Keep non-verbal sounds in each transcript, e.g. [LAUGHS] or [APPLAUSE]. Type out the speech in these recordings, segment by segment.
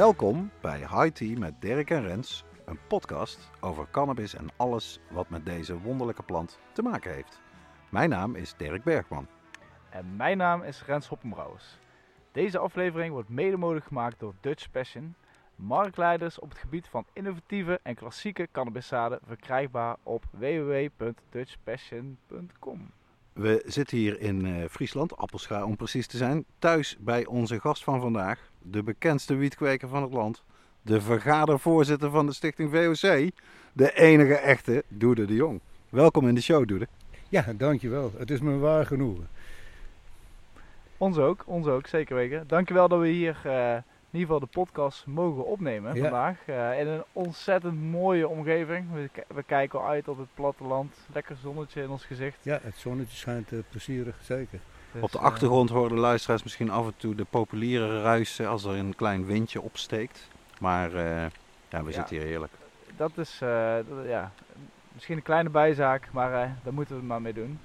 Welkom bij High Tea met Dirk en Rens, een podcast over cannabis en alles wat met deze wonderlijke plant te maken heeft. Mijn naam is Dirk Bergman. En mijn naam is Rens Hoppenbrouwers. Deze aflevering wordt mede mogelijk gemaakt door Dutch Passion, marktleiders op het gebied van innovatieve en klassieke cannabiszaden verkrijgbaar op www.dutchpassion.com. We zitten hier in eh, Friesland, Appelscha om precies te zijn, thuis bij onze gast van vandaag, de bekendste wietkweker van het land, de vergadervoorzitter van de stichting VOC, de enige echte Doede de Jong. Welkom in de show, Doede. Ja, dankjewel. Het is me waar genoegen. Ons ook, ons ook, zeker weten. Dankjewel dat we hier eh, in ieder geval de podcast mogen opnemen Ja. vandaag. eh, in een ontzettend mooie omgeving. We, kijken al uit op het platteland. Lekker zonnetje in ons gezicht. Ja, het zonnetje schijnt eh, plezierig, zeker. Dus, Op de eh, achtergrond horen de luisteraars misschien af en toe de populiere ruisen als er een klein windje opsteekt. Maar eh, ja, we zitten hier heerlijk. dat is eh, dat- ja, misschien een kleine bijzaak, maar daar moeten we het maar mee doen.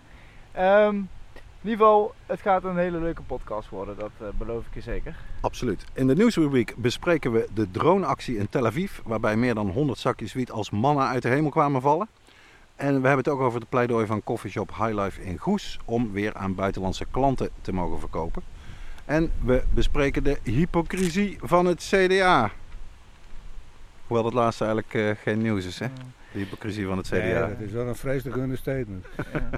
Ehm, in ieder geval, het gaat een hele leuke podcast worden, dat beloof ik je zeker. Absoluut. In de nieuwsrubriek bespreken we de droneactie in Tel Aviv, waarbij meer dan 100 zakjes wiet als mannen uit de hemel kwamen vallen. En we hebben het ook over de pleidooi van coffeeshop Highlife in Goes om weer aan buitenlandse klanten te mogen verkopen. En we bespreken de hypocrisie van het CDA. Hoewel dat laatste eigenlijk eh, geen nieuws is, hè? De hypocrisie van het CDA. Ja, dat is wel een vreselijk understatement. Ja.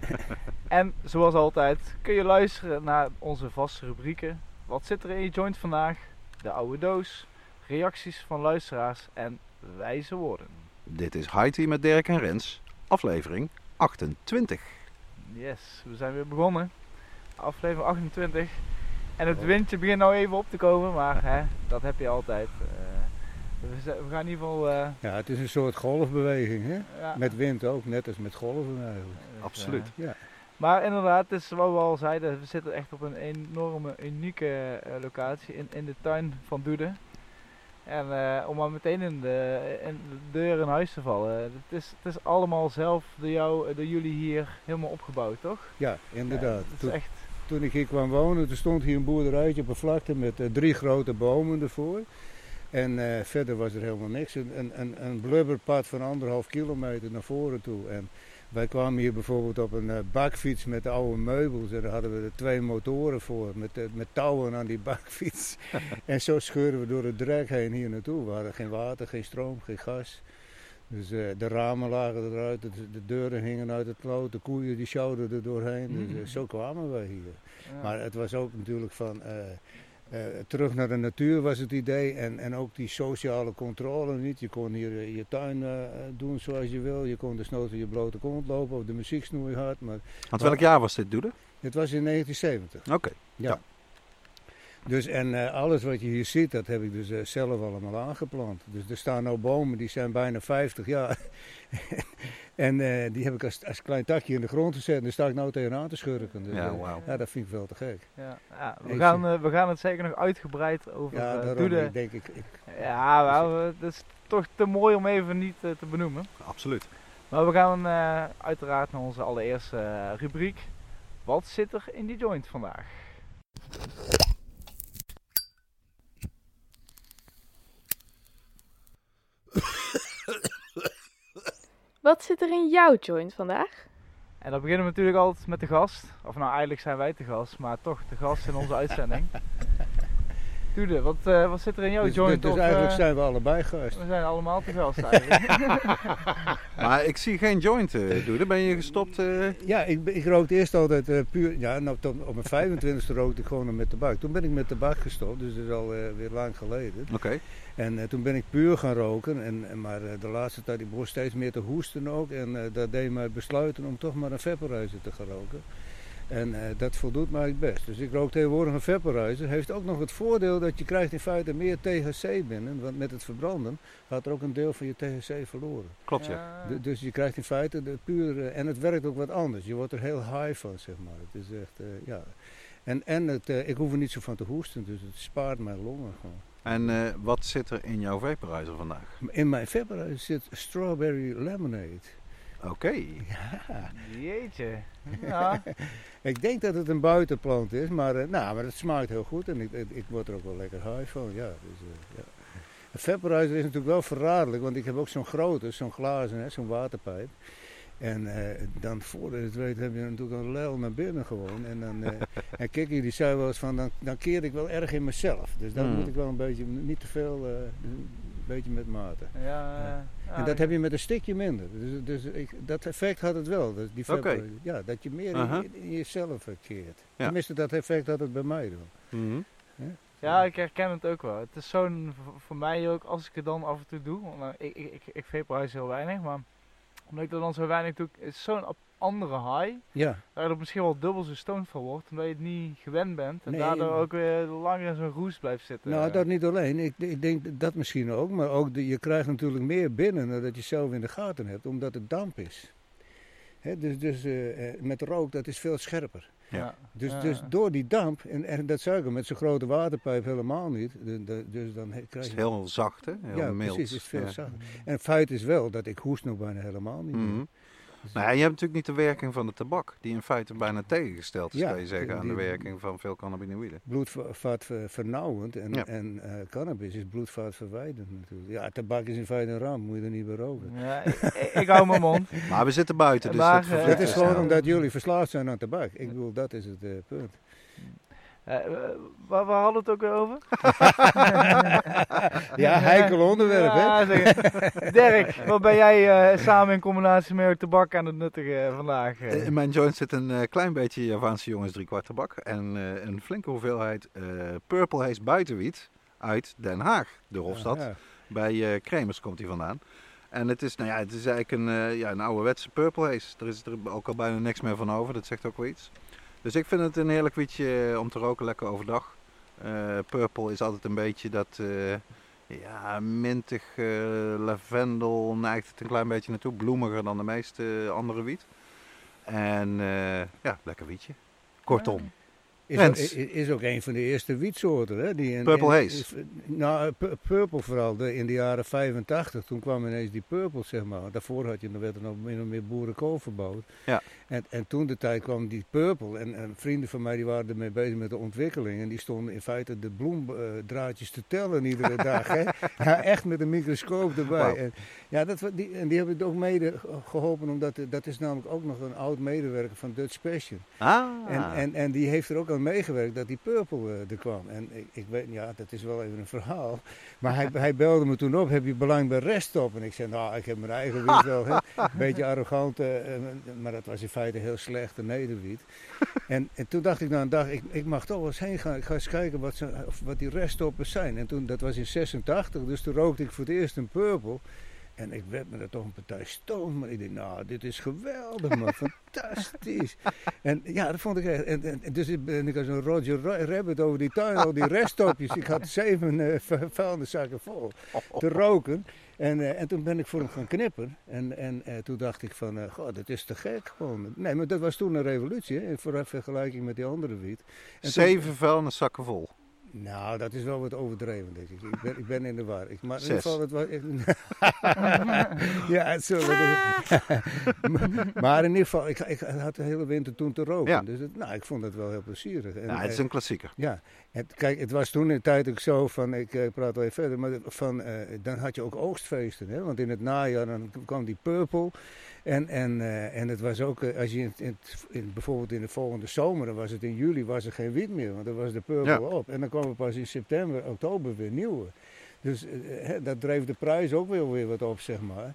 en zoals altijd kun je luisteren naar onze vaste rubrieken. Wat zit er in je joint vandaag? De oude doos, reacties van luisteraars en wijze woorden. Dit is High Tea met Dirk en Rens, aflevering 28. Yes, we zijn weer begonnen. Aflevering 28. En het windje begint nou even op te komen, maar hè, dat heb je altijd. Eh, we, gaan in ieder geval. eh, Ja, het is een soort golfbeweging, hè? ja, Met wind ook, net als met golven eigenlijk. dus, Absoluut. eh, Ja, maar inderdaad, het is wat we al zeiden, we zitten echt op een enorme, unieke locatie in, in de tuin van Doede. En eh, om maar meteen in de, in de deur in huis te vallen. Het is, het is allemaal zelf door, jou, door jullie hier helemaal opgebouwd, toch? ja inderdaad. Ja, Toen, echt. toen ik hier kwam wonen, toen stond hier een boerderijtje op een vlakte met eh, drie grote bomen ervoor. En eh, verder was er helemaal niks. Een, een, een, een blubberpad van anderhalf kilometer naar voren toe. En wij kwamen hier bijvoorbeeld op een eh, bakfiets met oude meubels. En daar hadden we er twee motoren voor met, eh, met touwen aan die [LAUGHS] bakfiets. [LAUGHS] en zo scheuren we door het drek heen hier naartoe. We hadden geen water, geen stroom, geen gas. Dus eh, de ramen lagen eruit, de, de deuren hingen uit het kloot, de koeien die sjouwden er doorheen. Dus eh, zo kwamen wij hier. Ja. Maar het was ook natuurlijk van eh, terug naar de natuur was het idee. En, en ook die sociale controle niet. Je kon hier eh, je tuin eh, doen zoals je wil. Je kon desnoods in je blote kont lopen of de muziek snoei hard. Maar Want welk jaar was dit, Doede? het was in 1970. Oké. Ja. Ja. Dus en alles wat je hier ziet, dat heb ik dus zelf allemaal aangeplant. Dus er staan nou bomen die zijn bijna 50 jaar. [LAUGHS] en eh, die heb ik als, als klein takje in de grond gezet. En daar sta ik nou tegenaan te schurken. Dus, Ja, eh, wauw. ja, dat vind ik wel te gek. Ja, ja, we, gaan, eh, we gaan het zeker nog uitgebreid over Ja, daarom Doede. ik denk ik, ik Ja, wel, dat is toch te mooi om even niet te benoemen. Absoluut. Maar we gaan eh, uiteraard naar onze allereerste rubriek. Wat zit er in die joint vandaag? Wat zit er in jouw joint vandaag? En dan beginnen we natuurlijk altijd met de gast. Of nou, eigenlijk zijn wij de gast, maar toch de gast in onze uitzending. [LAUGHS] Wat, eh, wat zit er in jouw dus, joint? dus Of, eigenlijk eh, zijn we allebei gast. We zijn allemaal te gast eigenlijk. [LAUGHS] Maar ik zie geen joint, Doede. Ben je gestopt? eh? Ja, ik, ik rookte eerst altijd eh, puur. Ja, nou, tot, op mijn 25e rookte ik gewoon met tabak. Toen ben ik met tabak gestopt, dus dat is al eh, weer lang geleden. Oké. En eh, toen ben ik puur gaan roken. En, en maar eh, de laatste tijd ik begon steeds meer te hoesten ook. En eh, dat deed mij besluiten om toch maar een vaporizer te gaan roken. En eh, dat voldoet mij het best. Dus ik rook tegenwoordig een vaporizer. Heeft ook nog het voordeel dat je krijgt in feite meer THC binnen. Want met het verbranden gaat er ook een deel van je THC verloren. Klopt, ja. Ja. Du- Dus je krijgt in feite de pure. En het werkt ook wat anders. Je wordt er heel high van, zeg maar. Het is echt, eh, ja. En, en het, eh, ik hoef er niet zo van te hoesten, dus het spaart mijn longen gewoon. En eh, wat zit er in jouw vaporizer vandaag? In mijn vaporizer zit strawberry lemonade. Oké. Ja. Jeetje. [LAUGHS] Ja. Ik denk dat het een buitenplant is, maar, eh, nou, maar het smaakt heel goed en ik, ik, ik word er ook wel lekker high van. Ja, dus, eh, ja. Een vaporizer is natuurlijk wel verraderlijk, want ik heb ook zo'n grote, zo'n glazen, zo'n waterpijp. En eh, dan voordat je het weet heb je natuurlijk een lel naar binnen gewoon. En dan, eh [LAUGHS] en Kiki die zei wel eens van, dan, dan keer ik wel erg in mezelf. Dus dan Hmm. moet ik wel een beetje, niet te veel, beetje met mate. Ja, Ja. En dat heb je met een stikje minder. Dus, dus ik, dat effect had het wel. Dus die. Ja, dat je meer in- Aha. in, in jezelf keert. Ja. Tenminste, dat effect had het bij mij wel. Mhm. Ja, ik herken het ook wel. Het is zo'n, voor- mij ook, als ik het dan af en toe doe, want, nou, ik, ik, ik, ik vaporize heel weinig, maar omdat ik er dan zo weinig doe, is het zo'n andere high, Ja, waar er misschien wel dubbel zo stoned van wordt, omdat je het niet gewend bent en Nee. daardoor ook weer langer in zo'n roes blijft zitten. nou dat niet alleen. Ik, ik denk dat misschien ook. Maar ook de, je krijgt natuurlijk meer binnen dan dat je zelf in de gaten hebt. Omdat het damp is. Dus dus eh, met rook, dat is veel scherper. Ja. Dus, Ja. dus door die damp, en, en dat zou ik met zo'n grote waterpijp helemaal niet. De- de- dus dan he- Het krijg is je... heel zacht, hè? Heel ja, mild. precies, het is veel Ja. zachter. En het feit is wel dat ik hoest nog bijna helemaal niet meer. Mhm. Dus- Nou je hebt natuurlijk niet de werking van de tabak, die in feite bijna tegengesteld is, Ja, kan je zeggen, aan de werking van veel cannabinoïden. bloedvaat vernauwend en, Ja. en eh, cannabis is bloedvaat verwijdend natuurlijk. Ja, tabak is in feite een ramp, moet je er niet bij roken. Ja, ik, hou mijn mond. [LAUGHS] Maar we zitten buiten, dus Maar, dat eh, Het is dus gewoon omdat jullie verslaafd zijn aan tabak. Ik bedoel, dat is het eh, punt. Eh, eh, waar, waar hadden we het ook weer over? [LAUGHS] Ja, heikel onderwerp, hè? Ja, zeg- Dirk, wat ben jij eh, samen in combinatie met jouw tabak aan het nuttigen vandaag? In mijn joint zit een klein beetje Javaanse jongens drie kwart tabak en eh, een flinke hoeveelheid eh, Purple Haze buitenwiet uit Den Haag, de Hofstad. Ja, Bij eh Kremers komt hij vandaan. En het is, nou ja, het is eigenlijk een, eh, ja, een ouderwetse Purple Haze. Er is er ook al bijna niks meer van over, dat zegt ook wel iets. Dus ik vind het een heerlijk wietje om te roken, lekker overdag. Eh, purple is altijd een beetje dat, eh, ja, mintig eh, lavendel neigt het een klein beetje naartoe. Bloemiger dan de meeste andere wiet. En eh, ja, lekker wietje. Kortom. Is, ook, i- is ook een van de eerste wietsoorten. Hè, die in, Purple Haze. nou, pu- purple vooral de, in de jaren 85. Toen kwam ineens die purple, zeg maar. Daarvoor had je, dan werd er nog min of meer boerenkool verbouwd. Ja. En, en toen de tijd kwam die purple. En, en vrienden van mij die waren ermee bezig met de ontwikkeling. En die stonden in feite de bloemdraadjes te tellen iedere dag. Hè. [LAUGHS] Ja, echt met een microscoop erbij. En, ja, dat, die, en die hebben het ook mede geholpen. Omdat dat is namelijk ook nog een oud medewerker van Dutch Passion. Ah, En, en, en die heeft er ook aan meegewerkt dat die Purple eh, er kwam. En ik, ik weet, ja, dat is wel even een verhaal. Maar hij, [LAUGHS] hij belde me toen op, heb je belang bij Restop? En ik zei, nou, ik heb mijn eigen wiet wel. Een [LAUGHS] beetje arrogant, eh, maar dat was in feite heel slechte nederwiet. [LAUGHS] En, en toen dacht ik na een dag, ik, ik mag toch wel eens heen gaan. Ik ga eens kijken wat, ze, wat die reststoppen zijn. En toen, dat was in 86, dus toen rookte ik voor het eerst een Purple. En ik werd me er toch een partij stoom. Maar ik dacht, nou, dit is geweldig, man. [LAUGHS] Fantastisch. En ja, dat vond ik echt. En, en, en dus ik ben ik als een Roger Ra- Rabbit over die tuin, al die resttopjes. Ik had zeven vu- vuilniszakken vol [LAUGHS] te roken. En, eh, en toen ben ik voor hem gaan knippen. En, en eh, toen dacht ik van, god, dat is te gek gewoon. Nee, maar dat was toen een revolutie, hè, ver- vergelijking met die andere wiet. En toen- Zeven vuilniszakken vol. nou, dat is wel wat overdreven, denk ik. Ik ben, ik ben in de war. Ik, maar in ieder geval, het was... [LAUGHS] ja, het zo. [LAUGHS] maar in ieder geval, ik, ik had de hele winter toen te roken. Ja. Dus het, nou, ik vond het wel heel plezierig. En, Ja, het is een klassieker. ja, het, kijk, het was toen in de tijd ook zo van, ik eh, praat wel even verder, maar van, eh, dan had je ook oogstfeesten. Hè? Want in het najaar dan kwam die purple. En, en, eh, en het was ook, eh, als je in, in, in- bijvoorbeeld in de volgende zomer, dan was het in juli, was er geen wiet meer, want dan was de purple Ja. op. En dan kwam er pas in september, oktober weer nieuwe. Dus eh, dat dreef de prijs ook wel weer wat op, zeg maar.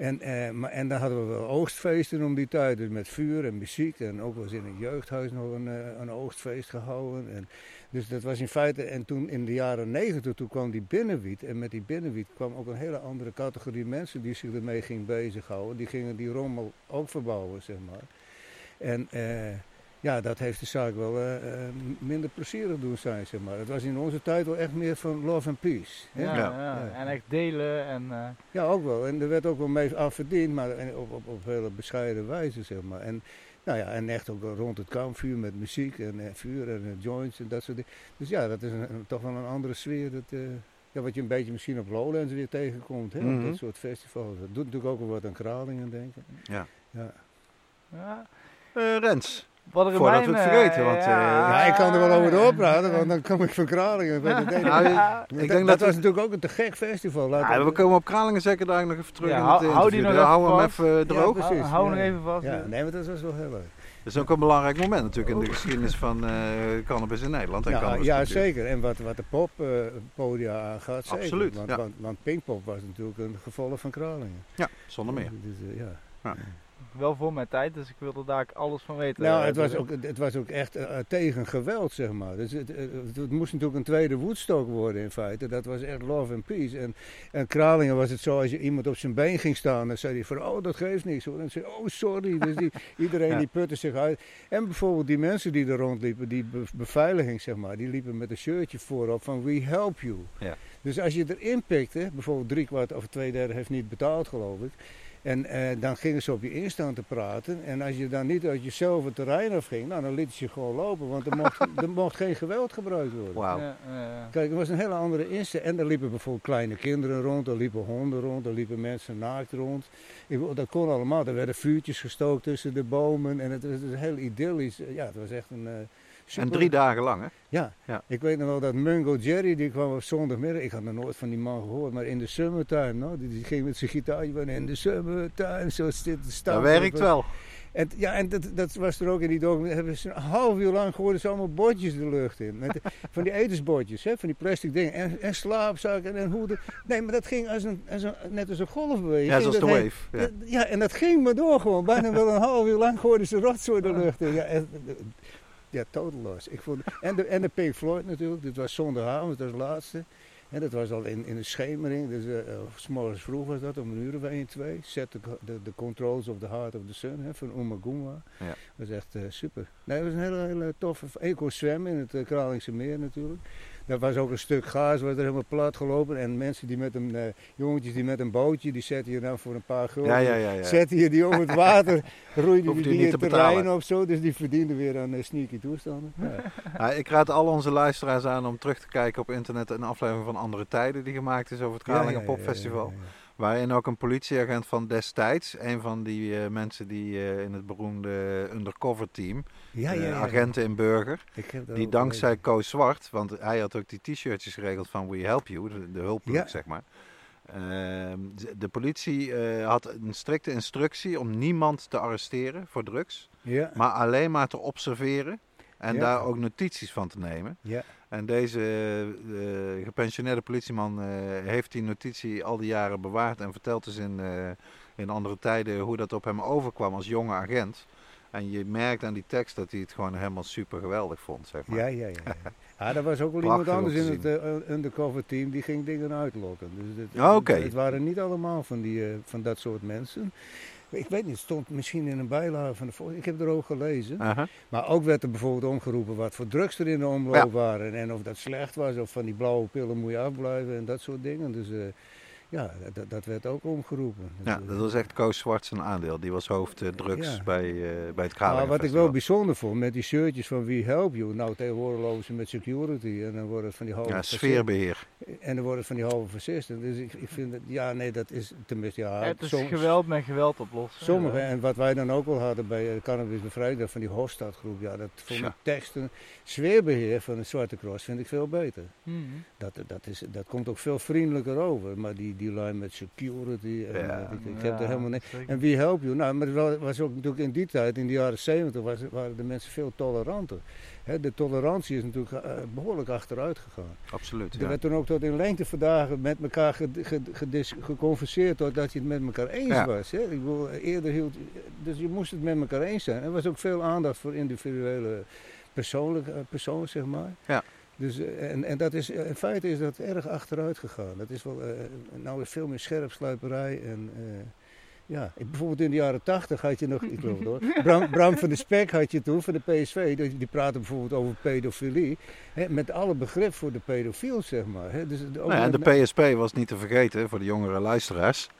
En, eh, en dan hadden we wel oogstfeesten om die tijd, dus met vuur en muziek. En ook eens in een jeugdhuis nog een, eh, een oogstfeest gehouden. En, dus dat was in feite, en toen in de jaren negentig, toen kwam die binnenwiet. En met die binnenwiet kwam ook een hele andere categorie mensen die zich ermee ging bezighouden. Die gingen die rommel ook verbouwen, zeg maar. En eh, ja, dat heeft de zaak wel eh, eh, minder plezierig doen zijn, zeg maar. Het was in onze tijd wel echt meer van love and peace. hè? Ja, Ja. En echt delen en... eh, Ja, ook wel. En er werd ook wel mee aan verdiend, maar op, op, op hele bescheiden wijze, zeg maar. En, nou ja, en echt ook rond het kampvuur met muziek en eh, vuur en joints en dat soort dingen. Dus ja, dat is een, toch wel een andere sfeer. Dat, eh, ja, wat je een beetje misschien op Lowlands weer tegenkomt, hè, op Mhm. dat soort festivals. Dat doet natuurlijk ook wel wat aan Kralingen, denk ik. Ja. Ja. ja. Eh, Rens, Wat er Voordat we het eh, vergeten, want, eh, Ja, ik kan er wel over doorpraten, want dan kom ik van Kralingen. bij de [LAUGHS] derde. Nou, Ja. Dat- ik dat, denk dat we- was natuurlijk ook een te gek festival. Ja, dat- we komen op Kralingen zeker daar nog even terug Ja, in hou- het hou die nog Hou hem vast. even droog. Ja, precies, Hou hou ja. nog even vast. Ja, nee, maar dat was wel heel leuk. Dat is ook een belangrijk moment natuurlijk in de geschiedenis van eh, cannabis in Nederland. en Ja, cannabis ja zeker. En wat, wat de poppodia aangaat, zeker. Absoluut, Want, ja. want, want Pinkpop was natuurlijk een gevolg van Kralingen. Ja, zonder meer. Dus, eh, ja. Wel voor mijn tijd, dus ik wilde daar alles van weten. Nou, Eh, het was dus- ook, het was ook echt eh, tegen geweld, zeg maar. Dus het, het, het moest natuurlijk een tweede Woodstock worden in feite. Dat was echt love and peace. En, en Kralingen was het zo, als je iemand op zijn been ging staan, dan zei hij van, oh, dat geeft niks. hoor. En dan zei oh, sorry. Dus die, iedereen Ja. die putte zich uit. En bijvoorbeeld die mensen die er rondliepen, die be- beveiliging, zeg maar, die liepen met een shirtje voorop van, we help you. Ja. Dus als je erin pikte, bijvoorbeeld drie kwart of twee derde heeft niet betaald, geloof ik. En eh, dan gingen ze op je instaan te praten. En als je dan niet uit jezelf het terrein afging, nou, dan liet je je gewoon lopen. Want er mocht, [LAUGHS] er mocht geen geweld gebruikt worden. Wauw. Ja, ja, ja. Kijk, er was een hele andere insteek. En er liepen bijvoorbeeld kleine kinderen rond, er liepen honden rond, er liepen mensen naakt rond. Ik, dat kon allemaal. Er werden vuurtjes gestookt tussen de bomen. En het was het heel idyllisch. Ja, het was echt een eh, super... En drie dagen lang, hè? Ja. Ja. ik weet nog wel dat Mungo Jerry, die kwam op zondagmiddag. Ik had nog nooit van die man gehoord, maar in de summertime, no? die, ging met zijn gitaarje van in de summertime, zo zit staan. Dat werkt wel. En, ja, en dat, dat was er ook in die documentaire. Hebben ze een half uur lang gooiden ze allemaal bordjes de lucht in. Met, [LAUGHS] van die etensbordjes, hè, van die plastic dingen. En, en slaapzakken en hoeden. Nee, maar dat ging als een, als een, net als een golfbeweging. Ja, Ging zoals de heen- wave. Ja, en dat ging maar door gewoon. Bijna wel een half uur lang gooiden ze rotzooi de lucht in. Ja, en- ja total loss. Ik vond, en, de, en de Pink Floyd natuurlijk. Dit was zondagavond, dat was het laatste. En dat was al in, in de schemering. Dus eh, eh, s morgens vroeg was dat, om een uur of 1, 2. Set the, the, the Controls of the Heart of the Sun hè, van Umaguma. Ja. Dat was echt eh, super. Nee, het was een hele, hele toffe... Ik kon zwemmen in het uh, Kralingse meer natuurlijk. Dat was ook een stuk gaas, was er helemaal plat gelopen. En mensen die met een... eh, jongetjes die met een bootje, die zetten je dan voor een paar gulden. Ja, ja, ja. ja. Zetten je die om het water, [LAUGHS] roeide Hoeft die, die het terrein of zo. Dus die verdienden weer aan eh, sneaky toestanden. Ja. Ik raad al onze luisteraars aan om terug te kijken op internet een aflevering van Andere Tijden die gemaakt is over het Kralingen Popfestival. Waarin ook een politieagent van destijds, een van die eh, mensen die in het beroemde undercover team, Ja, ja, eh, ja. agenten in Burger, Ik heb die dankzij gelezen. Koos Zwart, want hij had ook die t-shirtjes geregeld van We Help You, de, de hulpploeg zeg maar. Ehm, de- politie eh, had een strikte instructie om niemand te arresteren voor drugs, maar alleen maar te observeren en daar ook notities van te nemen. ja. En deze eh, gepensioneerde politieman heeft die notitie al die jaren bewaard en vertelt dus in, in andere tijden hoe dat op hem overkwam als jonge agent. En je merkt aan die tekst dat hij het gewoon helemaal super geweldig vond, zeg maar. Ja, ja, ja. ja. [LAUGHS] Ah, er was ook wel iemand anders in het eh, undercover team die ging dingen uitlokken. Dus het, oké. het waren niet allemaal van, die, eh, van dat soort mensen. Ik weet niet, het stond misschien in een bijlage van de voor. Ik heb er ook gelezen. Maar ook werd er bijvoorbeeld omgeroepen wat voor drugs er in de omloop Ja. waren. En of dat slecht was, of van die blauwe pillen moet je afblijven en dat soort dingen. Dus eh, ja, dat, dat werd ook omgeroepen. Ja, eh, dat was echt Koos Zwart zijn aandeel. Die was hoofd eh, drugs Ja. bij, eh, bij het Maar Kralingen wat ik wel bijzonder vond met die shirtjes van We Help You. Nou, tegenwoordig lopen ze met security en dan wordt het van die halve Ja, sfeerbeheer. En dan wordt het van die halve fascisten. Dus ik, ik vind het, ja, nee, dat is tenminste, ja. het is soms- geweld met geweld oplossen. Sommige, Ja. en wat wij dan ook wel hadden bij de Cannabis Bevrijding, van die Hofstadgroep, ja, dat vond ik teksten, sfeerbeheer van de Zwarte Cross vind ik veel beter. Mhm. Dat, dat, is, dat komt ook veel vriendelijker over. Maar die, die lijn met security, en, Ja. eh, ik, ik heb er helemaal niks. En wie help you? Nou, maar het wa- was ook natuurlijk in die tijd, in de jaren 70, was, waren de mensen veel toleranter. Hè, de tolerantie is natuurlijk eh, behoorlijk achteruit gegaan. Absoluut. Er Ja. werd toen ook tot in lengteverdagen met elkaar ged- ged- gedis- geconverseerd doordat je het met elkaar eens Ja. was. Hè? Ik bedoel, eerder hield, dus je moest het met elkaar eens zijn. Er was ook veel aandacht voor individuele persoonlijke, eh, persoon, zeg maar. Ja. Dus, eh, en, en dat is, eh, in feite is dat erg achteruit gegaan. Dat is wel, eh, nou is veel meer scherpsluiperij en... eh, ja, ik- bijvoorbeeld in de jaren tachtig had je nog, ik geloof het hoor, [LAUGHS] Bram, Bram van de Spek had je toen van de PSV, die, die praten bijvoorbeeld over pedofilie, hè, met alle begrip voor de pedofiel, zeg maar. Hè. Dus, Nou ja, en de PSP was niet te vergeten voor de jongere luisteraars.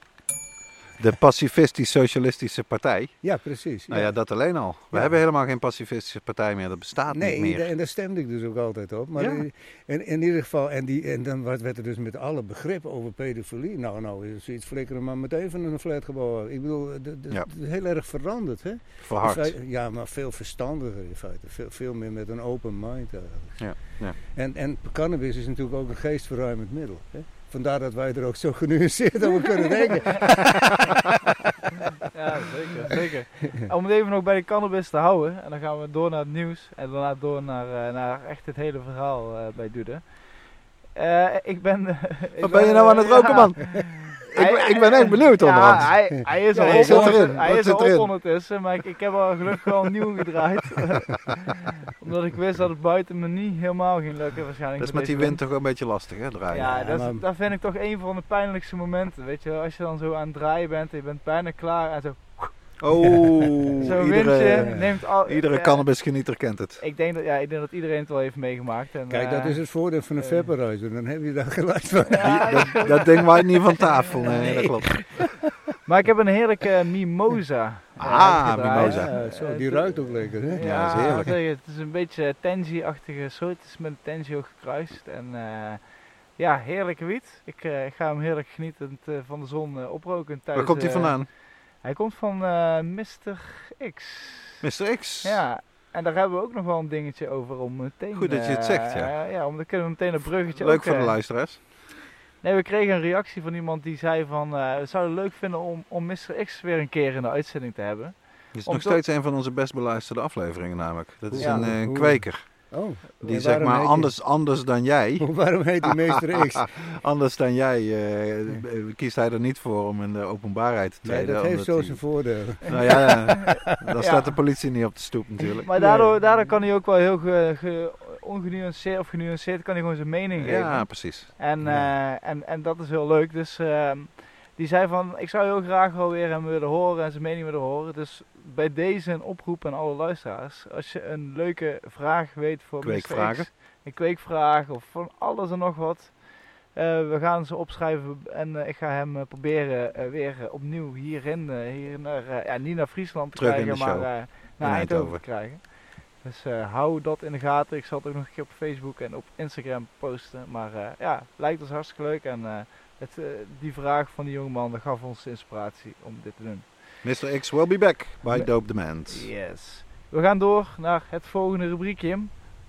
De pacifistisch-socialistische partij. Ja, precies. Nou ja, dat alleen al. We Ja. hebben helemaal geen pacifistische partij meer. Dat bestaat Nee, niet meer. en daar stemde ik dus ook altijd op. Maar Ja. in, in, ieder geval, en, die, en dan werd er dus met alle begrip over pedofilie. Nou, nou, is zoiets flikkeren maar meteen van een flatgebouw. Ik bedoel, het Ja. is heel erg veranderd, hè? Verhard. Ja, maar veel verstandiger in feite. Veel, veel meer met een open mind eigenlijk. Ja, ja. En, en cannabis is natuurlijk ook een geestverruimend middel. Hè? Vandaar dat wij er ook zo genuanceerd over kunnen [LAUGHS] denken. Ja, zeker, zeker. Om het even nog bij de cannabis te houden, en dan gaan we door naar het nieuws en daarna door naar, eh, naar echt het hele verhaal eh, bij Dude. Eh, ik ben... [LAUGHS] ik Wat ben je nou aan het roken, [LAUGHS] man? Ik, ben- ik ben echt benieuwd Ja, onderhand. hij, hij is Ja, al wat op, zit erin? Hij is zit al op erin? ondertussen, maar ik, ik heb al gelukkig wel een nieuw gedraaid. [LAUGHS] Omdat ik wist dat het buiten me niet helemaal ging lukken waarschijnlijk. Dat is met die wind toch wel een beetje lastig, hè, draaien. Ja, Ja, dat, is- dat vind ik toch een van de pijnlijkste momenten. Weet je, wel. als je dan zo aan het draaien bent en je bent bijna klaar en zo. Oh, [LAUGHS] Zo'n iedere, windje neemt al. iedere ja, cannabisgenieter kent het. Ik denk, dat, ja, ik denk dat iedereen het wel heeft meegemaakt. En, Kijk, dat eh, is het voordeel van een eh. vaporizer. Dan heb je daar geluid van. ja, Dat, dat ding waait niet van tafel, nee, Nee. dat klopt. [LAUGHS] Maar ik heb een heerlijke mimosa. eh, Ah, mimosa. Ja, zo, die ruikt ook lekker, hè? Ja, dat is heerlijk. Het is een beetje tenji-achtige soort. Het is met tenji ook gekruist. En eh, ja, heerlijke wiet. Ik, eh, ik ga hem heerlijk genietend eh, van de zon eh, oproken. Waar tijdens, komt hij vandaan? Hij komt van eh Mr. X. Mr. X. Ja, en daar hebben we ook nog wel een dingetje over om meteen... Goed dat je het eh, zegt, ja. ja, om dan kunnen we meteen een bruggetje Leuk ook, voor de eh, luisteraars. Nee, we kregen een reactie van iemand die zei van... eh, we zouden het leuk vinden om, om Mr. X weer een keer in de uitzending te hebben. Het is om nog steeds een van onze best beluisterde afleveringen namelijk. Dat is Ja. een eh, Hoe- kweker. Oh, Die zeg maar anders, anders dan jij. [LAUGHS] Waarom heet die meester X? [LAUGHS] anders dan jij eh, eh, kiest hij er niet voor om in de openbaarheid te Nee, treden. dat heeft zo hij- zijn voordelen. [LAUGHS] Nou ja, dan Ja. staat de politie niet op de stoep natuurlijk. Maar daardoor, daardoor kan hij ook wel heel ge, ge- ongenuanceerd of genuanceerd kan hij gewoon zijn mening geven. Ja, precies. En, Ja. eh, en, en dat is heel leuk. Dus ehm, die zei van, ik zou heel graag wel weer hem willen horen en zijn mening willen horen. Dus bij deze een oproep aan alle luisteraars. Als je een leuke vraag weet voor. Kweekvragen. X, een kweekvraag of van alles en nog wat. eh, we gaan ze opschrijven en eh, ik ga hem eh, proberen weer opnieuw hierin, hier naar, ja, niet naar Friesland te Terug krijgen, maar naar Eindhoven Eindhoven. te krijgen. Dus hou dat in de gaten. Ik zal het ook nog een keer op Facebook en op Instagram posten. Maar ja, lijkt ons hartstikke leuk. En het, die vraag van die jongeman dat gaf ons inspiratie om dit te doen. Mr. X will be back by Dope Demand. Yes. We gaan door naar het volgende rubriekje.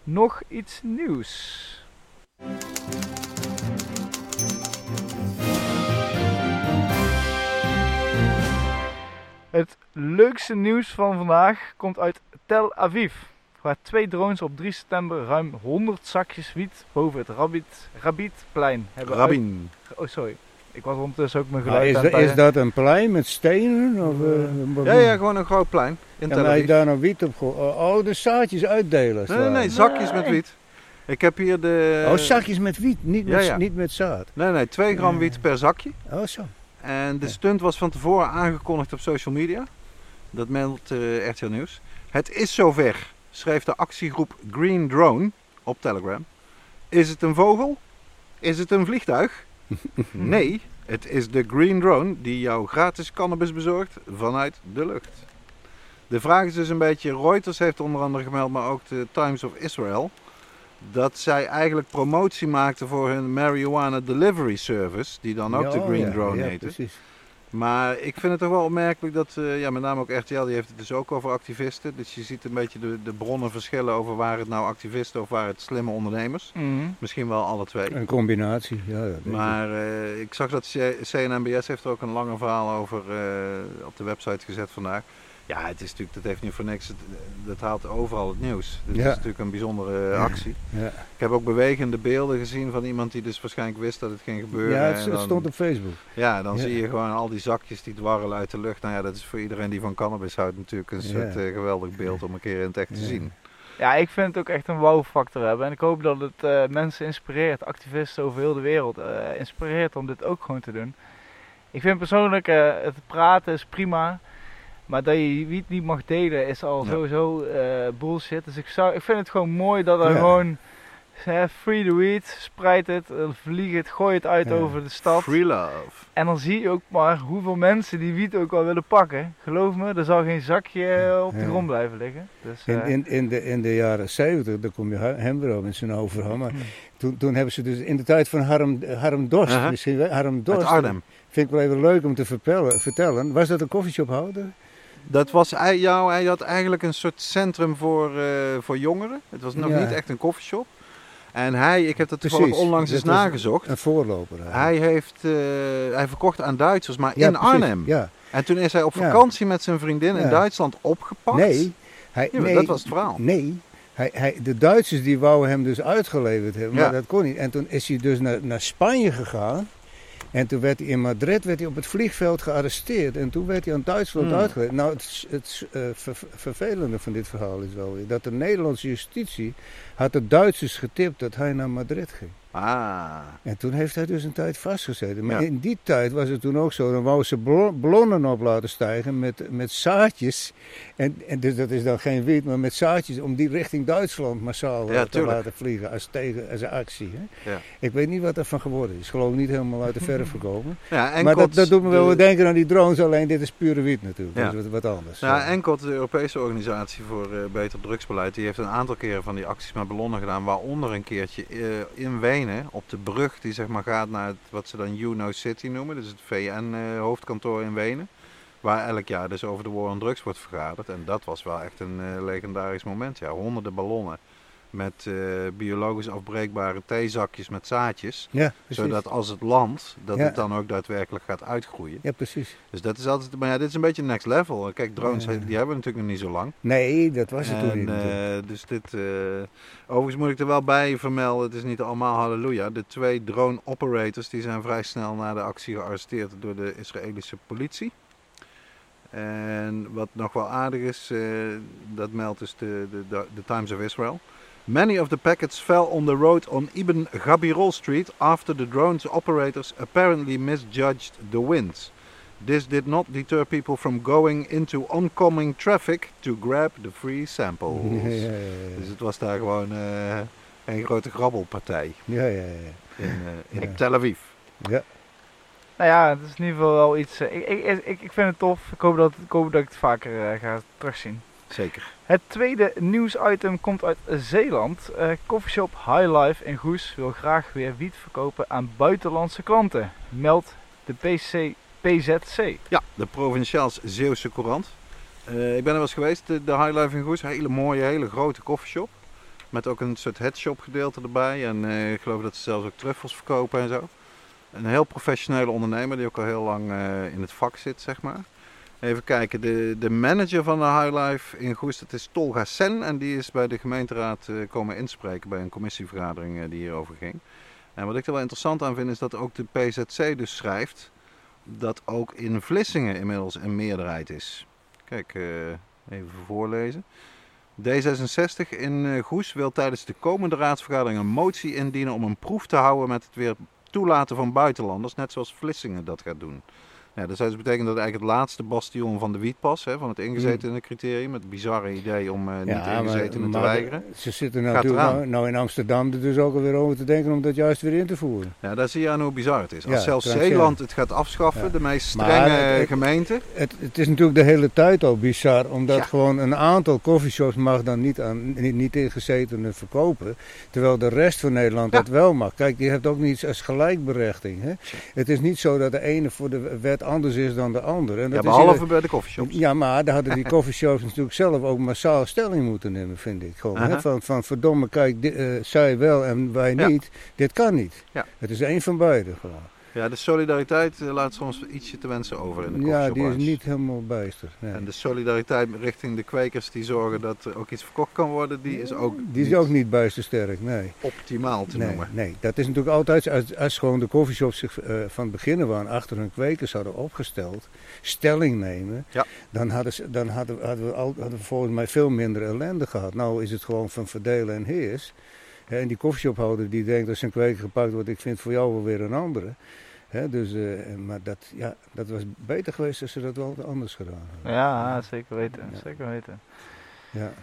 Nog iets nieuws. Het leukste nieuws van vandaag komt uit Tel Aviv. Waar twee drones op 3 september ruim 100 zakjes wiet boven het Rabit, Rabitplein hebben uit- Rabin. Oh, sorry. Ik was ondertussen ook mijn geluid is, is dat een plein met stenen? Of, eh, wat- Ja, ja, gewoon een groot plein in En hij daar nou wiet op gooien. Oh, oh, de zaadjes uitdelen. Nee, nee, nee, zakjes met wiet. Ik heb hier de... Oh, zakjes met wiet, niet Ja, met, ja. Niet met zaad. Nee, nee, 2 gram wiet per zakje. Oh, zo. En de stunt was van tevoren aangekondigd op social media. Dat meldt eh RTL Nieuws. Het is zover, schreef de actiegroep Green Drone op Telegram. Is het een vogel? Is het een vliegtuig? [LAUGHS] nee, het is de Green Drone die jou gratis cannabis bezorgt vanuit de lucht. De vraag is dus een beetje, Reuters heeft onder andere gemeld, maar ook de Times of Israel, dat zij eigenlijk promotie maakten voor hun marijuana delivery service, die dan ook Ja, de Green ja, Drone ja, heette. precies. Maar ik vind het toch wel opmerkelijk dat, eh, ja, met name ook RTL, die heeft het dus ook over activisten. Dus je ziet een beetje de, de bronnen verschillen over waar het nou activisten of waar het slimme ondernemers. Misschien wel alle twee. Een combinatie, ja. Maar eh, ik zag dat C- CNNBS heeft er ook een langer verhaal over eh, op de website gezet vandaag. Ja, het is natuurlijk, dat heeft niet voor niks, dat haalt overal het nieuws. Dit Ja. is natuurlijk een bijzondere eh, actie. Ja, Ik heb ook bewegende beelden gezien van iemand die dus waarschijnlijk wist dat het ging gebeuren. ja het, En het stond op Facebook. ja, dan Ja. zie je gewoon al die zakjes die dwarrelen uit de lucht. Nou ja, dat is voor iedereen die van cannabis houdt natuurlijk een Ja. soort eh, geweldig beeld om een keer in het echt te zien. Ja, ik vind het ook echt een wow-factor hebben. En ik hoop dat het eh, mensen inspireert, activisten over heel de wereld, eh, inspireert om dit ook gewoon te doen. Ik vind persoonlijk, eh, het praten is prima. Maar dat je wiet niet mag delen is al Ja. sowieso eh, bullshit. Dus ik, zou, ik vind het gewoon mooi dat er Ja. gewoon free the weed, spreid het, eh, vlieg het, gooi het uit Ja. over de stad. Free love. En dan zie je ook maar hoeveel mensen die wiet ook wel willen pakken. Geloof me, er zal geen zakje op de Ja. grond blijven liggen. Dus, In, eh, in, in, de, in de jaren 70, daar kom je hem weer op in zijn overal. Maar toen, toen hebben ze dus in de tijd van Harm, Harm Dorst, Aha. misschien wel- Harm Uit Dorst, Arnhem. vind ik wel even leuk om te vertellen. vertellen. Was dat een koffieshophouder? Dat was hij, jou, hij had eigenlijk een soort centrum voor, eh, voor jongeren. Het was nog Ja. niet echt een koffieshop. En hij, ik heb dat toevallig onlangs eens nagezocht. Een voorloper. Hij, heeft, eh, hij verkocht aan Duitsers, maar Ja, in precies. Arnhem. Ja. En toen is hij op vakantie met zijn vriendin in. Duitsland opgepakt. Nee, hij, nee, dat was het verhaal. Nee, hij, hij, de Duitsers die wouden hem dus uitgeleverd hebben, maar Ja. dat kon niet. En toen is hij dus naar, naar Spanje gegaan. En toen werd hij in Madrid werd hij op het vliegveld gearresteerd. En toen werd hij aan Duitsland Hmm. uitgeleverd. Nou, het, het eh, ver- vervelende van dit verhaal is wel weer dat de Nederlandse justitie had de Duitsers getipt dat hij naar Madrid ging. Ah, En toen heeft hij dus een tijd vastgezeten. Maar Ja. in die tijd was het toen ook zo. Dan wou ze blo- ballonnen op laten stijgen met, met zaadjes. En, en dus dat is dan geen wiet, maar met zaadjes om die richting Duitsland massaal Ja, eh, te tuurlijk. laten vliegen. Als, tegen, als een actie. Hè? Ja. Ik weet niet wat er van geworden is. Geloof niet helemaal uit de verf [LAUGHS] gekomen. maar dat, dat doet me wel de- denken aan die drones. Alleen dit is pure wiet natuurlijk. Dat is wat, wat anders. Ja, Enkot, de Europese organisatie voor eh, beter drugsbeleid, die heeft een aantal keren van die acties met ballonnen gedaan. Waaronder een keertje eh, in Wenen, op de brug die zeg maar gaat naar wat ze dan UNO City noemen. Dus het VN-hoofdkantoor in Wenen. Waar elk jaar dus over de war on drugs wordt vergaderd. En dat was wel echt een eh, legendarisch moment. Ja, honderden ballonnen met eh, biologisch afbreekbare theezakjes met zaadjes. ja. Zodat als het landt, dat Ja. het dan ook daadwerkelijk gaat uitgroeien. Ja, precies. Dus dat is altijd, maar ja, dit is een beetje next level. Kijk, drones, Ja. die hebben we natuurlijk nog niet zo lang. Nee, dat was het toen En, niet. eh, dus dit, eh, overigens moet ik er wel bij vermelden, het is niet allemaal halleluja. De twee drone operators die zijn vrij snel na de actie gearresteerd door de Israëlische politie. En wat nog wel aardig is, dat meldt dus de, de, de Times of Israel. Many of the packets fell on the road on Ibn Gabirol Street after the drone's operators apparently misjudged the winds. This did not deter people from going into oncoming traffic to grab the free samples. [LAUGHS] Ja, ja, ja, ja. Dus het was daar gewoon eh, een grote grabbelpartij ja, ja, ja. in, eh, in Ja. Tel Aviv. ja. Nou ja, het is in ieder geval wel iets. eh, ik, ik, ik, ik vind het tof. Ik hoop dat, ik hoop dat ik het vaker eh, ga terugzien. Zeker. Het tweede nieuwsitem komt uit Zeeland. Eh Coffeeshop High Life in Goes wil graag weer wiet verkopen aan buitenlandse klanten. Meldt de PC, PZC. Ja, de Provinciaals Zeeuwse Courant. Eh, ik ben er wel eens geweest, de, de High Life in Goes. Hele mooie, hele grote koffieshop. Met ook een soort headshop gedeelte erbij. En eh, ik geloof dat ze zelfs ook truffels verkopen en zo. Een heel professionele ondernemer die ook al heel lang in het vak zit, zeg maar. Even kijken, de, de manager van de High Life in Goes, dat is Tolga Sen. En die is bij de gemeenteraad eh, komen inspreken bij een commissievergadering eh, die hierover ging. En wat ik er wel interessant aan vind, is dat ook de PZC dus schrijft dat ook in Vlissingen inmiddels een meerderheid is. Kijk, eh, even voorlezen. D66 in Goes wil tijdens de komende raadsvergadering een motie indienen om een proef te houden met het weer toelaten van buitenlanders, net zoals Vlissingen dat gaat doen. Ja, dat zou dus betekenen dat eigenlijk het laatste bastion van de wietpas, hè, van het ingezetene criterium, het bizarre idee om eh, niet ingezetenen te maar weigeren. Ze zitten natuurlijk nou, nou in Amsterdam er dus ook alweer over te denken om dat juist weer in te voeren. Ja, daar zie je aan hoe bizar het is. Als Ja, zelfs. Zeeland het gaat afschaffen, Ja. de meest strenge het- het- gemeente. Het, het is natuurlijk de hele tijd al bizar, omdat Ja. gewoon een aantal coffeeshops mag dan niet, aan, niet, niet ingezetenen verkopen, terwijl de rest van Nederland Ja. dat wel mag. Kijk, je hebt ook niets als gelijkberechting. Hè? Het is niet zo dat de ene voor de wet anders is dan de andere. En Ja, dat is behalve bij de coffeeshops. Ja, maar daar hadden die [LAUGHS] coffeeshops natuurlijk zelf ook massaal stelling moeten nemen, vind ik. Gewoon, hè? Van, van verdomme, kijk, eh, zij wel en wij Ja. niet. Dit kan niet. Ja. Het is één van beide gewoon. Ja, de solidariteit eh, laat soms ietsje te wensen over in de Ja, die is niet helemaal bijster. Nee. En de solidariteit richting de kwekers die zorgen dat er ook iets verkocht kan worden, die is ook Die is niet ook niet bijster sterk, nee. optimaal te Nee, noemen. nee, dat is natuurlijk altijd, als, als gewoon de coffeeshops zich eh, van het begin aan achter hun kwekers hadden opgesteld, stelling nemen, Ja. dan, hadden, ze, dan hadden, hadden, we al, hadden we volgens mij veel minder ellende gehad. Nou is het gewoon van verdelen en heers. Hè, en die koffieshophouder die denkt als zijn kweker gepakt wordt, ik vind voor jou wel weer een andere. Hè, dus, eh, maar dat, ja, dat was beter geweest als ze dat wel anders gedaan hadden. Ja, zeker weten. Ja. Zeker weten. Ja.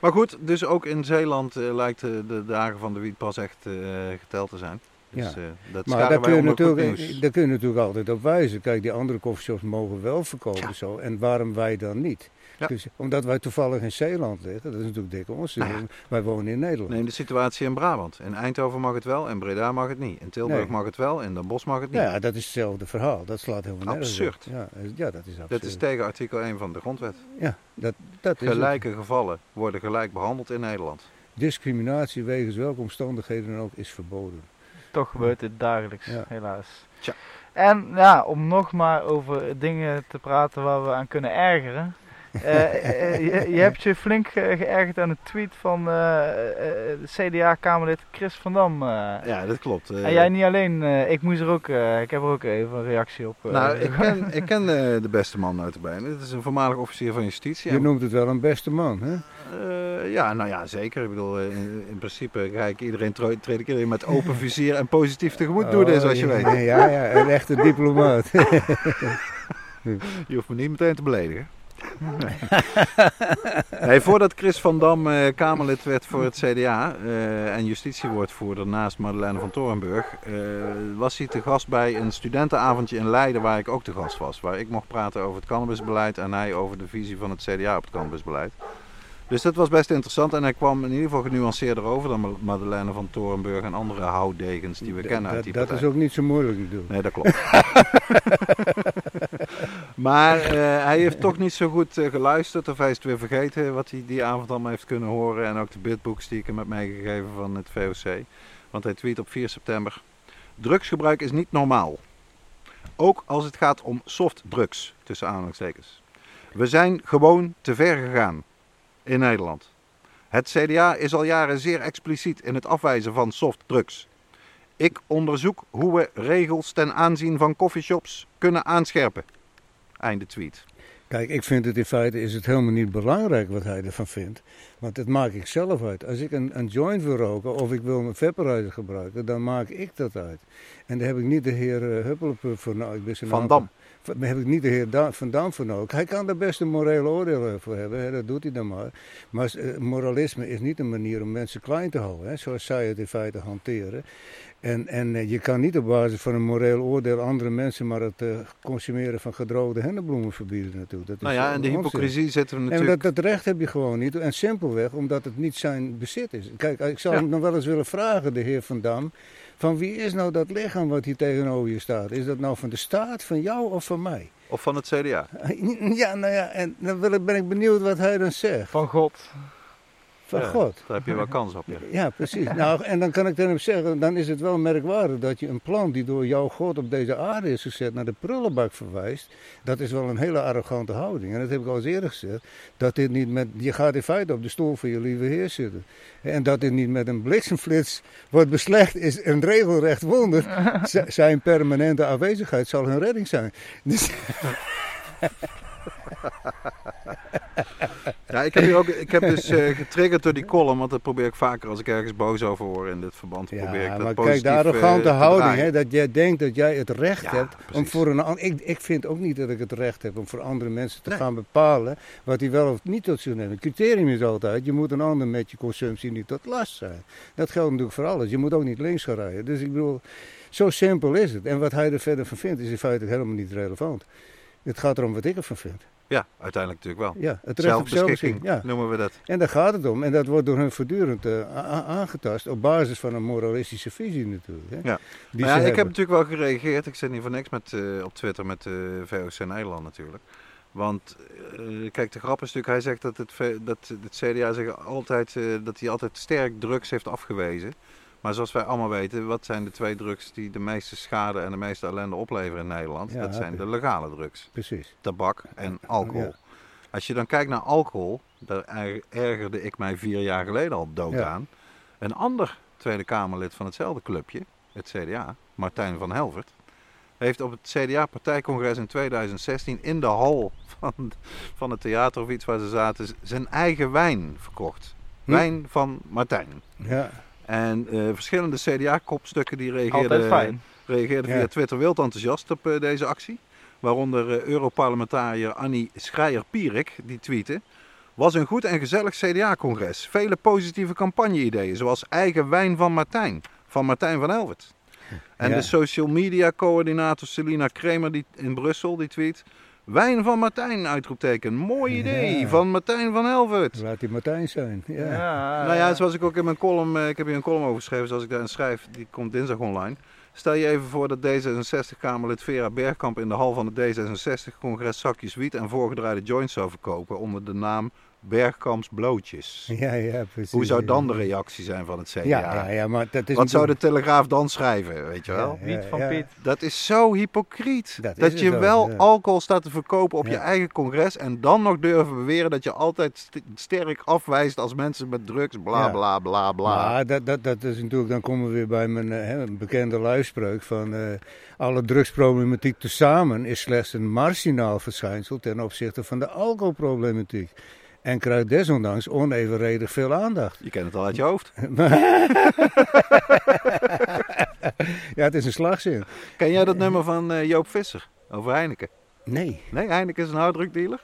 Maar goed, dus ook in Zeeland eh, lijkt de, de dagen van de wietpas echt eh, geteld te zijn. Dus Ja. eh, dat Maar daar kun, je natuurlijk, daar kun je natuurlijk altijd op wijzen. Kijk, die andere coffeeshops mogen wel verkopen Ja. zo. En waarom wij dan niet? Ja. Dus, omdat wij toevallig in Zeeland liggen, dat is natuurlijk dik ons. Nou ja. Wij wonen in Nederland. Neem de situatie in Brabant. In Eindhoven mag het wel, in Breda mag het niet. In Tilburg Nee. mag het wel, in Den Bosch mag het niet. Ja, dat is hetzelfde verhaal. Dat slaat helemaal nergens op. Absurd. Ja, eh, ja, dat is absurd. Dat is tegen artikel 1 van de grondwet. Ja, dat, dat is het. Gelijke gevallen worden gelijk behandeld in Nederland. Discriminatie wegens welke omstandigheden dan ook is verboden. Toch gebeurt dit dagelijks, Ja. helaas. Tja. En ja, om nog maar over dingen te praten waar we aan kunnen ergeren. Eh, eh, je, je hebt je flink eh, geërgerd aan een tweet van eh, eh, CDA-Kamerlid Chris van Dam. eh. Ja, dat klopt. Eh, En jij niet alleen, eh, ik moest er ook, eh, ik heb er ook even een reactie op. eh. Nou, ik ken, ik ken eh, de beste man notabene. Het is een voormalig officier van justitie. Je noemt het wel een beste man, hè? eh, ja, nou ja, zeker. Ik bedoel, in, in principe ga ik iedereen treed ik iedereen met open vizier en positief tegemoet doen, Oh, zoals je ja, weet. Ja, ja, een echte diplomaat. [LAUGHS] Je hoeft me niet meteen te beledigen. [LAUGHS] nee, voordat Chris van Dam eh, Kamerlid werd voor het CDA eh, en justitiewoordvoerder naast Madeleine van Torenburg, eh, was hij te gast bij een studentenavondje in Leiden waar ik ook te gast was. Waar ik mocht praten over het cannabisbeleid en hij over de visie van het CDA op het cannabisbeleid. Dus dat was best interessant en hij kwam in ieder geval genuanceerder over dan Madeleine van Torenburg en andere houtdegens die we kennen uit die dat partij. is ook niet zo moeilijk natuurlijk. Nee, dat klopt. [LAUGHS] maar eh, hij heeft toch niet zo goed eh, geluisterd of hij is het weer vergeten wat hij die avond allemaal heeft kunnen horen. En ook de bidboeks die ik hem heb meegegeven van het VOC. Want hij tweet op 4 september. Drugsgebruik is niet normaal. Ook als het gaat om softdrugs, tussen aanhalingstekens. We zijn gewoon te ver gegaan in Nederland. Het CDA is al jaren zeer expliciet in het afwijzen van softdrugs. Ik onderzoek hoe we regels ten aanzien van coffeeshops kunnen aanscherpen. Einde tweet. Kijk, ik vind het in feite is het helemaal niet belangrijk wat hij ervan vindt. Want dat maak ik zelf uit. Als ik een, een joint wil roken of ik wil een vaporizer gebruiken, dan maak ik dat uit. En daar heb ik niet de heer uh, Huppelp voor nodig. Ik ben zijn Van Dam. Daar heb ik niet de heer Da- Van Dam voor nodig. Hij kan daar best een morele oordeel voor hebben, hè, dat doet hij dan maar. Maar eh, moralisme is niet een manier om mensen klein te houden, hè, zoals zij het in feite hanteren. En, en eh, je kan niet op basis van een moreel oordeel andere mensen maar het eh, consumeren van gedroogde hennebloemen verbieden natuurlijk. Dat is Nou ja, en de onzin. hypocrisie we En natuurlijk... dat, dat recht heb je gewoon niet. En simpelweg omdat het niet zijn bezit is. Kijk, ik zou Ja. hem nog wel eens willen vragen, de heer Van Dam. Van wie is nou dat lichaam wat hier tegenover je staat? Is dat nou van de staat, van jou of van mij? Of van het CDA. [LAUGHS] Ja, nou ja, en dan wil ik- ben ik benieuwd wat hij dan zegt. Van God. Van Ja, God. Daar heb je wel kans op. Ja. Ja, precies. Nou, en dan kan ik hem zeggen, dan is het wel merkwaardig dat je een plant die door jouw God op deze aarde is gezet naar de prullenbak verwijst. Dat is wel een hele arrogante houding. En dat heb ik al eens eerder gezegd. Dat dit niet met, je gaat in feite op de stoel van je lieve heer zitten. En dat dit niet met een bliksemflits wordt beslecht is een regelrecht wonder. Z- [LAUGHS] Zijn permanente aanwezigheid zal hun redding zijn. Dus, [LAUGHS] [LAUGHS] Ja, ik heb, hier ook, ik heb dus eh, getriggerd door die column, want dat probeer ik vaker als ik ergens boos over hoor in dit verband. probeer ik ja, dat maar kijk, de eh, arrogante te houding, hè, dat jij denkt dat jij het recht Ja, hebt om voor een ander. Ik, ik vind ook niet dat ik het recht heb om voor andere mensen te Nee. gaan bepalen wat hij wel of niet tot zich. Het criterium is altijd: je moet een ander met je consumptie niet tot last zijn. Dat geldt natuurlijk voor alles. Je moet ook niet links gaan rijden. Dus ik bedoel, zo simpel is het. En wat hij er verder van vindt, is in feite helemaal niet relevant. Het gaat erom wat ik ervan vind. Ja, uiteindelijk natuurlijk wel. Ja, het recht op Zelfbeschikking. Ja. noemen we dat. En daar gaat het om. En dat wordt door hun voortdurend eh, aangetast op basis van een moralistische visie natuurlijk. Hè, Ja. die ja, ik heb natuurlijk wel gereageerd. Ik zit niet voor niks met, eh, op Twitter met eh VOC Nederland natuurlijk. Want kijk, de grap is natuurlijk, hij zegt dat het, dat het CDA zich altijd, dat hij altijd sterk drugs heeft afgewezen. Maar zoals wij allemaal weten, wat zijn de twee drugs die de meeste schade en de meeste ellende opleveren in Nederland? Ja, dat zijn de legale drugs. Precies. tabak en alcohol. Ja. Als je dan kijkt naar alcohol, daar er- ergerde ik mij vier jaar geleden al dood Ja. aan. Een ander Tweede Kamerlid van hetzelfde clubje, het CDA, Martijn van Helvert, heeft op het CDA-partijcongres in 2016 in de hal van, van het theater of iets waar ze zaten, zijn eigen wijn verkocht. Hm. Wijn van Martijn. Ja. En eh, verschillende CDA-kopstukken die reageerden, reageerden Ja. via Twitter wild enthousiast op eh, deze actie. Waaronder eh, Europarlementariër Annie Schreier-Pierik, die tweette... Was een goed en gezellig CDA-congres. Vele positieve campagne-ideeën, zoals eigen wijn van Martijn, van Martijn van Elvert. En Ja. de social media coördinator Selina Kremer die, in Brussel, die tweet... Wijn van Martijn, uitroepteken. Mooi idee, Ja. van Martijn van Elvert. Laat die Martijn zijn. Ja. Nou ja, zoals ik ook in mijn column, eh, ik heb hier een column over geschreven, zoals ik daarin schrijf, die komt dinsdag online. Stel je even voor dat D66-Kamerlid Vera Bergkamp in de hal van het D66-congres zakjes wiet en voorgedraaide joints zou verkopen onder de naam Bergkamps Blootjes. [LAUGHS] Ja, ja, precies. Hoe zou dan de reactie zijn van het CDA? Ja, ja, ja, maar dat is Wat zou de Telegraaf dan schrijven, weet je wel? Ja, Wiet van ja. Piet. Dat is zo hypocriet. Dat je ook, wel ja. alcohol staat te verkopen op je Ja. eigen congres en dan nog durven beweren dat je altijd st- sterk afwijst als mensen met drugs, bla Ja. bla bla bla. Maar dat, dat, dat is natuurlijk, dan komen we weer bij mijn eh, hè, bekende luispreuk van eh, alle drugsproblematiek tezamen is slechts een marginaal verschijnsel ten opzichte van de alcoholproblematiek. En krijgt desondanks onevenredig veel aandacht. Je kent het al uit je hoofd. [LAUGHS] ja, het is een slagzin. Ken jij dat nummer van eh, Joop Visser over Heineken? Nee. Nee, Heineken is een harddrukdealer.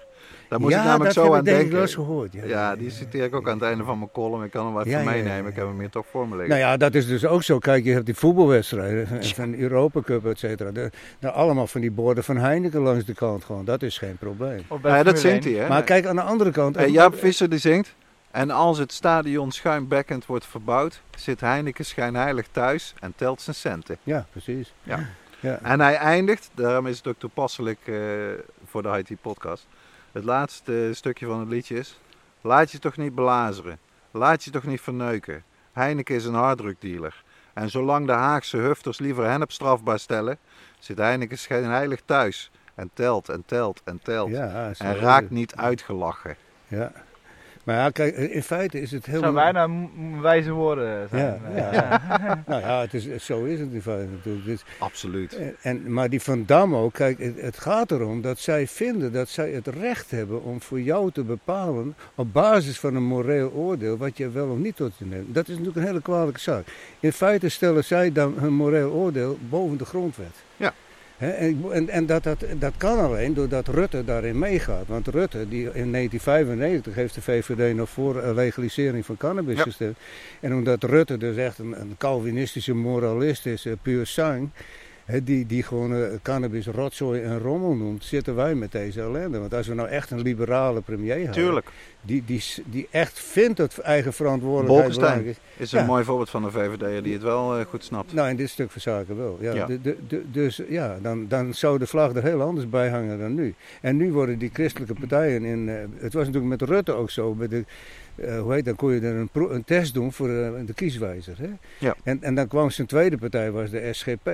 Daar moest ja, ik namelijk dat zo heb aan ik denk ik denken. wel eens gehoord. Ja, Ja, die citeer ik ook aan het einde van mijn column. Ik kan hem even ja, meenemen. ja. Ik heb hem hier toch voor me liggen. Nou ja, dat is dus ook zo. Kijk, je hebt die voetbalwedstrijden van de Europa Cup, et cetera. De- nou, allemaal van die borden van Heineken langs de kant gewoon. Dat is geen probleem. Ja, dat zingt 1. hij, hè? Maar kijk, aan de andere kant... Eh, Jaap Visser die zingt. En als het stadion schuimbekkend wordt verbouwd, zit Heineken schijnheilig thuis en telt zijn centen. Ja, precies. Ja. Ja. En hij eindigt, daarom is het ook toepasselijk eh, voor de IT podcast. Het laatste stukje van het liedje is: Laat je toch niet belazeren. Laat je toch niet verneuken. Heineken is een harddrukdealer. En zolang de Haagse hufters liever hennep strafbaar stellen, zit Heineken schijnheilig thuis. En telt en telt en telt. Ja, en raakt niet uitgelachen. Ja. Maar ja, kijk, in feite is het Het zou bijna wijze woorden zijn. Ja, ja. [LAUGHS] Nou ja, het is, zo is het in feite natuurlijk. Dus- Absoluut. en, en, maar die Van Dam ook, kijk, het, het gaat erom dat zij vinden dat zij het recht hebben om voor jou te bepalen op basis van een moreel oordeel wat je wel of niet tot je neemt. Dat is natuurlijk een hele kwalijke zaak. In feite stellen zij dan hun moreel oordeel boven de grondwet. Ja. En en, dat, dat, dat kan alleen doordat Rutte daarin meegaat. Want Rutte, die in 1995 heeft de VVD nog voor eh, legalisering van cannabis Ja. gestemd. En omdat Rutte dus echt een, een Calvinistische moralist is, eh, puur sang, die, die gewoon cannabis rotzooi en rommel noemt, zitten wij met deze ellende. Want als we nou echt een liberale premier hebben, Tuurlijk. die, die, die echt vindt dat eigen verantwoordelijkheid Bolkestein. belangrijk is. Is een Ja. mooi voorbeeld van een VVD'er die het wel eh, goed snapt. Nou, in dit stuk van zaken wel. Ja, Ja. de- de- de- dus ja, dan, dan zou de vlag er heel anders bij hangen dan nu. En nu worden die christelijke partijen in. eh, het was natuurlijk met Rutte ook zo. Met de, eh, hoe heet dat? Kon je er een, pro- een test doen voor eh, de kieswijzer. Hè? Ja. En, en dan kwam zijn tweede partij, was de SGP.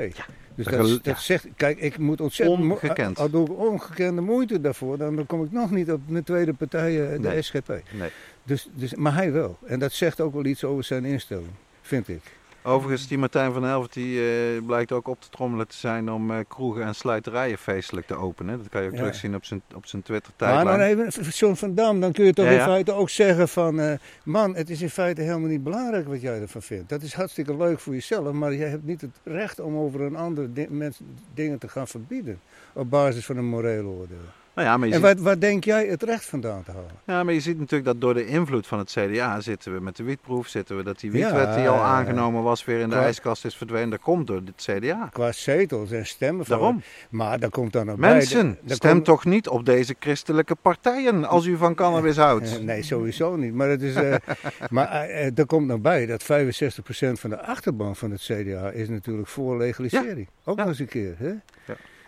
Dus Dat ja. zegt, kijk, ik moet ontzettend. Ongekend. Al doe ik ongekende moeite daarvoor, dan, dan kom ik nog niet op mijn tweede partij, eh, de Nee. SGP. Nee. Dus, dus, maar hij wel. En dat zegt ook wel iets over zijn instelling, vind ik. Overigens, die Martijn van Helvert die, eh, blijkt ook op te trommelen te zijn om eh, kroegen en sluiterijen feestelijk te openen. Dat kan je ook Ja. terugzien op zijn, op zijn Maar Twitter-tijdlijn. dan even, John van Dam, dan kun je toch Ja, in ja. feite ook zeggen van... eh, man, het is in feite helemaal niet belangrijk wat jij ervan vindt. Dat is hartstikke leuk voor jezelf, maar jij hebt niet het recht om over een ander di- mens dingen te gaan verbieden. Op basis van een moreel oordeel. Nou ja, maar je En ziet, waar denk jij het recht vandaan te halen? ja, maar je ziet natuurlijk dat door de invloed van het CDA zitten we met de wietproef, zitten we dat die wietwet Ja, die al ja, ja. aangenomen was weer in de Qua- ijskast is verdwenen. Dat komt door het CDA. Qua zetels en stemmen. van- Daarom. Maar daar komt dan bij... Mensen, daar stem komt- toch niet op deze christelijke partijen als u van cannabis [LAUGHS] houdt. Nee, sowieso niet. Maar, het is, eh, [LAUGHS] maar eh, eh, er komt nog bij dat 65% van de achterban van het CDA is natuurlijk voor legalisering. Ook Ja. nog eens een keer. Hè?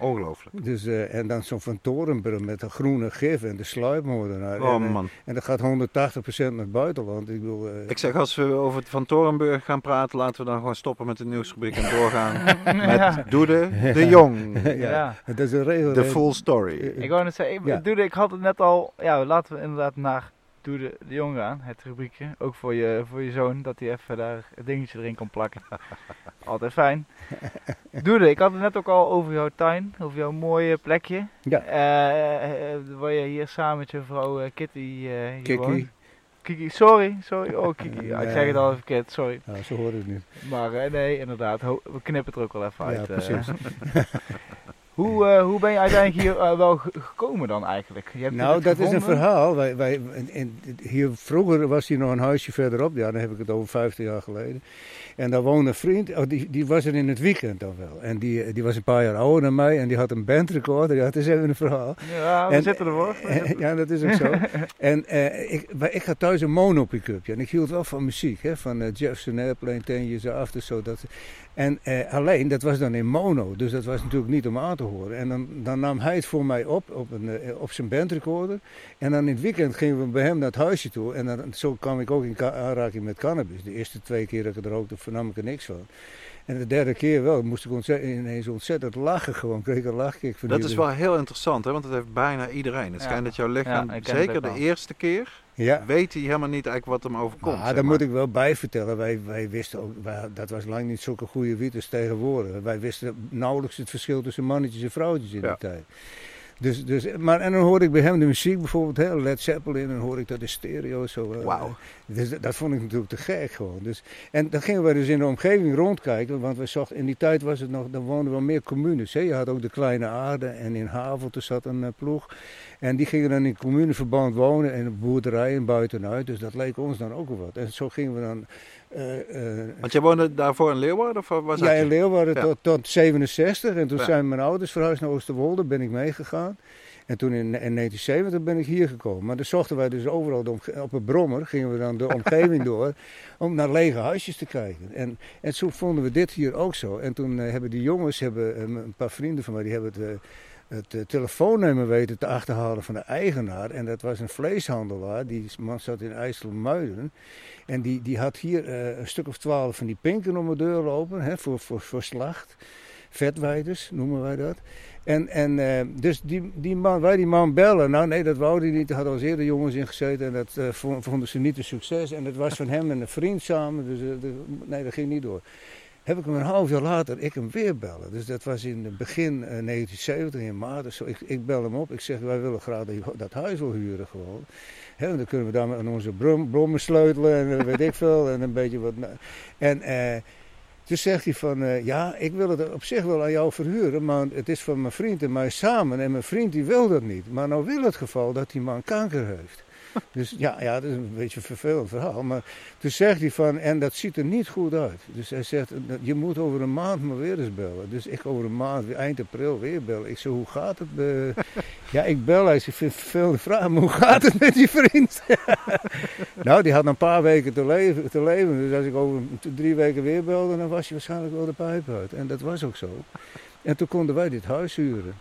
Ongelooflijk. Dus, eh, en dan zo'n Van Torenburg met de groene gif en de sluipmoordenaar. Oh en, eh, man. en dat gaat 180% naar het buitenland. Ik bedoel, eh, Ik zeg, als we over het Van Torenburg gaan praten, laten we dan gewoon stoppen met de nieuwsrubriek en doorgaan [LAUGHS] met Doede [LAUGHS] de Jong. ja, Ja. dat is een regel. De full story. Ik wou net zeggen, ik, Ja. Doede, ik had het net al, ja, laten we inderdaad naar Doede de Jong gaan, het rubriekje. Ook voor je, voor je zoon, dat hij even daar het dingetje erin kan plakken. [LAUGHS] Altijd fijn. Doede, ik had het net ook al over jouw tuin, over jouw mooie plekje. Ja. Eh, waar je hier samen met je vrouw Kitty hier Kiki. woont. Kiki, sorry, sorry. Oh, Kiki. Ja, [LAUGHS] ik zeg het al even verkeerd, sorry. Ja, zo hoort het niet. Maar nee, inderdaad, we knippen het er ook wel even Ja, uit. eh. precies. [LAUGHS] Hoe, eh, hoe ben je uiteindelijk hier eh, wel ge- gekomen dan eigenlijk? Je hebt Nou, dat is een verhaal. Wij, wij, in, in- hier, vroeger was hier nog een huisje verderop. Ja, dan heb ik het over 50 jaar geleden. En daar woonde een vriend. Oh, die, die was er in het weekend dan wel. En die, die was een paar jaar ouder dan mij. En die had een bandrecorder. Ja, het is even een verhaal. Ja, we En- zitten ervoor. ja, dat is ook zo. [LAUGHS] en eh, ik, ik had thuis een mono pick-upje. En ik hield wel van muziek. Hè, van eh, Jefferson Airplane, Ten Years After. Zo, dat, en eh, alleen, dat was dan in mono. Dus dat was natuurlijk niet om aan te horen. En dan, dan nam hij het voor mij op, op, een, eh, op zijn bandrecorder. En dan in het weekend gingen we bij hem naar het huisje toe. En dan, zo kwam ik ook in aanraking met cannabis. De eerste twee keer dat ik het rookte, vernam ik er niks van. En de derde keer wel, moest ik ontzettend, ineens ontzettend lachen gewoon. Kreeg ik een lachkick van Dat is wel heel interessant, hè? want dat heeft bijna iedereen. Het Ja. schijnt dat jouw lichaam, Ja, zeker de eerste keer, Ja. weet hij helemaal niet eigenlijk wat hem overkomt. Ah, zeg daar moet ik wel bij vertellen. Wij, wij wisten ook, wij, dat was lang niet zulke goede wiet als tegenwoordig. Wij wisten nauwelijks het verschil tussen mannetjes en vrouwtjes in Ja. die tijd. Dus, dus, maar, en dan hoorde ik bij hem de muziek bijvoorbeeld, hè, Led Zeppelin, en dan hoorde ik dat in stereo. Zo, eh, Wauw. Dus dat, dat vond ik natuurlijk te gek gewoon. Dus, en dan gingen we dus in de omgeving rondkijken, want we zochten, in die tijd was het nog, dan woonden wel meer communes. Hè. Je had ook de Kleine Aarde en in Havelte zat een eh, ploeg. En die gingen dan in communeverband wonen en boerderijen buitenuit. Dus dat leek ons dan ook wel wat. En zo gingen we dan... eh, eh, Want jij woonde daarvoor in Leeuwarden of zat ja, in Leeuwarden Ja. tot, tot 67. En toen Ja. zijn mijn ouders verhuisd naar Oosterwolde, ben ik meegegaan. En toen in, in 1970 ben ik hier gekomen. Maar dan zochten wij dus overal de op een brommer, gingen we dan de omgeving [LAUGHS] door, om naar lege huisjes te kijken. En, en zo vonden we dit hier ook zo. En toen eh, hebben die jongens, hebben, een paar vrienden van mij, die hebben het, het eh, telefoonnummer weten te achterhalen van de eigenaar. En dat was een vleeshandelaar, die man zat in IJsselmuiden. En die, die had hier eh, een stuk of twaalf van die pinken om de deur lopen, hè, voor, voor, voor slacht. Vetwijders noemen wij dat. En, en eh, dus die, die man, wij die man bellen. Nou nee, dat wou hij niet. Er hadden al eerder jongens in gezeten en dat vo- vonden ze niet een succes. En dat was van hem en een vriend samen. Dus nee, dat ging niet door. Heb ik hem een half jaar later, ik hem weer bellen. Dus dat was in het begin eh, 1970, in maart of. Ik, ik bel hem op. Ik zeg, wij willen graag dat, huis wil huren gewoon. Hè, want dan kunnen we daar met onze brom, brommen sleutelen en eh, weet ik veel. En een beetje wat... En... eh, toen zegt hij van, ja, ik wil het op zich wel aan jou verhuren, maar het is van mijn vriend en mij samen. En mijn vriend die wil dat niet. Maar nou wil het geval dat die man kanker heeft. Dus ja, ja, dat is een beetje een vervelend verhaal. Maar toen zegt hij van, en dat ziet er niet goed uit. Dus hij zegt, je moet over een maand maar weer eens bellen. Dus ik over een maand, eind april weer bellen. Ik zeg, hoe gaat het? [LAUGHS] ja, ik bel. Hij zegt, ik vind het vervelende vraag, maar hoe gaat het met die vriend? [LAUGHS] nou, die had een paar weken te leven, te leven. Dus als ik over drie weken weer belde, dan was je waarschijnlijk wel de pijp uit. En dat was ook zo. En toen konden wij dit huis huren.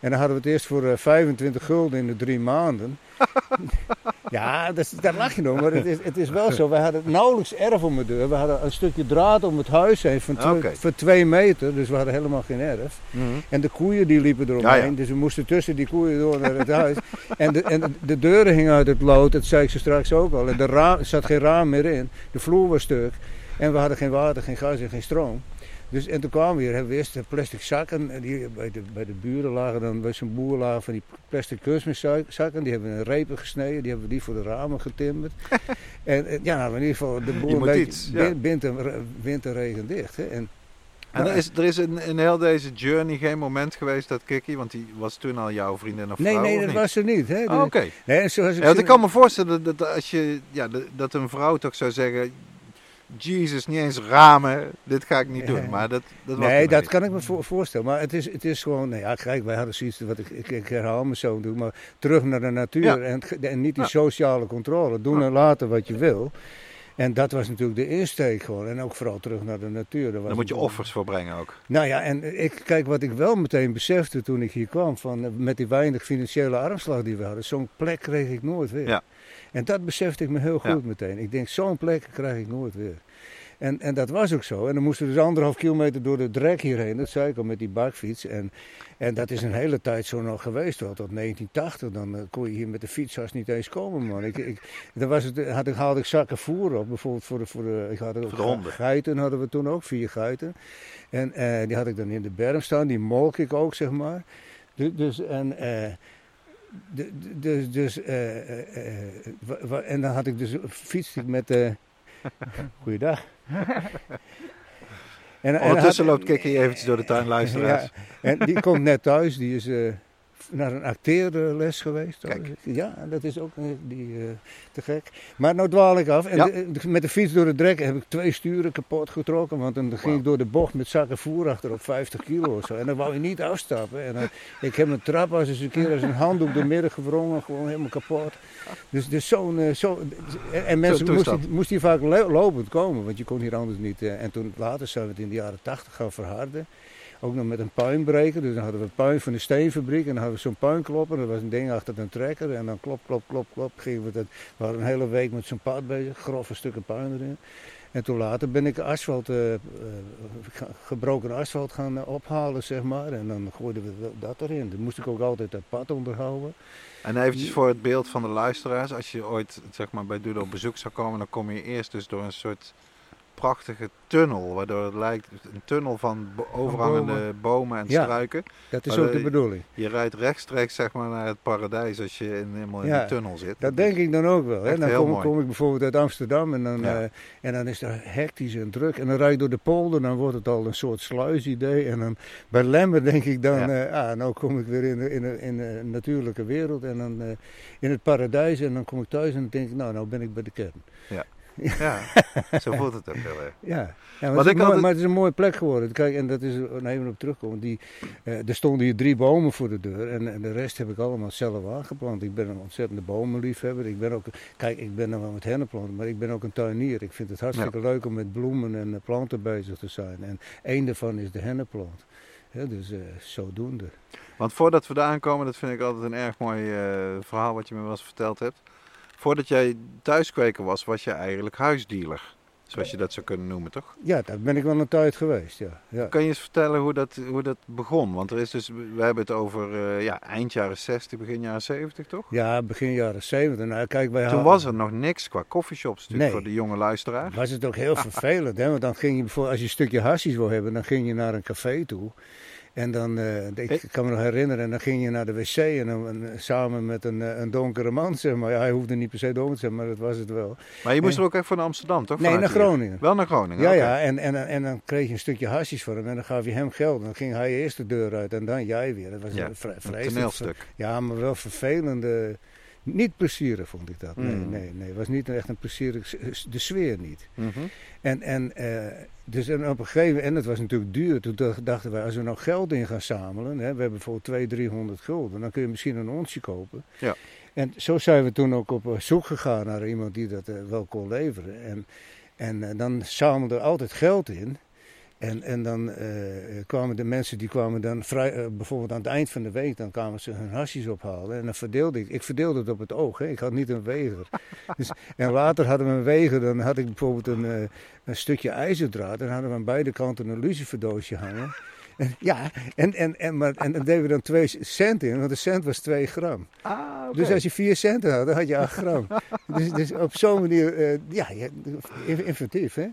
En dan hadden we het eerst voor eh, 25 gulden in de drie maanden. [LAUGHS] ja, dat, daar lach je nog, maar het is, het is wel zo. Wij hadden nauwelijks erf om de deur. We hadden een stukje draad om het huis heen van van twee meter. Dus we hadden helemaal geen erf. Mhm. En de koeien die liepen eromheen. Ja, ja. Dus we moesten tussen die koeien door naar het huis. En de, en de, de deuren hingen uit het lood, dat zei ik ze straks ook al. En er zat geen raam meer in. De vloer was stuk. En we hadden geen water, geen gas en geen stroom. Dus, en toen kwamen we hier, hebben we eerst de plastic zakken. En die, bij, de, bij de buren lagen dan, bij zo'n boer lagen van die plastic kunstmestzakken. Die hebben we in repen gesneden, die hebben we die voor de ramen getimmerd. [LAUGHS] en, en ja, nou, in ieder geval, de boer iets, ja. winter, winterregen dicht. Hè. En, En Nou, er is, er is in, in heel deze journey geen moment geweest dat Kiki, want die was toen al jouw vriendin of nee, vrouw, nee, of dat niet? was er niet. Hè. Oh, Oké. Nee, en zoals ik Ja, ik kan me voorstellen dat, dat als je, ja, dat een vrouw toch zou zeggen, Jezus, niet eens ramen, dit ga ik niet doen. Maar dat, dat was Nee, dat niet. kan ik me voor- voorstellen. Maar het is, het is gewoon, nou ja, kijk, wij hadden zoiets, wat ik, ik, ik herhaal me zo, doen, maar terug naar de natuur Ja. en, en niet die Ja. sociale controle. Doen Ja. en laten wat je wil. En dat was natuurlijk de insteek gewoon. En ook vooral terug naar de natuur. Daar moet je offers voor brengen ook. Nou ja, en ik, kijk, wat ik wel meteen besefte toen ik hier kwam, van, eh, met die weinig financiële armslag die we hadden, zo'n plek kreeg ik nooit weer. Ja. En dat besefte ik me heel goed Ja. meteen. Ik denk, zo'n plek krijg ik nooit weer. En, en dat was ook zo. En dan moesten we dus anderhalf kilometer door de drek hierheen, dat zei ik al, met die bakfiets. En, en dat is een hele tijd zo nog geweest, wel tot 1980. Dan eh, kon je hier met de fietsas niet eens komen, man. Ik, ik, dan was het, had ik, haalde ik zakken voer op, bijvoorbeeld voor de, voor de, ik had ook Voor de honden. geiten hadden we toen ook, vier geiten. En eh, die had ik dan in de berm staan, die molk ik ook, zeg maar. Dus, dus en, eh, dus, dus, eh, eh, eh, en dan had ik dus, fietste ik met, [LAUGHS] goeiedag. En, en Ondertussen had- loopt Kikkie eventjes door de tuin, luisteraars. Ja, en die komt net thuis, die is naar een acteerles geweest. Kijk. Ja, dat is ook eh, die, eh, te gek. Maar nou dwaal ik af. En Ja. de- de- met de fiets door het drek heb ik twee sturen kapot getrokken. Want dan ging ik door de bocht met zakken voer achter op 50 kilo of zo. En dan wou je niet afstappen. En dan, ik heb mijn trap als eens een keer als een handdoek door midden gewrongen. Gewoon helemaal kapot. Dus, dus zo'n... eh, zo, en mensen moesten, moesten hier vaak lo- lopend komen. Want je kon hier anders niet... eh, en toen later zijn we het in de jaren 80 gaan verharden. Ook nog met een puinbreker. Dus dan hadden we puin van de steenfabriek. En dan hadden we zo'n puinklopper. Dat was een ding achter een trekker. En dan klop, klop, klop, klop. Gingen we, dat, we waren een hele week met zo'n pad bezig. Grove stukken puin erin. En toen later ben ik asfalt, eh, eh, ge- gebroken asfalt gaan eh, ophalen, zeg maar. En dan gooiden we dat erin. Dan moest ik ook altijd dat pad onderhouden. En eventjes voor het beeld van de luisteraars. Als je ooit zeg maar, bij Doodle op bezoek zou komen, dan kom je eerst dus door een soort prachtige tunnel. Waardoor het lijkt een tunnel van overhangende bomen. en Ja. struiken. Dat is ook de de- bedoeling. Je rijdt rechtstreeks zeg maar, naar het paradijs als je in, helemaal in Ja, die tunnel zit. Dat denk ik dan ook wel. Hè. Dan kom, ik bijvoorbeeld uit Amsterdam en dan, Ja. eh, en dan is het hectisch en druk. En dan rijd ik door de polder, dan wordt het al een soort sluisidee. En dan bij Lemmer denk ik dan, Ja. eh, ah, nou kom ik weer in de, in de, in de natuurlijke wereld en dan eh, in het paradijs. En dan kom ik thuis en dan denk ik, nou, nou ben ik bij de kern. Ja, [LAUGHS] zo voelt het ook heel erg. Ja, ja maar, het is ik mooi, altijd- maar het is een mooie plek geworden. Kijk, en dat is er even op terugkomen. Die, eh, er stonden hier drie bomen voor de deur en, en de rest heb ik allemaal zelf aangeplant. Ik ben een ontzettende bomenliefhebber. Ik ben ook, kijk, ik ben dan wel met hennenplanten, maar ik ben ook een tuinier. Ik vind het hartstikke leuk om met bloemen en eh, planten bezig te zijn. En één daarvan is de hennenplant. Ja, dus eh, zodoende. Want voordat we daar aankomen, dat vind ik altijd een erg mooi verhaal wat je me wel eens verteld hebt. Voordat jij thuiskweker was, was je eigenlijk huisdealer. Zoals je dat zou kunnen noemen, toch? Ja, daar ben ik wel een tijd geweest. Ja. Ja. Kan je eens vertellen hoe dat, hoe dat begon? Want er is dus, we hebben het over eh, ja, eind jaren 60, begin jaren 70, toch? ja, begin jaren 70. Nou, kijk, wij Toen hadden- was er nog niks qua coffeeshops natuurlijk Nee. voor de jonge luisteraar. Was het ook heel [LAUGHS] vervelend, hè? Want dan ging je bijvoorbeeld, als je een stukje hassies wil hebben, dan ging je naar een café toe. En dan, eh, ik kan me nog herinneren, en dan ging je naar de wc en dan, en, samen met een, eh, een donkere man, zeg maar. Ja, hij hoefde niet per se donker te zijn, maar dat was het wel. Maar je moest En- er ook echt naar Amsterdam, toch? Nee, naar hier? Groningen. Wel naar Groningen, Ja, ja, en, en, en dan kreeg je een stukje hassies voor hem en dan gaf je hem geld. Dan ging hij eerst de deur uit en dan jij weer. Dat was Ja, een vre- Een vreselijk. toneelstuk. Ja, maar wel vervelende. Niet plezierig vond ik dat. Nee, Mm. nee, nee. Het was niet echt een plezierig. De sfeer niet. Mhm. En, en, eh, dus en op een gegeven moment, en het was natuurlijk duur, toen dacht- dachten wij, als we nou geld in gaan samelen, hè, we hebben bijvoorbeeld 200, 300 gulden, dan kun je misschien een onsje kopen. Ja. En zo zijn we toen ook op eh, zoek gegaan naar iemand die dat eh, wel kon leveren. En, en eh, dan zamelden we altijd geld in. En, en dan eh, kwamen de mensen die kwamen dan vrij, eh, bijvoorbeeld aan het eind van de week, dan kwamen ze hun hasjes ophalen. En dan verdeelde ik, ik verdeelde het op het oog, hè. ik had niet een weger. [LAUGHS] Dus, en later hadden we een weger, dan had ik bijvoorbeeld een, eh, een stukje ijzerdraad. En hadden we aan beide kanten een luciferdoosje hangen. [LAUGHS] En, ja, en, en, en, maar, en dan deden we dan twee cent in, want een cent was 2 gram. Ah. Dus als je 4 centen had, dan had je 8 gram. [LAUGHS] dus, dus op zo'n manier, ja, ja, inventief hè.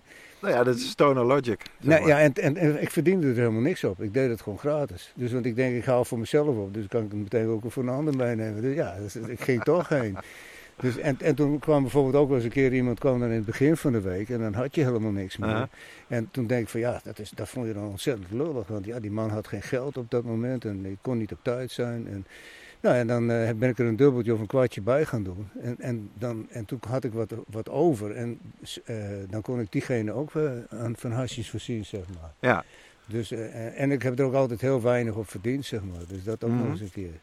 Nou ja, dat is stoner logic. maar. ja, en, en, en ik verdiende er helemaal niks op. Ik deed het gewoon gratis. Dus want ik denk, ik haal voor mezelf op. Dus kan ik het meteen ook voor een ander meenemen. Dus ja, dus ik ging [LAUGHS] toch heen. Dus, en, en toen kwam bijvoorbeeld ook wel eens een keer iemand kwam dan in het begin van de week en dan had je helemaal niks meer. En toen denk ik van ja, dat, is, dat vond je dan ontzettend lullig. Want ja, die man had geen geld op dat moment en ik kon niet op tijd zijn. En, nou, en dan eh, ben ik er een dubbeltje of een kwartje bij gaan doen. En, en, dan, en toen had ik wat, wat over en eh, dan kon ik diegene ook eh, aan van hasjes voorzien, zeg maar. Ja. Dus, en ik heb er ook altijd heel weinig op verdiend, zeg maar. Dus dat ook Mhm. nog eens een keer.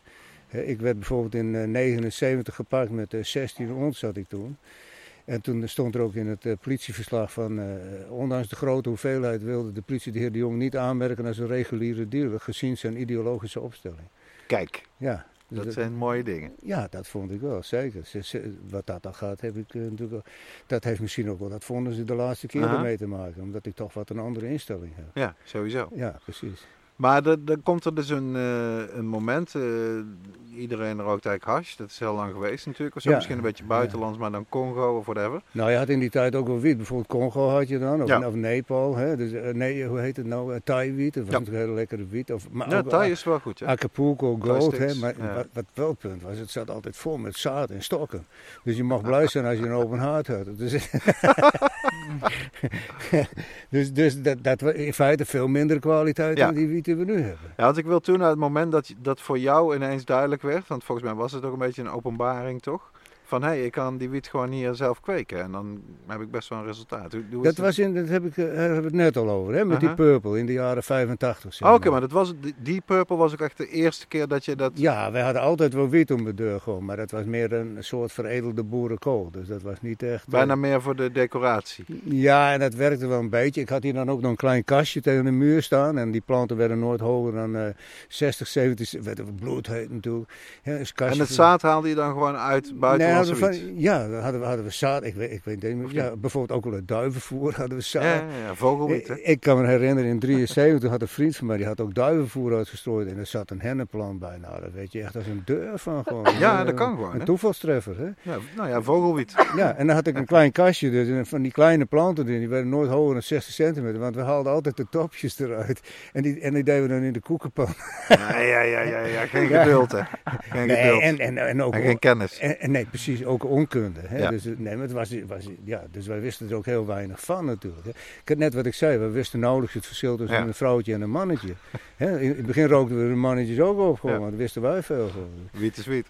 Ik werd bijvoorbeeld in 1979 gepakt met eh, 16 ons zat ik toen. En toen stond er ook in het politieverslag van, ondanks de grote hoeveelheid wilde de politie de heer de Jong niet aanmerken als een reguliere dealer, gezien zijn ideologische opstelling. Kijk, Ja, dus dat zijn mooie dingen. ja, dat vond ik wel, zeker. Ze- ze- wat dat dan gaat, heb ik eh, natuurlijk wel- Dat heeft misschien ook wel, dat vonden ze de laatste keer ermee te maken. Omdat ik toch wat een andere instelling heb. Ja, sowieso. Ja, precies. Maar er, komt er dus een, eh, een moment, eh, iedereen rookt eigenlijk hash, dat is heel lang geweest natuurlijk. Of zo. Ja. Misschien een beetje buitenlands, maar dan Congo of whatever. Nou, je had in die tijd ook wel wiet. Bijvoorbeeld Congo had je dan, of, Ja. of Nepal. Hè? Dus, eh, nee, hoe heet het nou? Thai-wiet. Dat was natuurlijk heel lekkere wiet. Of, maar ook, Thai is wel goed, ja. Acapulco Gold, hè? maar wat, wat wel punt was, het zat altijd vol met zaad en stokken. Dus je mag blij zijn als je een open hart had. [LAUGHS] Dus, [LAUGHS] dus, dus dat, dat was in feite veel minder kwaliteit dan die wiet die we nu hebben. Ja, want ik wil toen naar het moment dat, dat voor jou ineens duidelijk werd, want volgens mij was het ook een beetje een openbaring toch? Van hé, hey, ik kan die wiet gewoon hier zelf kweken en dan heb ik best wel een resultaat. Hoe, Dat, was in, dat heb ik, eh, daar hebben we het net al over, hè? met die Purple in de jaren 85. zeg Oh, Oké, maar dat was, die, Purple was ook echt de eerste keer dat je dat... Ja, wij hadden altijd wel wiet om de deur gewoon, maar dat was meer een soort veredelde boerenkool. Dus dat was niet echt... eh, Bijna meer voor de decoratie. Ja, en dat werkte wel een beetje. Ik had hier dan ook nog een klein kastje tegen de muur staan. En die planten werden nooit hoger dan eh 60, 70, werden bloedheet natuurlijk. Ja, dus En het zaad haalde je dan gewoon uit buiten Nee, hadden we zoiets? van, ja, dan hadden we, hadden we zaad. Ik weet, ik weet niet meer. Ja, bijvoorbeeld ook wel het duivenvoer [LAUGHS] hadden we zaad. Ja, ja, vogelwiet. Ik, ik kan me herinneren, in 73 had een vriend van mij, die had ook duivenvoer uitgestrooid. En er zat een hennenplant bij. Nou, dat weet je echt als een deur van gewoon. Ja, Eh, dat kan gewoon, Een toevalstreffer, hè? Ja, nou ja, vogelwiet. Ja, en dan had ik een klein kastje, dus en van die kleine planten erin, die werden nooit hoger dan 60 centimeter, want we haalden altijd de topjes eruit. En die, en die deden we dan in de koekenpan. Ja, ja, ja, ja, ja. geen geduld hè. Geen Nee, geduld. en, en, en ook En geen kennis. en, en nee, precies, ook onkunde. Hè? Ja. Dus, eh, nee, maar het was, was, ja, dus wij wisten er ook heel weinig van natuurlijk. Hè? Ik had net wat ik zei, we wisten nauwelijks het verschil tussen Ja. een vrouwtje en een mannetje. Hè? In het begin rookten we de mannetjes ook op, gewoon, Ja. want dat wisten wij veel. Gewoon. Wiet is wiet.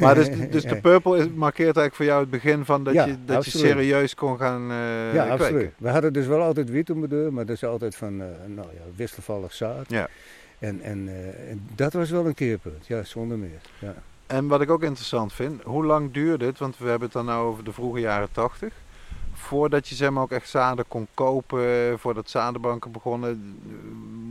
Maar dus, dus de [LAUGHS] purple is, markeert eigenlijk voor jou het begin van dat, je, dat je serieus kon gaan eh ja, kweken. absoluut. We hadden dus wel altijd wiet om de deur, maar dat is altijd van eh, nou, ja, wisselvallig zaad. Ja. En, en, en dat was wel een keerpunt, ja, zonder meer. Ja. En wat ik ook interessant vind, hoe lang duurde het, want we hebben het dan nou over de vroege jaren 80, voordat je zeg maar ook echt zaden kon kopen, voordat zadenbanken begonnen,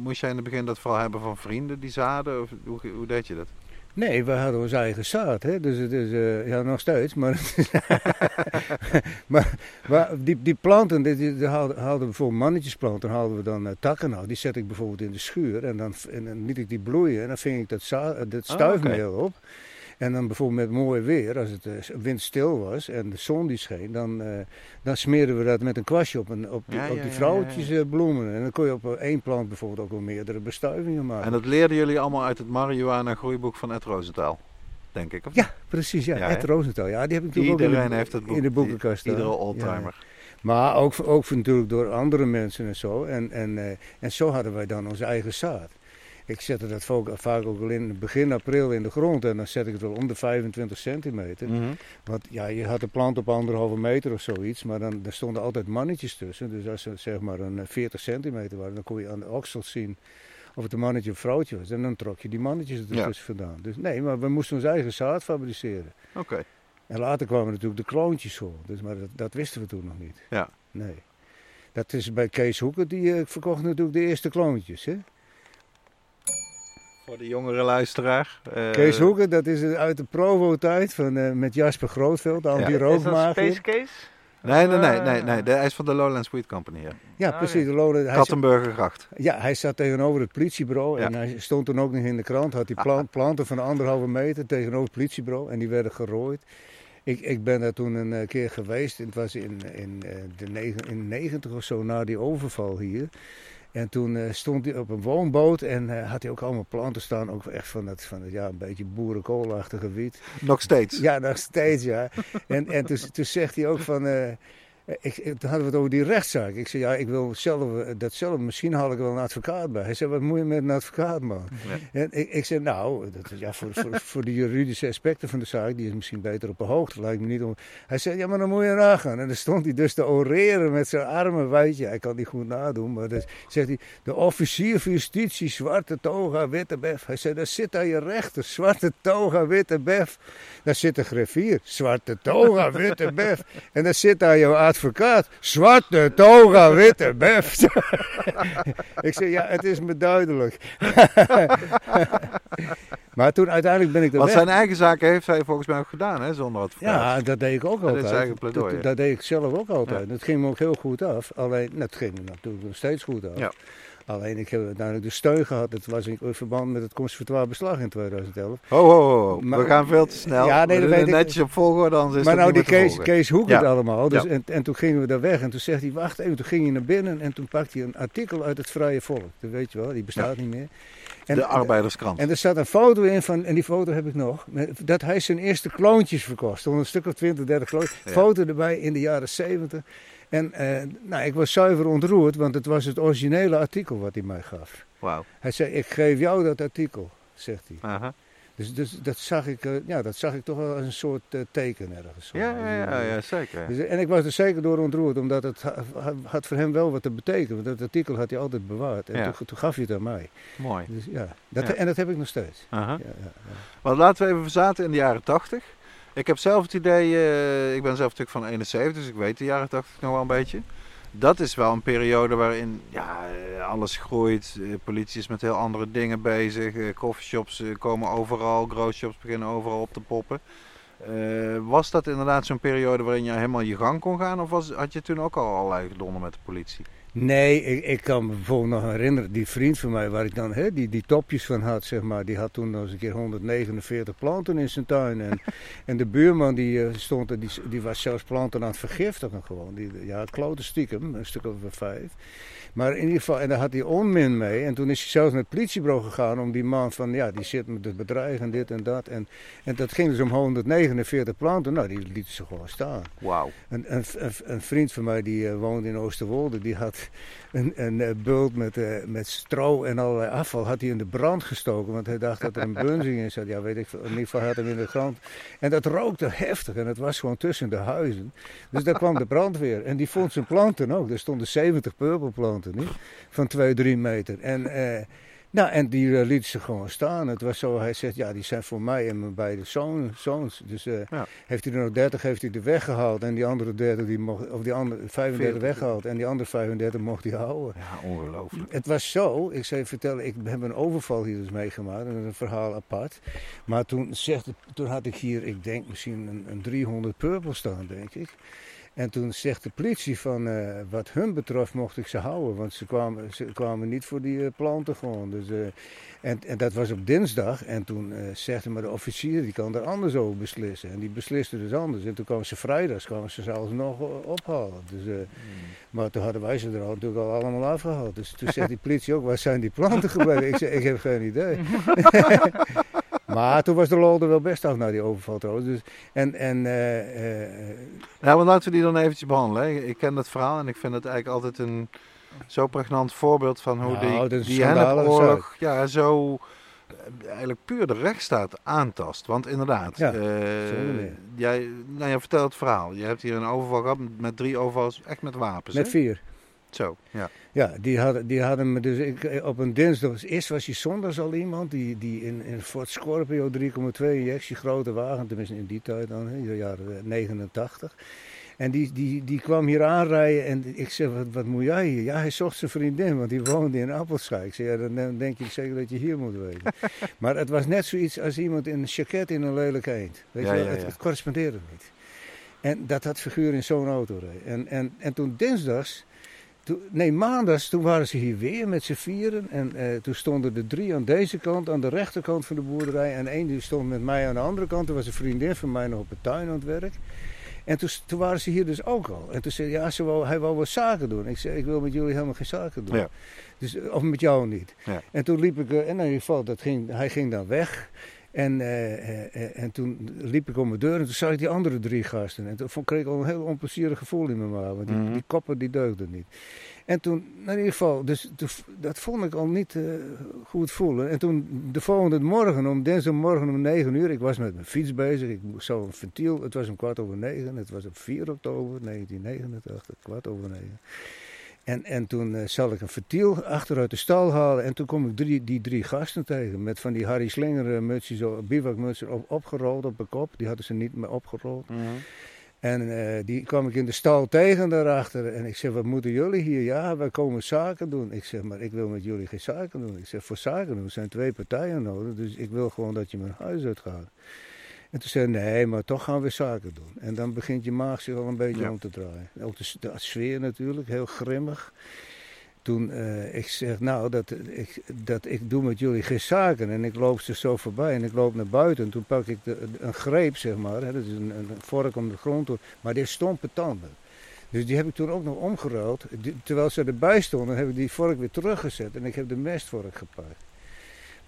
moest jij in het begin dat vooral hebben van vrienden, die zaden, of hoe, hoe deed je dat? Nee, we hadden ons eigen zaad, hè? dus het is, eh, ja nog steeds, maar, [LAUGHS] maar, maar die, die planten, die, die, die haalden, haalden we voor mannetjesplanten, haalden we dan eh, takken uit, die zet ik bijvoorbeeld in de schuur en dan, en dan liet ik die bloeien en dan ving ik dat, za- eh, dat Ah, stuifmeel op. En dan bijvoorbeeld met mooi weer, als het eh, windstil was en de zon die scheen, dan, eh, dan smeerden we dat met een kwastje op, een, op, die, Ja, op die vrouwtjes eh, bloemen. En dan kon je op één plant bijvoorbeeld ook wel meerdere bestuivingen maken. En dat leerden jullie allemaal uit het marihuana groeiboek van Ed Rosenthal, denk ik, of Ja, precies. Ja, Ed? Rosenthal. Ja, die heb ik natuurlijk ook Iedereen in de, heeft het boek. in de boekenkast. Iedere oldtimer. Maar ook, ook natuurlijk door andere mensen en zo. En, en, en zo hadden wij dan onze eigen zaad. Ik zette dat vaak, ook al in begin april in de grond. En dan zet ik het wel om de 25 centimeter. Mhm. Want ja, je had een plant op anderhalve meter of zoiets. Maar dan er stonden altijd mannetjes tussen. Dus als ze zeg maar een eh, 40 centimeter waren, dan kon je aan de oksels zien of het een mannetje of vrouwtje was. En dan trok je die mannetjes er Ja. tussen vandaan. Dus nee, maar we moesten ons eigen zaad fabriceren. Oké. En later kwamen natuurlijk de kloontjes voor. Dus, maar dat, dat wisten we toen nog niet. Ja. Nee. Dat is bij Kees Hoeken, die eh, verkocht natuurlijk de eerste kloontjes. Hè? Voor de jongere luisteraar. eh, Kees Hoeken, dat is eh, uit de Provo-tijd van, eh, met Jasper Grootveld, Ja. Is dat. Space Case? Nee, nee, nee, Ah. nee, nee. de- Hij is van de Lowland Sweet Company. Ja. Ja, Ah, precies. De hij, Kattenburgergracht. ja, hij zat tegenover het politiebureau Ja. en hij stond toen ook nog in de krant. Had die [LAUGHS] plant, planten van anderhalve meter tegenover het politiebureau en die werden gerooid. Ik, ik ben daar toen een eh, keer geweest. Het was in, in, eh, de negen, in 90 of zo na die overval hier. En toen eh, stond hij op een woonboot en eh, had hij ook allemaal planten staan. Ook echt van dat, van dat ja, een beetje boerenkoolachtige wiet. Nog steeds. Ja, nog steeds, ja. En, en toen, toen zegt hij ook van... eh, ik, ik- toen hadden we het over die rechtszaak. Ik zei, ja, ik wil zelf, eh, dat zelf, misschien haal ik wel een advocaat bij. Hij zei, wat moet je met een advocaat, man? Ja. En ik, ik zei, nou, dat, ja, voor, voor, [LAUGHS] voor de juridische aspecten van de zaak, die is misschien beter op de hoogte, lijkt me niet om... Hij zei, ja, maar dan moet je nagaan. En dan stond hij dus te oreren met zijn armen, weet je. Hij kan niet goed nadoen, maar dus zegt hij, de officier van justitie, zwarte toga, witte bef. Hij zei, daar zit aan je rechter, zwarte toga, witte bef. Daar zit de griffier, zwarte toga, witte bef. En daar zit daar jouw advocaat, zwarte toga, witte bef. [LAUGHS] ik zei, ja, het is me duidelijk. [LAUGHS] maar toen uiteindelijk ben ik er Want weg. zijn eigen zaken heeft hij volgens mij ook gedaan, hè, zonder advocaat. Ja, dat deed ik ook Dat altijd. eigen pleidooi, dat, deed ik zelf ook altijd. Het ging me ook heel goed af. Alleen, dat ging me natuurlijk nog steeds goed af. Ja. Alleen ik heb uiteindelijk de steun gehad. Dat was in verband met het conservatoire beslag in 2011. Ho, ho, ho. Maar- we gaan veel te snel. Ja, nee, dat weet ik. netjes op volgorde, anders is maar nou, die Kees. Kees Hoek Ja. het allemaal. Dus, Ja. en, en toen gingen we daar weg. En toen zegt hij, wacht even. Toen ging hij naar binnen en toen pakte hij een artikel uit het Vrije Volk. Dat weet je wel, die bestaat niet meer. En, de arbeiderskrant. En er staat een foto in van, en die foto heb ik nog, dat hij zijn eerste kloontjes verkocht. Er stonden een stuk of 20, 30 kloontjes. Foto erbij in de jaren 70. En eh, nou, ik was zuiver ontroerd, want het was het originele artikel wat hij mij gaf. Wauw. Hij zei, ik geef jou dat artikel, zegt hij. Aha. Dus, dus dat, zag ik, eh, ja, dat zag ik toch wel als een soort eh, teken ergens. zo. Ja, ja, ja, ja, zeker. Dus, en ik was er zeker door ontroerd, omdat het ha- ha- had voor hem wel wat te betekenen. Want dat artikel had hij altijd bewaard. En Ja. toen, toen gaf hij het aan mij. Mooi. Dus, ja, dat, Ja. En dat heb ik nog steeds. Aha. Ja. Maar laten we even verzaten in de jaren 80. Ik heb zelf het idee, eh, ik ben zelf natuurlijk van 71, dus ik weet de jaren 80 nog wel een beetje. Dat is wel een periode waarin ja, eh, alles groeit. Eh, politie is met heel andere dingen bezig. Coffeeshops komen overal. Growshops beginnen overal op te poppen. Was dat inderdaad zo'n periode waarin je helemaal je gang kon gaan? Of was, had je toen ook al allerlei gedonder met de politie? Nee, ik, ik kan me bijvoorbeeld nog herinneren, die vriend van mij waar ik dan hè, die, die topjes van had, zeg maar, die had toen nog eens een keer 149 planten in zijn tuin. En, [LAUGHS] en de buurman die eh, stond er, die, die was zelfs planten aan het vergiftigen gewoon. Die, ja, klote stiekem, een stuk of vijf. Maar in ieder geval, en daar had hij onmin mee. En toen is hij zelfs naar het politiebureau gegaan om die man van, ja, die zit met het bedreig en dit en dat. En, en dat ging dus om 149 planten. Nou, die lieten ze gewoon staan. Wauw. Een, een, een, een vriend van mij die eh, woonde in Oosterwolde, die had een, een eh, bult met, eh, met stro en allerlei afval had hij in de brand gestoken. Want hij dacht dat er een bunzing in zat. Ja, weet ik. In ieder geval had hem in de grond. En dat rookte heftig en het was gewoon tussen de huizen. Dus daar kwam de brandweer. En die vond zijn planten ook. Er stonden 70 purperplanten niet? van 2, 3 meter. En, eh, nou, en die eh, liet ze gewoon staan. Het was zo, hij zegt, ja, die zijn voor mij en mijn beide zoon, zoons. Dus eh, Ja. heeft hij er nog 30, heeft hij er weggehaald. En die andere 30, die mocht, of die andere 35 40. weggehaald. En die andere 35 mocht hij houden. Ja, ongelooflijk. Het was zo, ik zou je vertellen, ik heb een overval hier dus meegemaakt. Dat is een verhaal apart. Maar toen, zegt, toen had ik hier, ik denk misschien een, een 300 purple staan, denk ik. En toen zegt de politie van, eh, wat hun betreft mocht ik ze houden. Want ze kwamen, ze kwamen niet voor die eh, planten gewoon. Dus, eh, en, en dat was op dinsdag. En toen zegt maar de officier die kan er anders over beslissen. En die besliste dus anders. En toen kwamen ze vrijdags, kwamen ze zelfs nog ophalen. Dus, eh, maar toen hadden wij ze er al, natuurlijk al allemaal afgehaald. Dus toen zegt die politie ook, waar zijn die planten gebleven? ik zeg, ik heb geen idee. [LAUGHS] [LAUGHS] maar toen was de lol er wel best af na die overval trouwens. Dus, en, en eh, Ja, maar laten we die dan eventjes behandelen. hè. Ik ken dat verhaal en ik vind het eigenlijk altijd een zo pregnant voorbeeld van hoe Nou, die, die hennepoorlog ja, zo eh, eigenlijk puur de rechtsstaat aantast. Want inderdaad, Ja, jij, nou, je vertelt het verhaal. Je hebt hier een overval gehad met drie overvals, echt met wapens. met hè? vier. Zo, ja. Ja, die hadden, die hadden me dus ik, op een dinsdag. Eerst was hij zondags al iemand die, die in, in Ford Scorpio 3,2 injectie, grote wagen, tenminste in die tijd dan, in de jaren eh, 89. En die, die, die kwam hier aanrijden en ik zei, wat, wat moet jij hier? Ja, hij zocht zijn vriendin, want die woonde in Appelschaik. Ik zei, ja, dan- denk je zeker dat je hier moet weten. [LAUGHS] maar het was net zoiets als iemand in een jacket in een lelijk eend. Weet Ja, je wel? ja, Het, ja. het correspondeerde niet. En dat had figuur in zo'n auto reed. En, en, en toen dinsdags, toen, nee maandags, toen waren ze hier weer met z'n vieren. En eh, toen stonden er drie aan deze kant, aan de rechterkant van de boerderij. En één die stond met mij aan de andere kant. Er was een vriendin van mij nog op het tuin aan het werk. En toen, toen waren ze hier dus ook al. En toen zei hij, ja, ze wou, hij wou wel zaken doen. Ik zei, ik wil met jullie helemaal geen zaken doen. Ja. Dus, of met jou niet. Ja. En toen liep ik, eh, en in ieder geval, dat ging, hij ging dan weg. En, eh, eh, en toen liep ik om mijn deur en toen zag ik die andere drie gasten. En toen kreeg ik al een heel onplezierig gevoel in mijn maag. Want die, Mhm. die koppen die deugden niet. En toen, nou, in ieder geval, dus, dat vond ik al niet eh, goed voelen. En toen de volgende morgen, om dinsdagmorgen om 9 uur, ik was met mijn fiets bezig. Ik zou een ventiel, het was om kwart over negen. Het was op 4 oktober 1989, kwart over negen. En, en toen eh, zal ik een ventiel achteruit de stal halen. En toen kom ik drie, die drie gasten tegen. Met van die Harry Slinger eh, mutsjes, zo, bivakmutsen op, opgerold op de kop. Die hadden ze niet meer opgerold. En eh, die kwam ik in de stal tegen daarachter. En ik zeg, wat moeten jullie hier? Ja, wij komen zaken doen. Ik zeg, maar ik wil met jullie geen zaken doen. Ik zeg, voor zaken doen zijn twee partijen nodig. Dus ik wil gewoon dat je mijn huis uitgaat. En toen zei hij, nee, maar toch gaan we zaken doen. En dan begint je maag zich al een beetje Ja. om te draaien. Ook de, de sfeer natuurlijk, heel grimmig. toen uh, ik zeg, nou, dat ik, dat ik doe met jullie geen zaken. En ik loop ze zo voorbij en ik loop naar buiten. En toen pak ik de, een greep, zeg maar. Hè, dat is een, een vork om de grond te... Maar die stompe tanden. Dus die heb ik toen ook nog omgeruild. terwijl ze erbij stonden, heb ik die vork weer teruggezet. En ik heb de mestvork gepakt.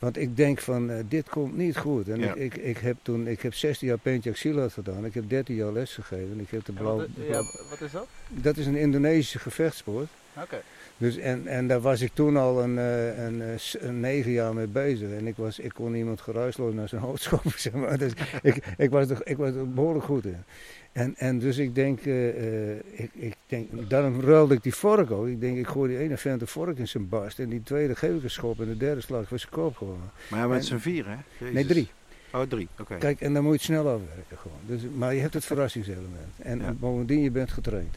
Want ik denk van, uh, dit komt niet goed. En ik, ik, ik, heb toen, ik heb 16 jaar Pencak gedaan. Ik heb 13 jaar les gegeven. Ik heb de blauw, wat, ja, wat is dat? Dat is een Indonesische gevechtssport. Oké. Dus en, en daar was ik toen al een, eh, een, een, een, negen jaar mee bezig. En ik, was, ik kon iemand geruisloos naar zijn hoofd [LAUGHS] schoppen. Zeg maar. dus ik, ik, was er, ik was er behoorlijk goed in. En, en dus ik denk, uh, ik, ik denk, daarom ruilde ik die vork ook. Ik denk, ik gooi die ene vent de vork in zijn barst. En die tweede geef ik een schop en de derde slag voor zijn kop gewoon. Maar ja, met z'n vier hè? Jezus. Nee, drie. Oh, drie, oké. Kijk, en dan moet je het snel afwerken gewoon. Dus, maar je hebt het verrassingselement. En ja. bovendien, je bent getraind.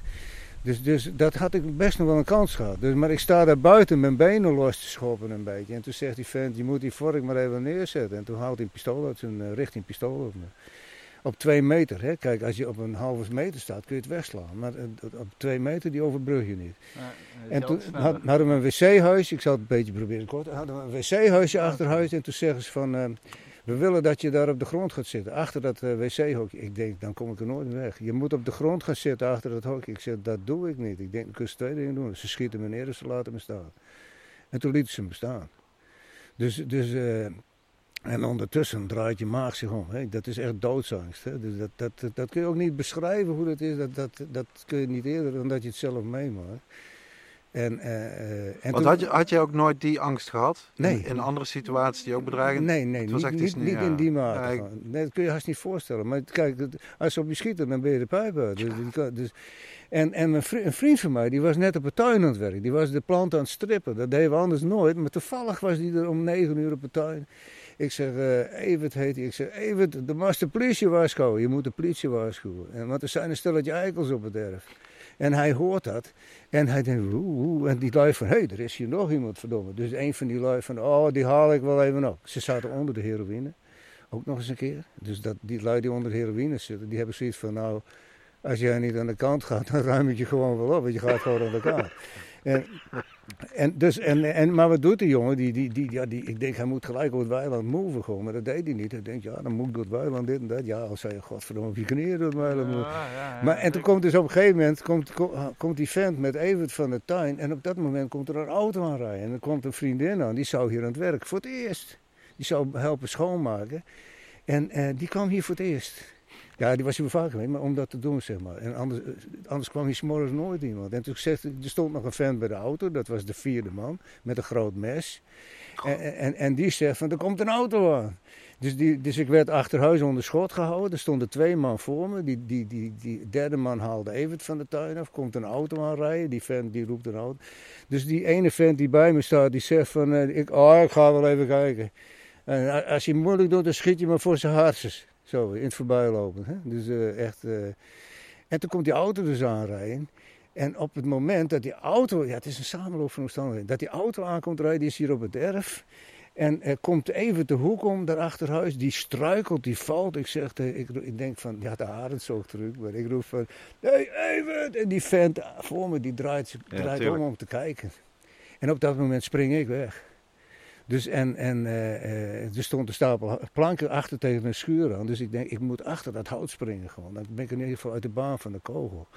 Dus, dus dat had ik best nog wel een kans gehad. Dus, maar ik sta daar buiten mijn benen los te schoppen een beetje. En toen zegt die vent, je moet die vork maar even neerzetten. En toen haalt hij een pistool uit zijn uh, richting pistool op me. Op twee meter, hè. kijk als je op een halve meter staat kun je het wegslaan. Maar uh, op twee meter die overbrug je niet. Ja, en toen had, hadden we een wc-huis, ik zal het een beetje proberen kort. Hadden we een wc-huisje achter huis en toen zeggen ze van... Uh, we willen dat je daar op de grond gaat zitten, achter dat uh, wc-hokje. Ik denk, dan kom ik er nooit weg. Je moet op de grond gaan zitten achter dat hokje. Ik zeg, dat doe ik niet. Ik denk, ik kun twee dingen doen. Ze schieten me neer en ze laten me staan. En toen lieten ze me staan. Dus, dus uh, en ondertussen draait je maag zich om. Hè. Dat is echt doodsangst. Hè. Dus dat, dat, dat kun je ook niet beschrijven hoe dat is. Dat, dat, dat kun je niet eerder dan dat je het zelf meemaakt. En, uh, en Want had, je, had je ook nooit die angst gehad? Nee. In, andere situaties die ook bedreigend? Nee, nee, niet, niet, niet in die mate. Ja. Nee, dat kun je haast niet voorstellen. Maar kijk, als ze op je schieten, dan ben je de pijp uit. Dus, dus, en en vriend, een vriend van mij, die was net op het tuin aan het werk. Die was de plant aan het strippen. Dat deden we anders nooit. Maar toevallig was die er om negen uur op het tuin. Ik zeg, uh, Evert heet hij. Ik zeg, Evert, de mag de politie waarschuwen. Je moet de politie waarschuwen. En, want er zijn een stelletje eikels op het erf. En hij hoort dat. En hij denkt, oeh, oeh. En die lui van, hé, hey, er is hier nog iemand, verdomme. Dus een van die lui van, oh, die haal ik wel even op. Ze zaten onder de heroïne. Ook nog eens een keer. Dus dat, die lui die onder de heroïne zitten, die hebben zoiets van, nou, als jij niet aan de kant gaat, dan ruim ik je gewoon wel op. Want je gaat gewoon aan de kant. [LAUGHS] En, en, dus, en, en, maar wat doet die jongen? Die, die, die, ja, die, ik denk, hij moet gelijk op het weiland moven gewoon. Maar dat deed hij niet. Hij denkt, ja, dan moet ik door het weiland dit en dat. Ja, als hij, godverdomme, op je knieën door het weiland moet. Ja, ja, maar, en toen komt dus op een gegeven moment, komt, komt die vent met Evert van de tuin. En op dat moment komt er een auto aanrijden. En er komt een vriendin aan, die zou hier aan het werk. Voor het eerst. Die zou helpen schoonmaken. En uh, die kwam hier voor het eerst. Ja, die was hier vaak geweest, maar om dat te doen, zeg maar. En anders, eh, anders kwam hier s'morgens nooit iemand. En toen zegt, er stond nog een vent bij de auto, dat was de vierde man, met een groot mes. En, en, en, die zegt van, er komt een auto aan. Dus, die, dus ik werd achter huis onder schot gehouden. Er stonden twee man voor me. Die, die, die, die derde man haalde Evert van de tuin af. Komt een auto aanrijden. Die vent die roept een auto. Dus die ene vent die bij me staat, die zegt van, uh, ik, oh, ik ga wel even kijken. En als je moeilijk doet, dan schiet je me voor zijn hartjes. Zo, in het voorbijlopen. Hè? Dus uh, echt. Uh... En toen komt die auto dus aanrijden. En op het moment dat die auto, ja, het is een samenloop van omstandigheden, dat die auto aankomt rijden, die is hier op het erf. En er komt even de hoek om, daar achter huis, die struikelt, die valt. Ik zeg, ik, ik denk van, ja, de haren zo terug. Maar ik roep van, hey, even! En die vent voor me, die draait, draait om om te kijken. En op dat moment spring ik weg. Dus en, en uh, er stond een stapel planken achter tegen een schuur aan. Dus ik denk, ik moet achter dat hout springen gewoon. Dan ben ik in ieder geval uit de baan van de kogel.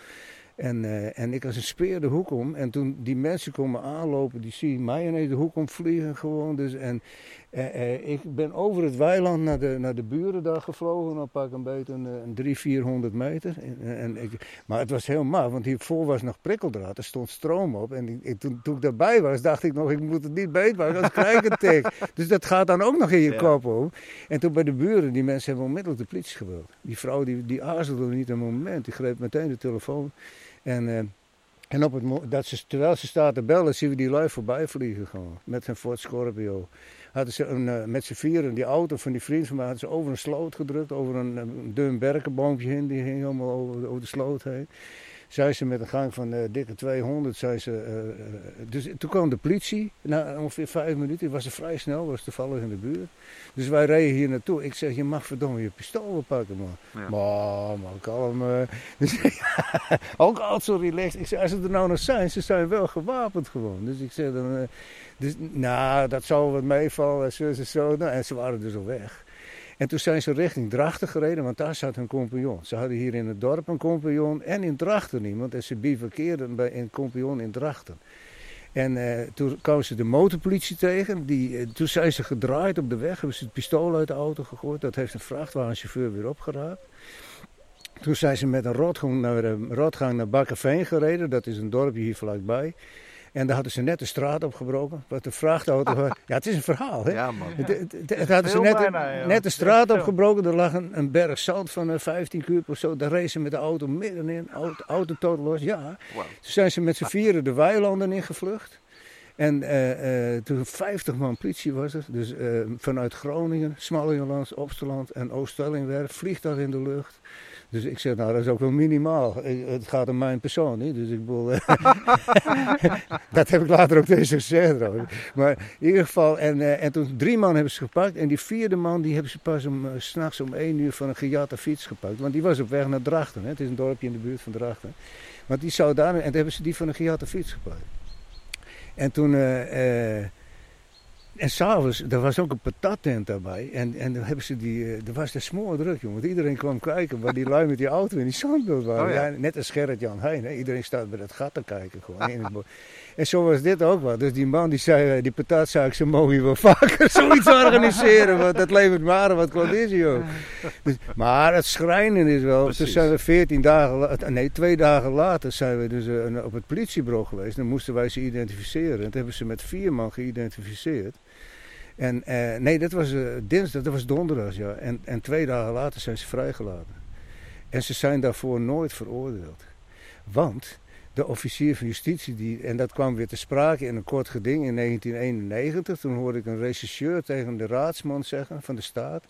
En, uh, en ik als een speer de hoek om. En toen die mensen komen aanlopen, die zien mij ineens de hoek om vliegen gewoon. Dus, en ik ben over het weiland naar de, naar de buren daar gevlogen. Dan pak een beetje een, een 300, 400 meter. En, en ik, maar het was heel maf, want hiervoor was nog prikkeldraad. Er stond stroom op. En ik, toen, toen ik daarbij was, dacht ik nog, ik moet het niet beet maken, anders krijg ik het tik. [LAUGHS] Dus dat gaat dan ook nog in je ja. kop om. En toen bij de buren, die mensen hebben onmiddellijk de politie gebeld. Die vrouw die, die aarzelde niet een moment. Die greep meteen de telefoon. En, uh, en op het, dat ze, terwijl ze staat te bellen, zien we die lui voorbij vliegen gewoon. Met een Ford Scorpio. Hadden ze een, uh, met z'n vieren, die auto van die vriend van mij, hadden ze over een sloot gedrukt. Over een, een dun berkenboompje heen, die hing helemaal over, over de sloot heen. Zijn ze met een gang van uh, dikke 200. Zijn ze, uh, dus toen kwam de politie, na ongeveer vijf minuten. Was er vrij snel, was toevallig in de buurt. Dus wij reden hier naartoe. Ik zeg, je mag verdomme je pistool wel pakken, man. Ja. Maar, man, kalm. Dus, [LAUGHS] ook altijd zo relaxed. Ik zeg, als ze er nou nog zijn, ze zijn wel gewapend gewoon. Dus ik zeg dan, dus, nou, dat zou wat meevallen. Zo, zo, zo. Nou, en ze waren dus al weg. En toen zijn ze richting Drachten gereden, want daar zat hun compagnon. Ze hadden hier in het dorp een compagnon en in Drachten iemand. En ze bivakkeerden bij een compagnon in Drachten. En uh, toen kwamen ze de motorpolitie tegen. Die, uh, toen zijn ze gedraaid op de weg, hebben ze het pistool uit de auto gegooid. Dat heeft een vrachtwagenchauffeur weer opgeraapt. Toen zijn ze met een rotgang naar, uh, rotgang naar Bakkerveen gereden. Dat is een dorpje hier vlakbij. En daar hadden ze net de straat opgebroken. Wat de vrachtauto. [LAUGHS] ja, het is een verhaal. Hè? Ja, man. Hadden ze net, bijna, net de straat opgebroken. Er lag een, een berg zand van 15 kuub of zo. Daar racen ze met de auto middenin. Auto, auto tot los. Ja. Wow. Toen zijn ze met z'n vieren de weilanden ingevlucht. En uh, uh, toen 50 man politie was er. Dus uh, vanuit Groningen, Smallingeland, Opsteland en Oost-Stellingwerf. Vliegtuig in de lucht. Dus ik zeg, nou dat is ook wel minimaal. Het gaat om mijn persoon, niet? Dus ik bedoel, [LAUGHS] dat heb ik later ook tegen gezegd. Maar in ieder geval, en, uh, en toen drie man hebben ze gepakt. En die vierde man, die hebben ze pas om, uh, s'nachts om één uur van een gejatte fiets gepakt. Want die was op weg naar Drachten. Hè? Het is een dorpje in de buurt van Drachten. Want die zou daar, en toen hebben ze die van een gejatte fiets gepakt. En toen... Uh, en s'avonds, er was ook een patattent daarbij. En, en dan hebben ze die, uh, er was de smoor druk, jongen. Want iedereen kwam kijken waar die lui met die auto in die zandbeeld waren. Oh, ja. ja. net als Gerrit-Jan Heijn. Hè. Iedereen staat bij dat gat te kijken. Gewoon, [LAUGHS] en zo was dit ook wel. Dus die man die zei, uh, die patat zou ik, ze mogen wel vaker [LAUGHS] zoiets organiseren. Want dat levert maar wat conditie joh. Dus, maar het schrijnen is wel. Precies. Toen zijn we veertien dagen, nee twee dagen later zijn we dus uh, op het politiebureau geweest. Dan moesten wij ze identificeren. En dat hebben ze met vier man geïdentificeerd. En uh, nee, dat was uh, dinsdag, dat was donderdag, ja. En, en twee dagen later zijn ze vrijgelaten. En ze zijn daarvoor nooit veroordeeld. Want de officier van justitie, die, en dat kwam weer te sprake in een kort geding in 1991. Toen hoorde ik een rechercheur tegen de raadsman zeggen van de staat.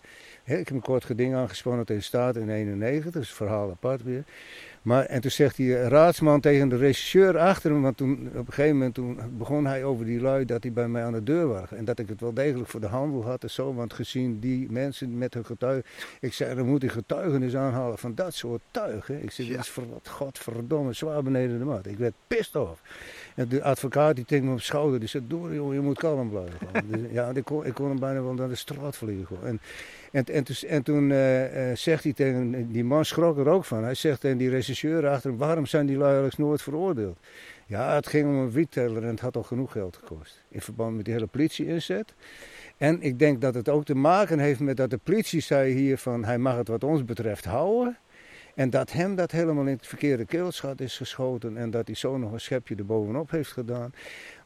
ik heb een kort geding aangespannen tegen de staat in 1991, dat is verhaal apart weer. Maar, en toen zegt die raadsman tegen de regisseur achter hem, want toen, op een gegeven moment toen begon hij over die lui dat hij bij mij aan de deur was. En dat ik het wel degelijk voor de handel had en zo, want gezien die mensen met hun getuigen. Ik zei, dan moet ik getuigenis aanhalen van dat soort tuigen. Ik zei, ja. dat is voor wat godverdomme zwaar beneden de mat. Ik werd pist af. En de advocaat die tikte me op de schouder, die zei, door jongen, je moet kalm blijven. [LAUGHS] dus, ja, ik kon, ik kon hem bijna wel naar de straat vliegen. En, en, en, en toen uh, uh, zegt hij tegen, die man schrok er ook van. Hij zegt tegen die regisseur achter hem, waarom zijn die lui nooit veroordeeld? Ja, het ging om een wietteller en het had al genoeg geld gekost. In verband met die hele politie-inzet. En ik denk dat het ook te maken heeft met dat de politie zei hier van, hij mag het wat ons betreft houden. En dat hem dat helemaal in het verkeerde keelschat is geschoten en dat hij zo nog een schepje erbovenop heeft gedaan.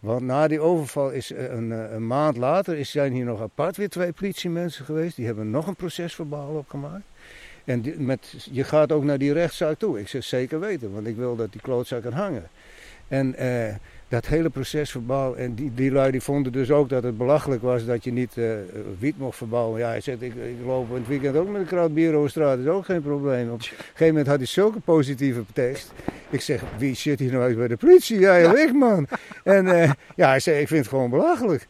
Want na die overval is eh, een, eh, een maand later is, zijn hier nog apart weer twee politiemensen geweest. Die hebben nog een procesverbaal opgemaakt. En met, je gaat ook naar die rechtszaak toe. Ik zeg zeker weten, want ik wil dat die klootzak kan hangen. En eh, dat hele proces verbouwen. En die, die lui die vonden dus ook dat het belachelijk was dat je niet uh, wiet mocht verbouwen. Ja, hij zegt, ik, ik loop in het weekend ook met een kraat bier over straat, dat is ook geen probleem. Op een gegeven moment had hij zulke positieve tekst. Ik zeg, wie zit hier nou uit bij de politie? Ja, ja, ik man. En uh, ja, hij zei, ik vind het gewoon belachelijk.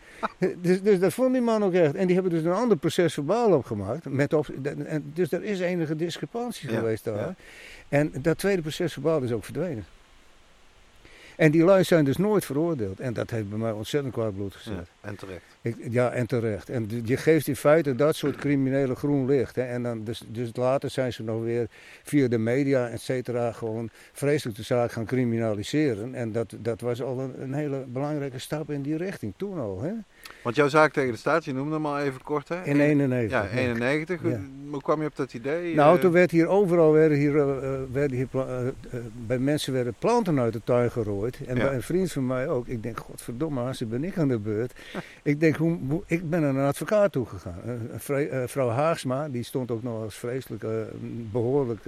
Dus, dus dat vond die man ook echt. En die hebben dus een ander proces verbaal opgemaakt. Met op, en, dus er is enige discrepantie ja, geweest daar. Ja. En dat tweede proces verbaal is ook verdwenen. En die lui zijn dus nooit veroordeeld. En dat heeft bij mij ontzettend kwaad bloed gezet. Ja, en terecht. Ik, ja, en terecht. En je geeft in feite dat soort criminele groen licht. Hè. En dan, dus, dus later zijn ze nog weer via de media, et cetera, gewoon vreselijk de zaak gaan criminaliseren. En dat, dat was al een, een hele belangrijke stap in die richting, toen al. Hè. Want jouw zaak tegen de staat, je noemde hem al even kort hè? In 91. Ja, 91. Ja. Hoe kwam je op dat idee? Nou, toen werd hier overal, werden hier, uh, werden hier bij mensen werden planten uit de tuin gerooid. En ja. bij een vriend van mij ook. Ik denk, godverdomme, ze ben ik aan de beurt. [LAUGHS] ik denk, hoe, hoe, ik ben naar een advocaat toegegaan. vrouw Haagsma, die stond ook nog als vreselijk, behoorlijk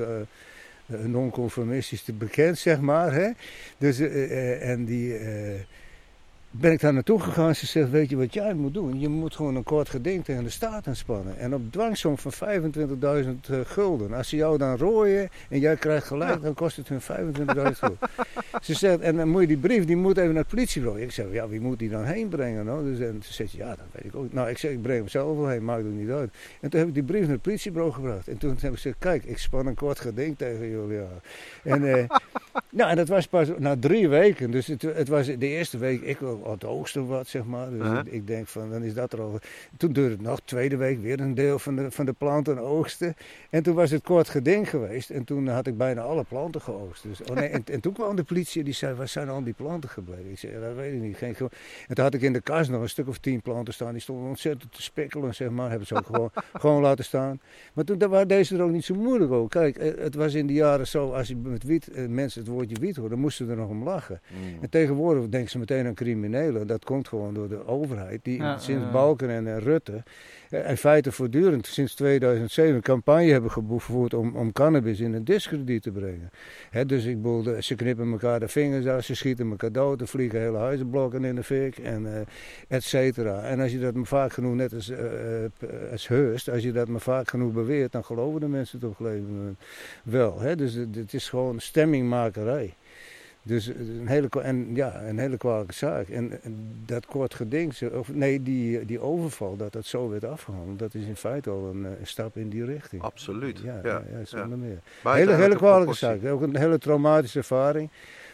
non-conformistisch bekend, zeg maar. Hè? Dus, en die ben ik daar naartoe gegaan. Ze zegt, weet je wat jij moet doen? Je moet gewoon een kort geding tegen de staat aanspannen. En op dwangsom van 25.000 uh, gulden. Als ze jou dan rooien en jij krijgt gelijk, dan kost het hun 25.000 gulden. [LAUGHS] ze zegt, en dan moet je die brief, die moet even naar het politiebureau. Ik zeg, ja, wie moet die dan heen brengen? Nou? Dus, en ze zegt, ja, dat weet ik ook. Nou, ik zeg, ik breng hem zelf wel heen, maakt het niet uit. En toen heb ik die brief naar het politiebureau gebracht. En toen heb ik gezegd, kijk, ik span een kort geding tegen jullie aan. En, uh, [LAUGHS] nou, en dat was pas na drie weken. Dus het, het was de eerste week, ik wil het oogsten wat, zeg maar. Dus ik, ik denk van, dan is dat er al. Toen duurde het nog, tweede week weer een deel van de, van de planten oogsten. En toen was het kort geding geweest. En toen had ik bijna alle planten geoogst. Dus, oh nee, en, en toen kwam de politie die zei, waar zijn al die planten gebleven? Ik zei, dat weet ik niet. Geen, ge- en toen had ik in de kast nog een stuk of tien planten staan. Die stonden ontzettend te spikkelen, zeg maar. Hebben ze ook gewoon, [LAUGHS] gewoon laten staan. Maar toen waren deze er ook niet zo moeilijk over. Kijk, eh, het was in die jaren zo, als je met wiet, eh, mensen het woordje wiet hoorden, moesten ze er nog om lachen. Mm. En tegenwoordig denken ze meteen aan criminelen. Dat komt gewoon door de overheid. Die Ja, sinds. Balken en eh, Rutte eh, in feite voortdurend sinds 2007 een campagne hebben gevoerd om, om cannabis in een discrediet te brengen. Dus ik bedoel, ze knippen elkaar de vingers af, ze schieten elkaar dood, er vliegen hele huizenblokken in de fik en eh et cetera. En als je dat maar vaak genoeg, net als, als Hearst, als je dat maar vaak genoeg beweert, dan geloven de mensen het op een gegeven moment wel. Dus het, het is gewoon stemmingmakerij. Dus een hele, en, ja, een hele kwalijke zaak. En, en dat kort geding, of nee, die, die overval, dat dat zo werd afgehandeld, dat is in feite al een, eh, stap in die richting. Absoluut. Ja, Ja, ja, ja, zonder meer. Buiten Hele, hele kwalijke zaak. Ook een hele traumatische ervaring.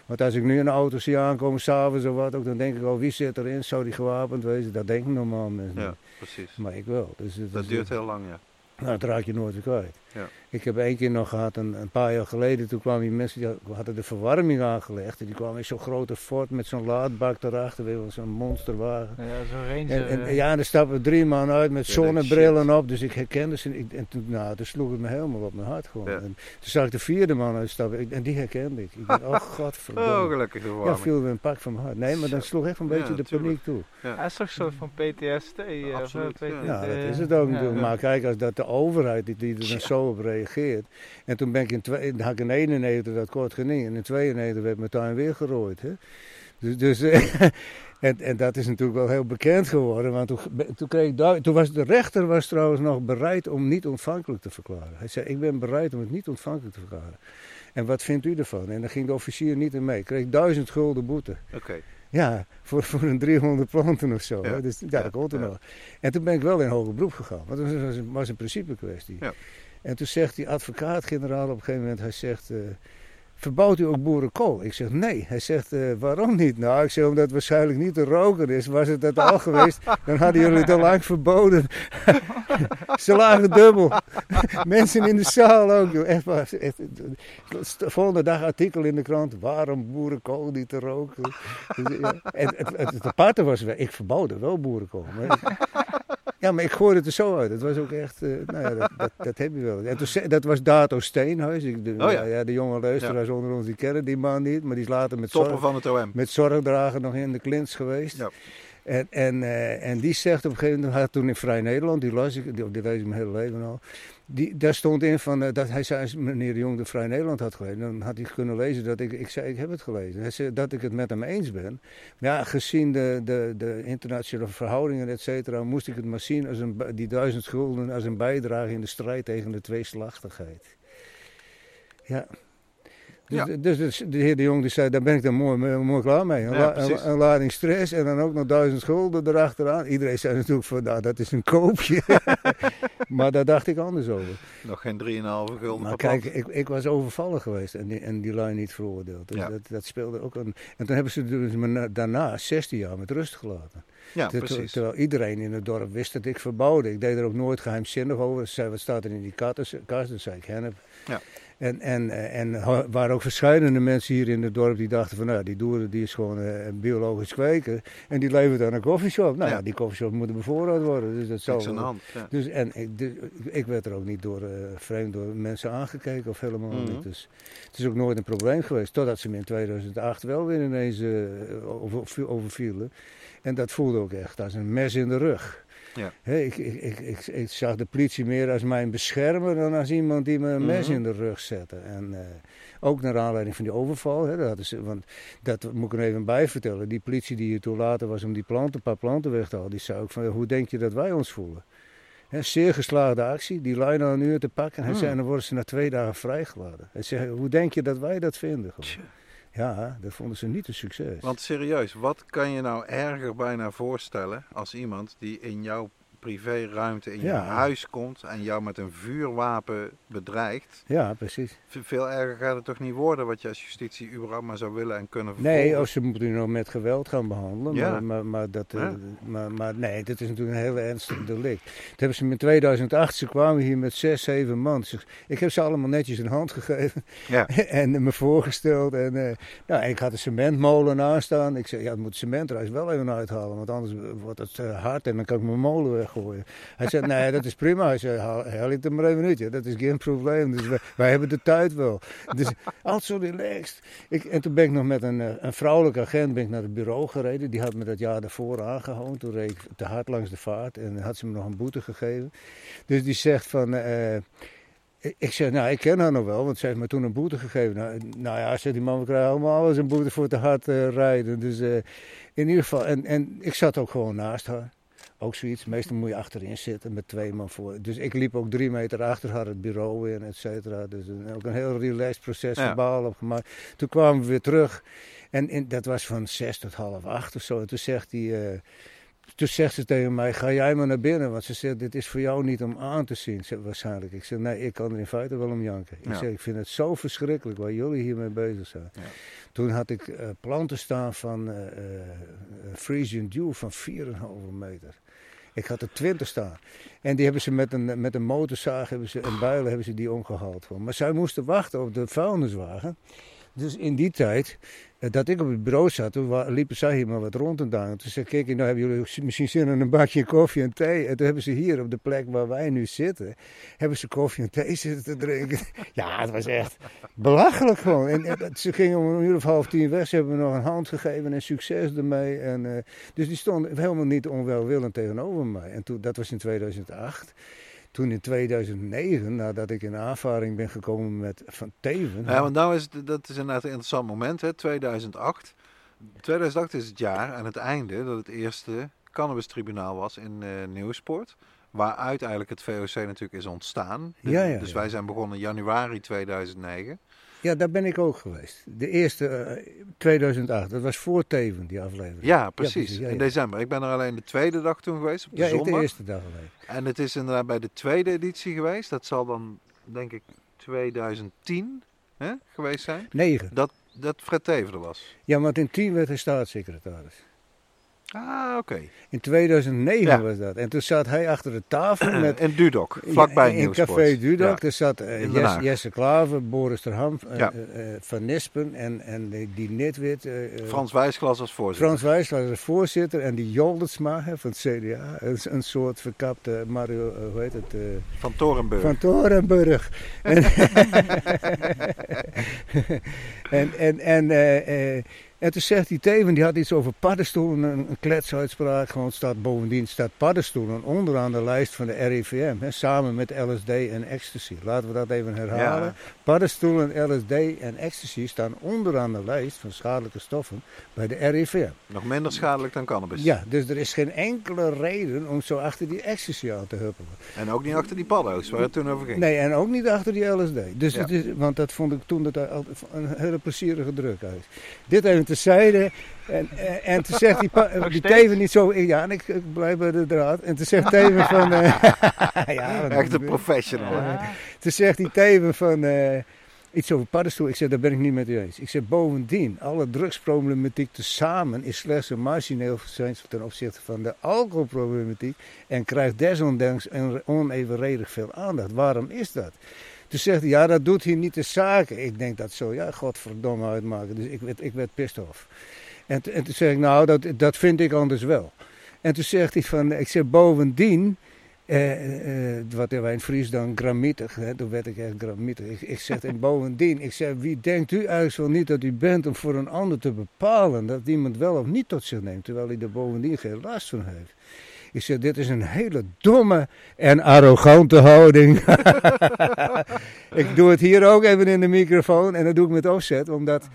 Want als ik nu een auto zie aankomen, s'avonds of wat ook, dan denk ik al, wie zit erin? Zou die gewapend wezen? Dat denken normaal mensen Ja, niet. precies. Maar ik wel. Dus Dat duurt heel lang, ja. nou, dat raak je nooit weer kwijt. Ja. Ik heb één keer nog gehad, een, een paar jaar geleden, toen kwamen die mensen, die hadden de verwarming aangelegd. En die kwamen in zo'n grote Ford met zo'n laadbak erachter, wel, zo'n monsterwagen. Ja, zo'n. En, en, eh, ja, en er stappen drie man uit met Ja, zonnebrillen op, dus ik herkende ze. Ik, en toen, nou, toen sloeg het me helemaal op mijn hart gewoon. Ja. En toen zag ik de vierde man uitstappen en die herkende ik. Ik dacht, oh [LAUGHS] Oh, godverdomme. gelukkig de Ja, viel weer een pak van mijn hart. Nee, maar dan Zo. sloeg echt een Ja, beetje de tuurlijk. paniek toe. Hij is toch een soort van PTSD? eh, of, Absoluut, eh, ja. PTSD, Ja, dat is het ook ja. natuurlijk. Maar kijk, als dat de overheid die, die er dan zo op reageert. En toen ben ik in, had ik in 91 dat kort geding. En in 92 werd mijn tuin weer gerooid. Hè? Dus, dus, [LAUGHS] en, en dat is natuurlijk wel heel bekend geworden. Want toen, toen, kreeg ik, toen was de rechter was trouwens nog bereid om niet ontvankelijk te verklaren. Hij zei, ik ben bereid om het niet ontvankelijk te verklaren. En wat vindt u ervan? En dan ging de officier niet in mee. Ik kreeg duizend gulden boete. Oké. Ja, voor, voor een 300 planten of zo. Ja. Dus ja, dat komt er nog. En toen ben ik wel in hoger beroep gegaan. Want dat was een, was principe kwestie. Ja. En toen zegt die advocaat-generaal op een gegeven moment, hij zegt... eh, Verbouwt u ook boerenkool? Ik zeg nee. Hij zegt eh, waarom niet? Nou, ik zeg omdat het waarschijnlijk niet te roken is. Was het dat al geweest, [LAUGHS] dan hadden jullie het al lang verboden. [LAUGHS] Ze lagen dubbel. [LAUGHS] Mensen in de zaal ook. Joh. Echt, waar. echt, de volgende dag artikel in de krant. Waarom boerenkool niet te roken? Dus, ja. En het, het, het aparte was, wel, ik verbouwde wel boerenkool. Maar ja, maar ik gooide het er zo uit. Het was ook echt, eh, nou ja, dat, dat, dat heb je wel. En toen, dat was Dato Steenhuis. Ik, de, Oh ja. ja. de jonge luisteraars onder ons, die kennen die man niet. Maar die is later met zorg, van het OM. met zorgdrager nog in de klins geweest. Ja. En, en, eh, en die zegt op een gegeven moment, had toen in Vrij Nederland, die las ik, die, die lees ik mijn hele leven al. Die, daar stond in van, eh, dat hij zei, als meneer Jong de Vrij Nederland had gelezen, dan had hij kunnen lezen dat ik, ik zei, ik heb het gelezen. Hij zei dat ik het met hem eens ben. Maar ja, gezien de, de, de internationale verhoudingen, et cetera, moest ik het maar zien als een, die duizend gulden als een bijdrage in de strijd tegen de tweeslachtigheid. Ja. Dus, Ja. dus, dus de heer De Jong die zei, daar ben ik dan mooi, mooi klaar mee. Een, Ja, la- precies. een, een lading stress en dan ook nog duizend schulden erachteraan. Iedereen zei natuurlijk van, nou dat is een koopje. [LAUGHS] maar daar dacht ik anders over. Nog geen 3,5 gulden Maar kijk, ik, ik was overvallen geweest en die, en die lui niet veroordeeld. Dus Ja. dat, dat speelde ook een... En toen hebben ze dus me na- daarna 16 jaar met rust gelaten. Ja, Ter- precies. Terwijl iedereen in het dorp wist dat ik verbouwde. Ik deed er ook nooit geheimzinnig over. Ze zei, wat staat er in die kast? Dan zei ik hennep. Ja. En, en, eh, en er waren ook verschillende mensen hier in het dorp die dachten van... Nou, die doeren die is gewoon eh, een biologisch kweken. En die levert aan een koffieshop. Nou ja, Ja. die koffieshop moet bevoorraad worden. Dus dat zou... Hand. Ja. Dus, en ik, dus ik werd er ook niet door, eh, vreemd door mensen aangekeken of helemaal Mhm. niet. Dus het is ook nooit een probleem geweest. Totdat ze me in 2008 wel weer ineens over, overvielen. En dat voelde ook echt als een mes in de rug. Ja. Ik, ik, ik, ik, zag de politie meer als mijn beschermer dan als iemand die me een mes Mhm. in de rug zette. En eh, ook naar aanleiding van die overval. Hè, dat ze, want dat moet ik er even bij vertellen. Die politie die hier toe later was om die planten, een paar planten weg te halen, die zei ook van hoe denk je dat wij ons voelen? Hè, zeer geslaagde actie, die lui nou een uur te pakken. Hij Hmm. zei, dan worden ze na twee dagen vrijgelaten. Hij zei, hoe denk je dat wij dat vinden? gewoon? Ja, dat vonden ze niet een succes. Want serieus, wat kan je nou erger bijna voorstellen als iemand die in jouw privéruimte in Ja. je huis komt en jou met een vuurwapen bedreigt? Ja, precies. Ve- Veel erger gaat het toch niet worden wat je als justitie überhaupt maar zou willen en kunnen vervolgen? Nee, of ze moeten u nog met geweld gaan behandelen. Ja. Maar, maar, maar, dat, eh, Ja. maar, maar nee, dit is natuurlijk een hele ernstig delict. Dat hebben ze me in 2008, ze kwamen hier met zes, zeven man. Ik heb ze allemaal netjes een hand gegeven Ja. [LAUGHS] en me voorgesteld. En, eh, nou, ik had een cementmolen aanstaan. Ik zei, ja, het moet cement er wel even uithalen, want anders wordt het eh, hard en dan kan ik mijn molen Hij zei, nee, dat is prima. Hij zei, haal, het maar even uit. Dat is geen probleem. Dus wij, hebben de tijd wel. Dus altijd zo relaxed. Ik, en toen ben ik nog met een, eh, een vrouwelijke agent ben ik naar het bureau gereden. Die had me dat jaar daarvoor aangehouden. Toen reed ik te hard langs de vaart en had ze me nog een boete gegeven. Dus die zegt van... eh, ik- zeg, nou, ik ken haar nog wel, want ze heeft me toen een boete gegeven. Nou, nou ja, zegt die man, we krijgen allemaal eens een boete voor te hard eh, rijden. Dus in ieder geval, en, en ik zat ook gewoon naast haar. Ook zoiets, meestal moet je achterin zitten met twee man voor. Dus ik liep ook drie meter achter haar het bureau in, et cetera. Dus een, ook een heel relaxed proces Ja. verbaal opgemaakt. Toen kwamen we weer terug en in, dat was van zes tot half acht of zo. En toen zegt hij... eh, toen zegt ze tegen mij, ga jij maar naar binnen. Want ze zegt, dit is voor jou niet om aan te zien, ze- waarschijnlijk. Ik zeg, nee, ik kan er in feite wel om janken. Ik Ja. zeg, ik vind het zo verschrikkelijk waar jullie hiermee bezig zijn. Ja. Toen had ik eh, planten staan van eh eh, Frisian Dew van 4,5 meter. Ik had er 20 staan. En die hebben ze met een, met een motorzaag hebben ze, en builen hebben ze die omgehaald. Maar zij moesten wachten op de vuilniswagen. Dus in die tijd, dat ik op het bureau zat, toen liepen zij hier maar wat rond en daar. Toen zei ik, nou hebben jullie misschien zin in een bakje koffie en thee. En toen hebben ze hier op de plek waar wij nu zitten, hebben ze koffie en thee zitten te drinken. [LAUGHS] Ja, het was echt belachelijk gewoon. En, ze gingen om een uur of half tien weg, ze hebben me nog een hand gegeven en succes ermee. En, eh, dus die stonden helemaal niet onwelwillend tegenover mij. En toen, dat was in 2008. Toen in 2009, nadat ik in aanvaring ben gekomen met Van Teven. Ja, want nou is het, dat is inderdaad een interessant moment, hè, 2008. 2008 is het jaar aan het einde dat het eerste cannabistribunaal was in eh Nieuwspoort. Waaruit eigenlijk het VOC natuurlijk is ontstaan. Dus, Ja, ja, dus wij zijn begonnen in januari 2009. Ja, daar ben ik ook geweest. De eerste, eh, 2008, dat was voor Teven, die aflevering. Ja, precies. precies, ja, In ja. december. Ik ben er alleen de tweede dag toen geweest, op de Ja, ik de eerste dag alleen. En het is inderdaad bij de tweede editie geweest. Dat zal dan, denk ik, 2010 hè, geweest zijn. Negen. Dat, dat Fred Teven er was. Ja, want in 10 werd hij staatssecretaris. Ah, oké. In 2009 Ja. was dat. En toen zat hij achter de tafel [CLEARS THROAT] met... In Dudok, vlakbij in Nieuwsport. Café Dudok. Ja. Daar zat eh, In Jesse. Jesse Klaver, Boris ter Ham, eh, Ja. eh, Van Nispen en, en die, die Nitwit. Frans Wijsglas als voorzitter. Frans Wijsler als voorzitter en die Joldertsma hè, van het CDA. Een, een soort verkapte Mario, hoe heet het? Van Torenburg. van Torenburg. [LAUGHS] [LAUGHS] en, en, en, en, en toen zegt die Teven, die had iets over paddenstoelen, een, een kletsuitspraak. Gewoon staat bovendien staat paddenstoelen onderaan de lijst van de RIVM. Hè, samen met LSD en ecstasy. Laten we dat even herhalen. Ja. Paddenstoelen, LSD en ecstasy staan onderaan de lijst van schadelijke stoffen bij de RIVM. Nog minder schadelijk dan cannabis. Ja, dus er is geen enkele reden om zo achter die ecstasy aan te huppelen. En ook niet achter die paddo's waar het toen over ging. Nee, en ook niet achter die LSD. Dus Ja. het is, want dat vond ik toen dat een hele plezierige druk uit. Dit even En, en, en toen zegt die? [LAUGHS] Teven niet zo. Ja, en ik, ik blijf bij de draad. En toen zegt Teven [LAUGHS] van. eh, [LAUGHS] ja, Echt een professional. hè? Ah, toen zegt die Teven van. eh, iets over paddenstoel. Ik zeg, daar ben ik niet met u eens. Ik zeg, bovendien, alle drugsproblematiek tezamen is slechts een margineel verschijnsel ten opzichte van de alcoholproblematiek en krijgt desondanks een onevenredig veel aandacht. Waarom is dat? Toen zegt hij, ja, dat doet hier niet de zaken. Ik denk dat zo, ja, godverdomme uitmaken. Dus ik werd, ik werd pissed. En, en toen zeg ik, nou, dat, dat vind ik anders wel. En toen zegt hij van, ik zeg, bovendien, eh, eh, wat wij in Fries dan gramietig, hè, toen werd ik echt gramietig. Ik, ik zeg, en bovendien, ik zeg, wie denkt u eigenlijk wel niet dat u bent om voor een ander te bepalen dat iemand wel of niet tot zich neemt, terwijl hij er bovendien geen last van heeft. Ik zeg, dit is een hele domme en arrogante houding. [LAUGHS] ik doe het hier ook even in de microfoon en dat doe ik met offset, omdat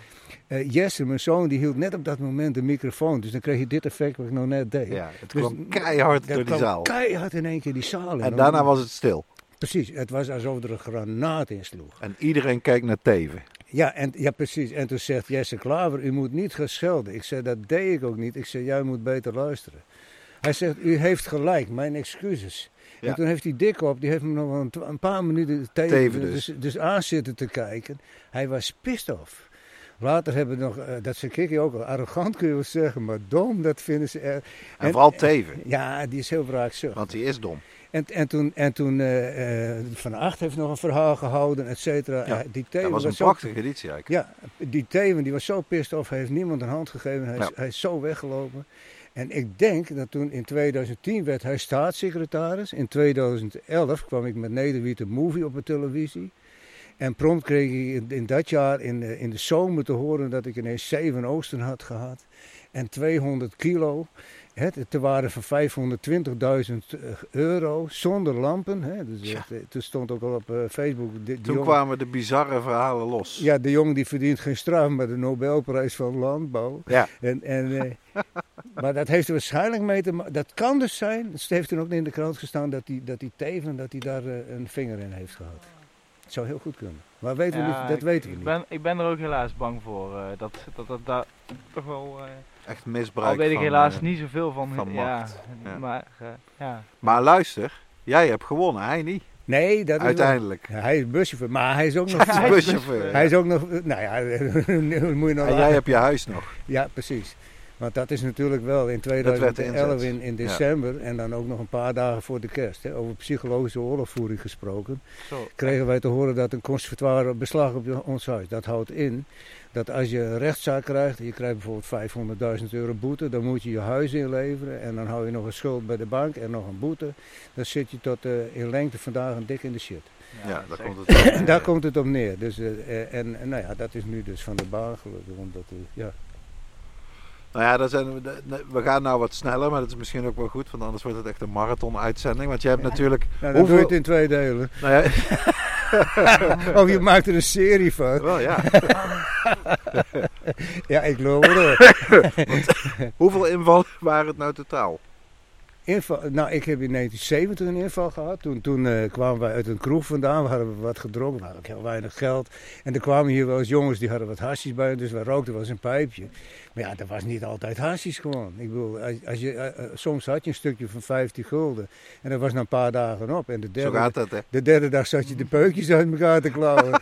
eh, Jesse, mijn zoon, die hield net op dat moment de microfoon. Dus dan kreeg je dit effect wat ik nog net deed. Ja, het Dus kwam keihard door die kwam zaal. keihard in één keer die zaal in. En daarna was het stil. Precies, het was alsof er een granaat in sloeg. En iedereen keek naar Teven. Ja, en, ja, precies. En toen zegt Jesse Klaver, u moet niet gaan schelden. Ik zei, dat deed ik ook niet. Ik zei, jij moet beter luisteren. Hij zegt, u heeft gelijk, mijn excuses. Ja. En toen heeft die dik op, die heeft me nog wel een, een paar minuten tegen, Teven dus. dus. Dus, aan zitten te kijken. Hij was pissed off. Later hebben we nog, eh, dat zei Kiki ook al, arrogant kun je wel zeggen, maar dom, dat vinden ze. En, En- vooral Teven, [LAUGHS] Ja, die is heel wraakzuchtig. want die is dom. En, en toen, en toen eh, Van Acht heeft nog een verhaal gehouden, et cetera. Ja, die Dat was een prachtige editie eigenlijk. Ja, die Teven die was zo pissed off, hij heeft niemand een hand gegeven. Hij is, Ja. hij is zo weggelopen. En ik denk dat toen in 2010 werd hij staatssecretaris. In 2011 kwam ik met Nederwiet een movie op de televisie. En prompt kreeg ik in, dat jaar in de, in de zomer te horen dat ik ineens zeven oosten had gehad. En 200 kilo. Hè, te waarde van 520.000 euro zonder lampen. Hè. Dus Ja. eh, toen stond ook al op eh, Facebook. Toen jongen- kwamen de bizarre verhalen los. ja, de jongen die verdient geen straf, maar de Nobelprijs van Landbouw. Ja. En, en, eh, [LAUGHS] maar dat heeft er waarschijnlijk mee te maken. Dat kan dus zijn, het heeft er ook in de krant gestaan, dat die, dat die Teven dat die daar eh, een vinger in heeft gehad. Het zou heel goed kunnen. Maar weten we niet, dat ik- weten we ik niet. Ben, ik ben er ook helaas bang voor. eh, dat, dat dat daar toch wel... Echt misbruik al weet ik van, helaas eh, niet zoveel van. van ja, macht. Ja. Maar eh, ja. Maar luister, jij hebt gewonnen, hij niet. Nee, dat is Uiteindelijk. wel- hij is buschauffeur, maar hij is ook [LAUGHS] nog... Hij is buschauffeur. hij is ook nog... Nou ja, [LAUGHS] moet je nog... En jij hebt je huis nog. Ja, precies. Want dat is natuurlijk wel in werd de 2011 inzet. in, in december en dan ook nog een paar dagen voor de kerst. Hè, over psychologische oorlogvoering gesproken. Zo. Kregen wij te horen dat een conservatoire beslag op je- ons huis. Dat houdt in dat als je een rechtszaak krijgt, je krijgt bijvoorbeeld 500.000 euro boete, dan moet je je huis inleveren en dan hou je nog een schuld bij de bank en nog een boete. Dan zit je tot eh, in lengte vandaag een dik in de shit. Ja, daar komt het En daar komt het op neer. Dus, eh, eh, en, nou ja, dat is nu dus van de baan gelukkig. Omdat, eh, ja. Nou ja, daar zijn we, we gaan nou wat sneller, maar dat is misschien ook wel goed, want anders wordt het echt een marathon-uitzending. Want je hebt natuurlijk. Nou, dan doe je Hoeveel- het in twee delen. Nou ja, [LAUGHS] Of je maakt er een serie van. wel ja. [LAUGHS] Ja, ik loop door. [LAUGHS] Hoeveel invallen waren het nou totaal? Inval, nou, ik heb in 1970 een inval gehad. Toen, toen eh, kwamen wij uit een kroeg vandaan. We hadden wat gedronken. We hadden ook heel weinig geld. En er kwamen hier wel eens jongens die hadden wat hasjes bij. Dus wij rookten wel eens een pijpje. Maar ja, dat was niet altijd hasjes gewoon. Ik bedoel, als, als je, eh, eh, soms had je een stukje van 15 gulden. En dat was na een paar dagen op. En de Zo derde, gaat dat, hè? De derde dag zat je de peukjes uit elkaar te klauwen. [LAUGHS]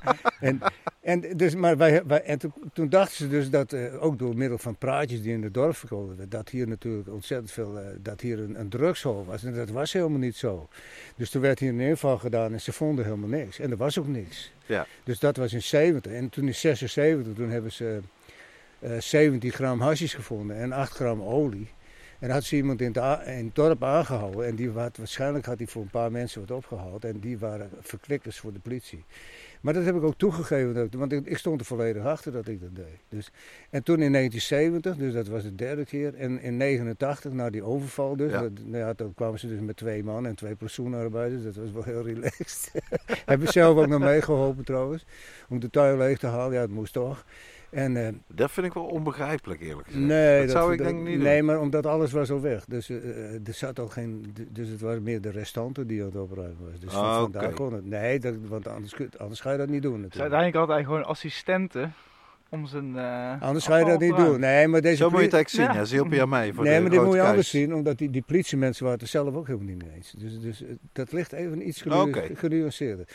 [LAUGHS] en, en, dus, maar wij, wij, en toen, toen dachten ze dus dat, eh, ook door middel van praatjes die in het dorp verkozen werden, dat hier natuurlijk ontzettend veel, dat hier een, een drugshol was. En dat was helemaal niet zo. Dus toen werd hier een inval gedaan en ze vonden helemaal niks. En er was ook niks. Ja. Dus dat was in 70. En toen in 76, toen hebben ze eh 17 gram hasjes gevonden en 8 gram olie. En had ze iemand in a- in het dorp aangehouden. En die had, waarschijnlijk had hij voor een paar mensen wat opgehaald. En die waren verklikkers voor de politie. Maar dat heb ik ook toegegeven. Want ik, ik stond er volledig achter dat ik dat deed. Dus, en toen in 1970, dus dat was de derde keer. En in 89, na die overval dus. Ja. dat- nou ja, toen kwamen ze dus met twee man en twee plantsoenarbeiders. Dat was wel heel relaxed. [LAUGHS] heb ik zelf ook nog meegeholpen trouwens. Om de tuin leeg te halen. Ja, het moest toch. En, eh, Dat vind ik wel onbegrijpelijk, eerlijk gezegd. Nee, dat, zou ik denk niet Nee, doen. maar omdat alles was al weg. Dus eh, eh, er zat al geen. Dus het waren meer de restanten die aan het opruimen was. Dus van- Ah, vandaar oké. kon het. Nee, dat, want anders, kun- anders ga je dat niet doen Dus natuurlijk. uiteindelijk altijd gewoon assistenten om zijn. eh, Anders ga je dat niet doen. Nee, maar deze Zo moet je het eigenlijk zien. Ja. Ja. ze hielpen je mee voor Nee, de maar dit moet je anders zien, omdat die, die politiemensen waren het er zelf ook helemaal niet mee eens. Dus, dus dat ligt even iets genu genuanceerder.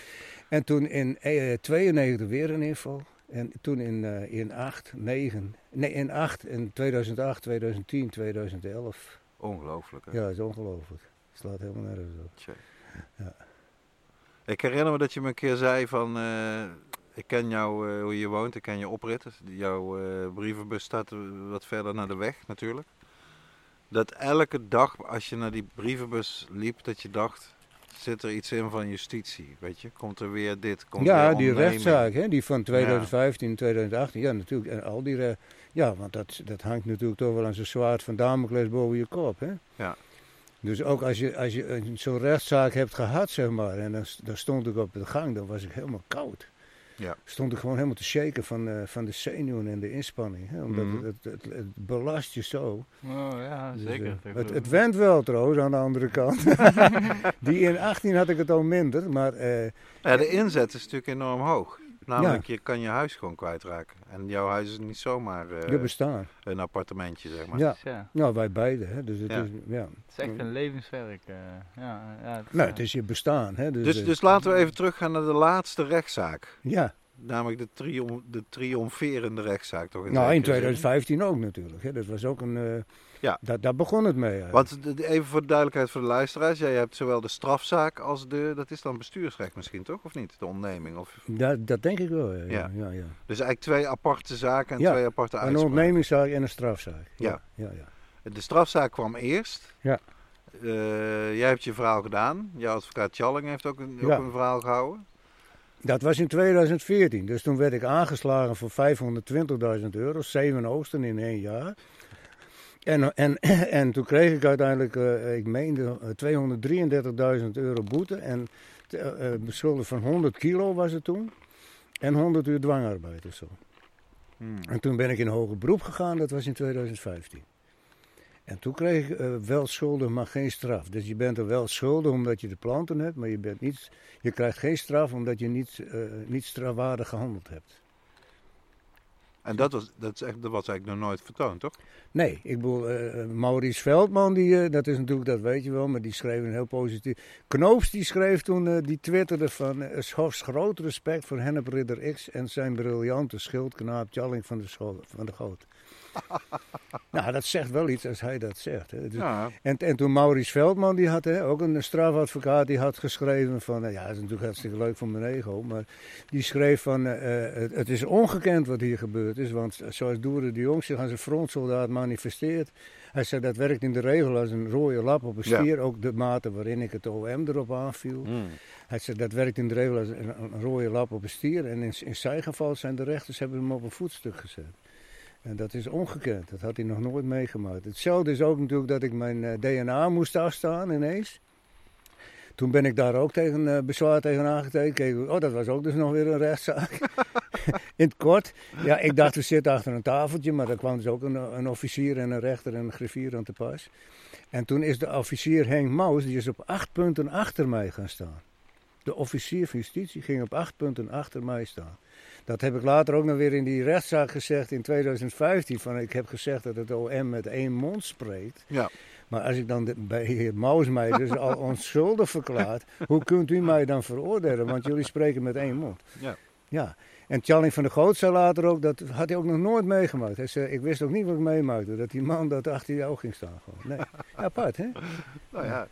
En toen in eh, 92 weer een inval. En toen in, eh, in 8, 9, nee in 8, in 2008, 2010, 2011. Ongelooflijk. Hè? Ja, dat is ongelooflijk. Het slaat helemaal nergens op. Ja. Ik herinner me dat je me een keer zei van... eh, ik ken jou, eh, hoe je woont, ik ken je oprit. Jouw eh, brievenbus staat wat verder naar de weg natuurlijk. Dat elke dag als je naar die brievenbus liep, dat je dacht... zit er iets in van justitie? Weet je, komt er weer dit? Komt ja, die rechtszaak, hè, die van 2015, 2018. Ja, natuurlijk. En al die, ja, want dat, dat hangt natuurlijk toch wel aan zo'n zwaard van Damocles boven je kop. Hè? Ja. Dus ook als je, als je zo'n rechtszaak hebt gehad, zeg maar, en dan, dan stond ik op de gang, dan was ik helemaal koud. Ja. Stond ik gewoon helemaal te shaken van, eh, van de zenuwen en de inspanning. Hè? Omdat Mhm. het, het, het, het belast je zo. Oh ja, Dus, zeker. eh, het, het went wel trouwens aan de andere kant. [LAUGHS] die in 18 had ik het al minder, maar eh, Ja, de inzet is natuurlijk enorm hoog. Namelijk, je kan je huis gewoon kwijtraken. En jouw huis is niet zomaar eh, je bestaan. een appartementje, zeg maar. Ja. Dus ja, Nou, wij beiden. Hè? Dus het Ja. is, ja. het is echt een levenswerk. eh, ja, ja, het is, Nou, eh, het is je bestaan. Hè? Dus, Dus, dus laten we even teruggaan naar de laatste rechtszaak. ja, Namelijk de, triom de triomferende rechtszaak, toch? nou in zekere zin? 2015 ook natuurlijk. Hè? Dat was ook een. eh, Ja. Daar, daar begon het mee. eigenlijk. Want even voor de duidelijkheid voor de luisteraars. Jij hebt zowel de strafzaak als de... Dat is dan bestuursrecht misschien, toch? Of niet? De ontneming. Of, Dat, dat denk ik wel. Ja, ja. Ja. dus eigenlijk twee aparte zaken en twee aparte Een uitspraken. ontnemingszaak en een strafzaak. Ja. ja, ja. De strafzaak kwam eerst. Ja. Eh, jij hebt je verhaal gedaan. Jouw advocaat Challing heeft ook een, ook een verhaal gehouden. Dat was in 2014. Dus toen werd ik aangeslagen voor 520.000 euro. Zeven oosten in één jaar. En, en, [CLEARS THROAT] en toen kreeg ik uiteindelijk, eh, ik meende, eh, 233.000 euro boete. En eh, eh, beschuldigd van 100 kilo was het toen. En 100 uur dwangarbeid of zo. Hmm. En toen ben ik in hoger beroep gegaan, dat was in 2015. En toen kreeg ik eh, wel schuldig, maar geen straf. Dus je bent er wel schuldig omdat je de planten hebt, maar je, bent niet, je krijgt geen straf omdat je niet, eh, niet strafwaardig gehandeld hebt. En dat was, dat, is echt, dat was eigenlijk nog nooit vertoond, toch? Nee, ik bedoel, eh, Maurice Veldman, die, dat is natuurlijk, dat weet je wel, maar die schreef een heel positief. Knoops die schreef toen, die twitterde van, uh, Schofs groot respect voor Hennep Ridder X en zijn briljante schildknaap Tjalling van de, van de Goot. Nou, dat zegt wel iets als hij dat zegt. Hè. Dus- Ja. En, en toen Maurice Veldman, die had hè, ook een strafadvocaat, die had geschreven van, eh, ja, dat is natuurlijk hartstikke leuk voor mijn ego, maar die schreef van, eh, eh, het, het is ongekend wat hier gebeurd is, want zoals Doeren de Jong zich als een frontsoldaat manifesteert, hij zei dat werkt in de regel als een rode lap op een Ja. stier, ook de mate waarin ik het OM erop aanviel. Hmm. Hij zei dat werkt in de regel als een, een rode lap op een stier en in, in zijn geval zijn de rechters hebben hem op een voetstuk gezet. En dat is ongekend. Dat had hij nog nooit meegemaakt. Hetzelfde is ook natuurlijk dat ik mijn eh, DNA moest afstaan ineens. Toen ben ik daar ook tegen, eh, bezwaar tegen aangetekend. Oh, dat was ook dus nog weer een rechtszaak. [LAUGHS] In het kort. Ja, ik dacht, we zitten achter een tafeltje. Maar daar kwam dus ook een, een officier en een rechter en een griffier aan te pas. En toen is de officier Henk Maus, die is op acht punten achter mij gaan staan. De officier van justitie ging op acht punten achter mij staan. Dat heb ik later ook nog weer in die rechtszaak gezegd in 2015. Van ik heb gezegd dat het OM met één mond spreekt. Ja. Maar als ik dan de, bij heer Maus mij dus al [LAUGHS] onschuldig verklaard, hoe kunt u mij dan veroordelen? Want jullie spreken met één mond. Ja. Ja. En Tjalling van der Goot zei later ook, dat had hij ook nog nooit meegemaakt. Hij zei, ik wist ook niet wat ik meemaakte, dat die man dat achter jou ging staan. Gewoon. Nee, apart hè? [LAUGHS] Nou ja,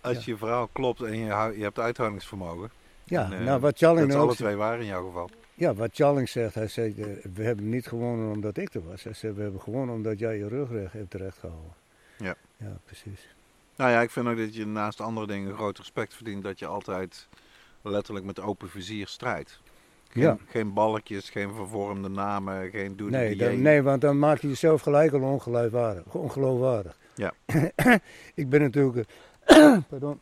als je verhaal klopt en je, je hebt uithoudingsvermogen. Ja, En, eh, nou wat Dat is ook alle twee waar in jouw geval. Ja, wat Tjalling zegt, hij zei, eh, we hebben niet gewonnen omdat ik er was. Hij zei, we hebben gewonnen omdat jij je rug recht hebt terechtgehouden. Ja. Ja, precies. Nou ja, ik vind ook dat je naast andere dingen groot respect verdient dat je altijd letterlijk met open vizier strijdt. Geen, Ja. geen balkjes, geen vervormde namen, geen doe Nee, dan, nee, want dan maak je jezelf gelijk al ongeloofwaardig. ongeloofwaardig. Ja. [COUGHS] ik ben natuurlijk, [COUGHS] pardon,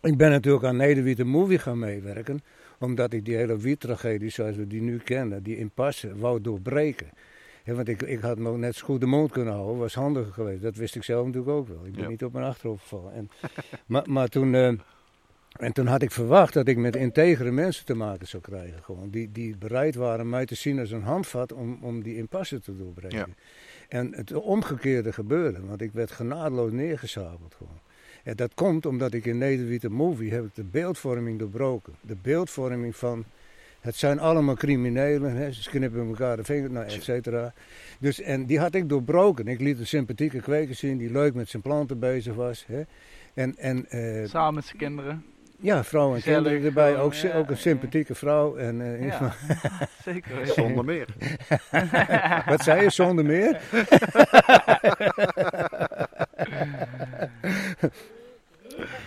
ik ben natuurlijk aan Nederwiet de Movie gaan meewerken. Omdat ik die hele wiettragedie zoals we die nu kennen, die impasse, wou doorbreken. Ja, want ik, ik had nog net zo goed de mond kunnen houden, was handiger geweest. Dat wist ik zelf natuurlijk ook wel. Ik ben Ja. niet op mijn achterhoofd gevallen. En, [LAUGHS] maar, maar toen, eh, en toen had ik verwacht dat ik met integere mensen te maken zou krijgen. Gewoon, die, die bereid waren mij te zien als een handvat om, om die impasse te doorbreken. Ja. En het omgekeerde gebeurde, want ik werd genadeloos neergezabeld gewoon. En dat komt omdat ik in Nederwiet Movie heb ik de beeldvorming doorbroken. De beeldvorming van, het zijn allemaal criminelen, hè, ze knippen elkaar de vingers, nou, et cetera. Dus, en die had ik doorbroken. Ik liet een sympathieke kweker zien die leuk met zijn planten bezig was. Hè. En, en eh, Samen met zijn kinderen. ja, vrouw en Gezellig, kinderen erbij, gewoon, ook, ja, ook een ja. sympathieke vrouw. En, eh, Ja, [LAUGHS] zeker. Zonder meer. [LAUGHS] Wat zei je, zonder meer? [LAUGHS]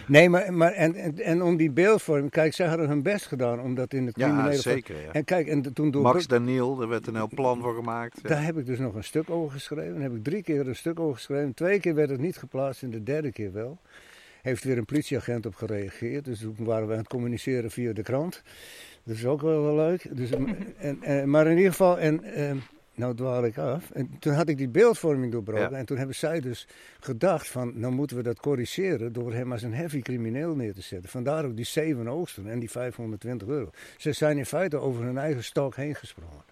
Nee, maar, maar en, en, en om die beeldvorming, kijk, zij hadden hun best gedaan om dat in het criminele... Ja, zeker. Ja. En kijk, en toen door... Max Daniel, daar werd een heel plan voor gemaakt. Ja. Daar heb ik dus nog een stuk over geschreven. Daar heb ik drie keer een stuk over geschreven. Twee keer werd het niet geplaatst en de derde keer wel. Heeft weer een politieagent op gereageerd. Dus toen waren we aan het communiceren via de krant. Dat is ook wel, wel leuk. Dus, en, en, maar in ieder geval, en, eh, nou dwaal ik af. En toen had ik die beeldvorming doorbroken. Ja. En toen hebben zij dus gedacht van, nou moeten we dat corrigeren door hem als een heavy crimineel neer te zetten. Vandaar ook die zeven oogsten en die 520 euro. Ze zijn in feite over hun eigen stok heen gesprongen.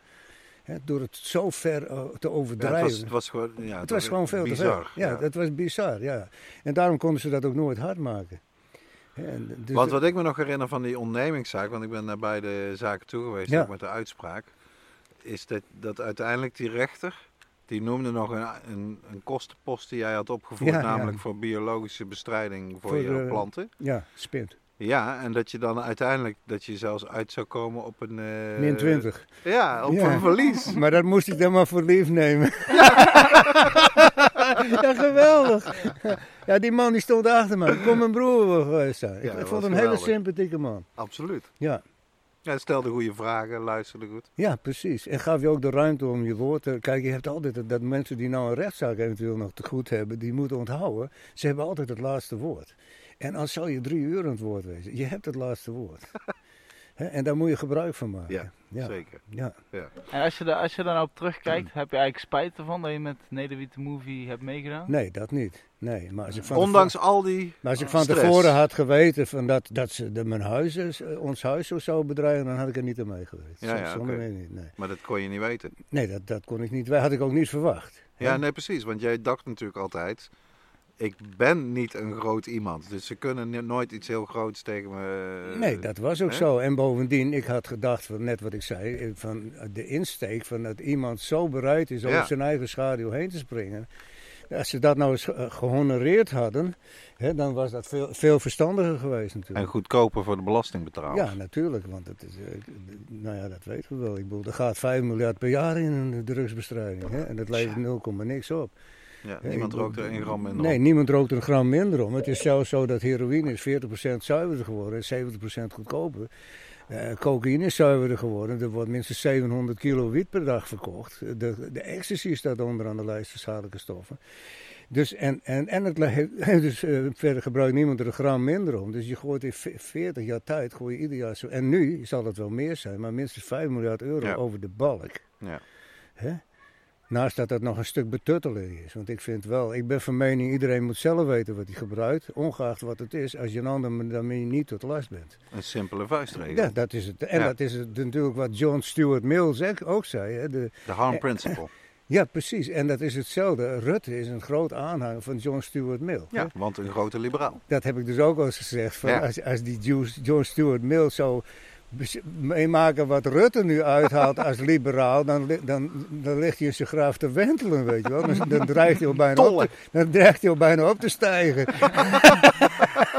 Door het zo ver eh, te Ja, het, overdrijven. was, het was gewoon, ja, Het was gewoon veel bizar. te veel. Ja, het was bizar, ja. En daarom konden ze dat ook nooit hard maken. En dus Want wat ik me nog herinner van die ondernemingszaak, want ik ben naar beide zaken toe geweest, Ja. ook met de uitspraak, is dat, dat uiteindelijk die rechter, die noemde nog een, een, een kostenpost die jij had opgevoerd, Ja, ja. namelijk voor biologische bestrijding voor, Voor je de- planten. Ja, spint. Ja, en dat je dan uiteindelijk, dat je zelfs uit zou komen op een... eh, Min 20. Ja, op Ja. een verlies. [LAUGHS] Maar dat moest ik dan maar voor lief nemen. [LAUGHS] ja, geweldig. Ja, die man die stond achter me. Kom mijn broer. Ja, ik dat vond hem een hele sympathieke man. Absoluut. Ja. Ja, hij stelde goede vragen, luisterde goed. ja, precies. En gaf je ook de ruimte om je woord te... Kijk, je hebt altijd dat mensen die nou een rechtszaak eventueel nog te goed hebben, die moeten onthouden. Ze hebben altijd het laatste woord. En als zou je drie uur aan het woord wezen, je hebt het laatste woord. [LAUGHS] En daar moet je gebruik van maken. Ja, ja. Zeker. Ja. Ja. En als je, er, als je daar nou op terugkijkt, heb je eigenlijk spijt ervan dat je met Nederwiet de Movie hebt meegedaan? Nee, dat niet. Nee, maar als ik van Ondanks al die Maar als ik van stress. tevoren had geweten van dat, dat ze de, mijn huis, is, eh, ons huis zo zou bedreigen, dan had ik er niet aan mee geweest. Ja, Zo- ja, zonder meer niet. Nee, Maar dat kon je niet weten. nee dat, dat kon ik niet. Had ik ook niet verwacht. Ja, nee, precies. Want jij dacht natuurlijk altijd... Ik ben niet een groot iemand. Dus ze kunnen nooit iets heel groots tegen me... eh, Nee, dat was ook hè? zo. En bovendien, ik had gedacht, van, net wat ik zei, eh, van de insteek van dat iemand zo bereid is Ja. zijn eigen schaduw heen te springen. Als ze dat nou eens eh, gehonoreerd hadden, hè, dan was dat veel, veel verstandiger geweest En natuurlijk. goedkoper voor de belastingbetaler. Ja, natuurlijk, want het is, eh, nou ja, dat weten we wel. Ik bedoel, er gaat 5 miljard per jaar in een drugsbestrijding. Hè? En dat levert 0, niks op. Ja, niemand rookt er één gram minder Nee, op. niemand rookt er een gram minder om. Het is zelfs zo dat heroïne is 40% zuiverder geworden en 70% goedkoper. Eh cocaïne is zuiverder geworden. Er wordt minstens 700 kilo wiet per dag verkocht. De, de ecstasy staat onderaan de lijst van schadelijke stoffen. Dus, en, en, en het [LAUGHS] dus, eh, verder gebruikt niemand er een gram minder om. Dus je gooit in ve- 40 jaar tijd, gooi je ieder jaar zo. En nu zal het wel meer zijn, maar minstens 5 miljard euro Ja. over de balk. Ja. Hè? Naast dat dat nog een stuk betutteling is. Want ik vind wel, ik ben van mening, iedereen moet zelf weten wat hij gebruikt. Ongeacht wat het is, als je een ander daarmee niet tot last bent. Een simpele vuistregel. Ja, dat is het. En Ja. dat is het, natuurlijk wat John Stuart Mill zeg- ook zei. Hè? De, De harm principle. [CLEARS THROAT] ja, precies. En dat is hetzelfde. Rutte is een groot aanhanger van John Stuart Mill. hè? Ja, want een grote liberaal. Dat heb ik dus ook al eens gezegd. Van Ja. als, als die John Stuart Mill bes- meemaken wat Rutte nu uithaalt als liberaal, dan, dan, dan ligt hij in zijn graaf te wentelen, weet je wel. Dan, dan, dreigt hij al bijna op te, dan dreigt hij al bijna op te stijgen. [LAUGHS]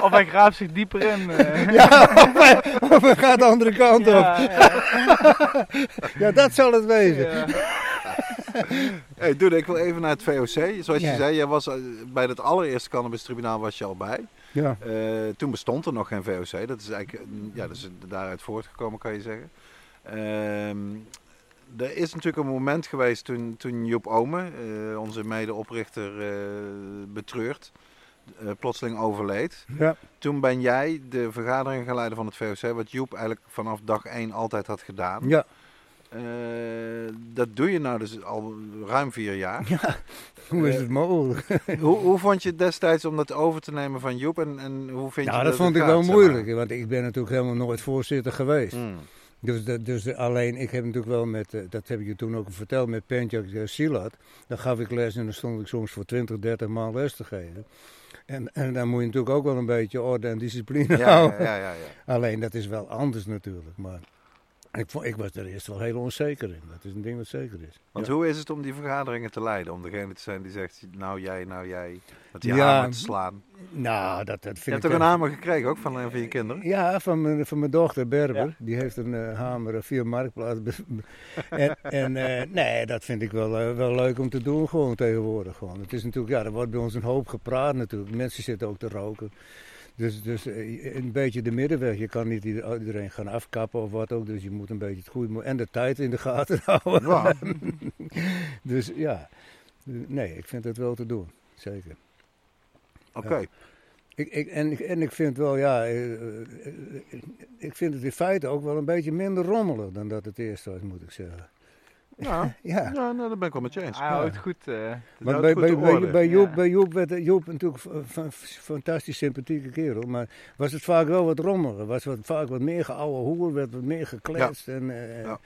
Of hij graaft zich dieper in. eh. Ja, of hij, of hij gaat de andere kant op. [LAUGHS] ja, dat zal het wezen. ja. Hey, Doede, ik wil even naar het VOC. Zoals Ja. je zei, jij was, eh, bij het allereerste cannabistribunaal was je al bij. Ja. Eh, toen bestond er nog geen VOC. Dat is eigenlijk ja, dat is daaruit voortgekomen, kan je zeggen. Ehm, er is natuurlijk een moment geweest toen, toen Joep Ome, eh, onze medeoprichter, eh betreurd, plotseling overleed. Ja. Toen ben jij de vergadering gaan leiden van het VOC, wat Joep eigenlijk vanaf dag 1 altijd had gedaan. Ja. Eh, dat doe je nou dus al ruim vier jaar. Hoe is het mogelijk? [LAUGHS] hoe, hoe vond je het destijds om dat over te nemen van Joep en, en hoe vind je Nou, dat vond ik gaat, wel moeilijk, want ik ben natuurlijk helemaal nooit voorzitter geweest. Hmm. Dus, dus alleen, ik heb natuurlijk wel met, eh, dat heb ik je toen ook verteld, met Pentjak Silat. Dan gaf ik les en dan stond ik soms voor 20, 30 man les te geven. En, en dan moet je natuurlijk ook wel een beetje orde en discipline Ja, houden. ja, ja, ja, ja. Alleen, dat is wel anders natuurlijk. Maar ik, vond, ik was er eerst wel heel onzeker in. Dat is een ding wat zeker is. Want Ja. hoe is het om die vergaderingen te leiden? Om degene te zijn die zegt, nou jij, nou jij. Met die Ja. hamer te slaan. Nou, dat, dat Je vind hebt ik... toch een hamer gekregen ook van een van je kinderen? Ja, van mijn, van mijn dochter Berber. Ja. Die heeft een eh, hamer eh, via Marktplaats. [LAUGHS] en en eh, nee, dat vind ik wel, eh, wel leuk om te doen gewoon tegenwoordig. Gewoon. Het is natuurlijk, ja, er wordt bij ons een hoop gepraat natuurlijk. Mensen zitten ook te roken. Dus, dus eh, een beetje de middenweg. Je kan niet ieder- iedereen gaan afkappen of wat ook. Dus je moet een beetje het goede en de tijd in de gaten [LAUGHS] houden. Ja. [LAUGHS] Dus ja, nee, ik vind het wel te doen. Zeker. Oké. Ik, ik, en, ik- en ik vind wel, ja, eh, eh, ik vind het in feite ook wel een beetje minder rommelig dan dat het eerst was, moet ik zeggen. Ja, [LAUGHS] Ja. ja nou, dat ben ik wel met je eens. Hij houdt goed. eh, Maar bij, goed bij, bij, bij Joep, Ja. bij Joep werd Joep natuurlijk een fa- fantastisch sympathieke kerel. Maar was het vaak wel wat rommeliger. Was wat, vaak wat meer geouwe hoer, werd wat meer gekletst. En, eh, Ja.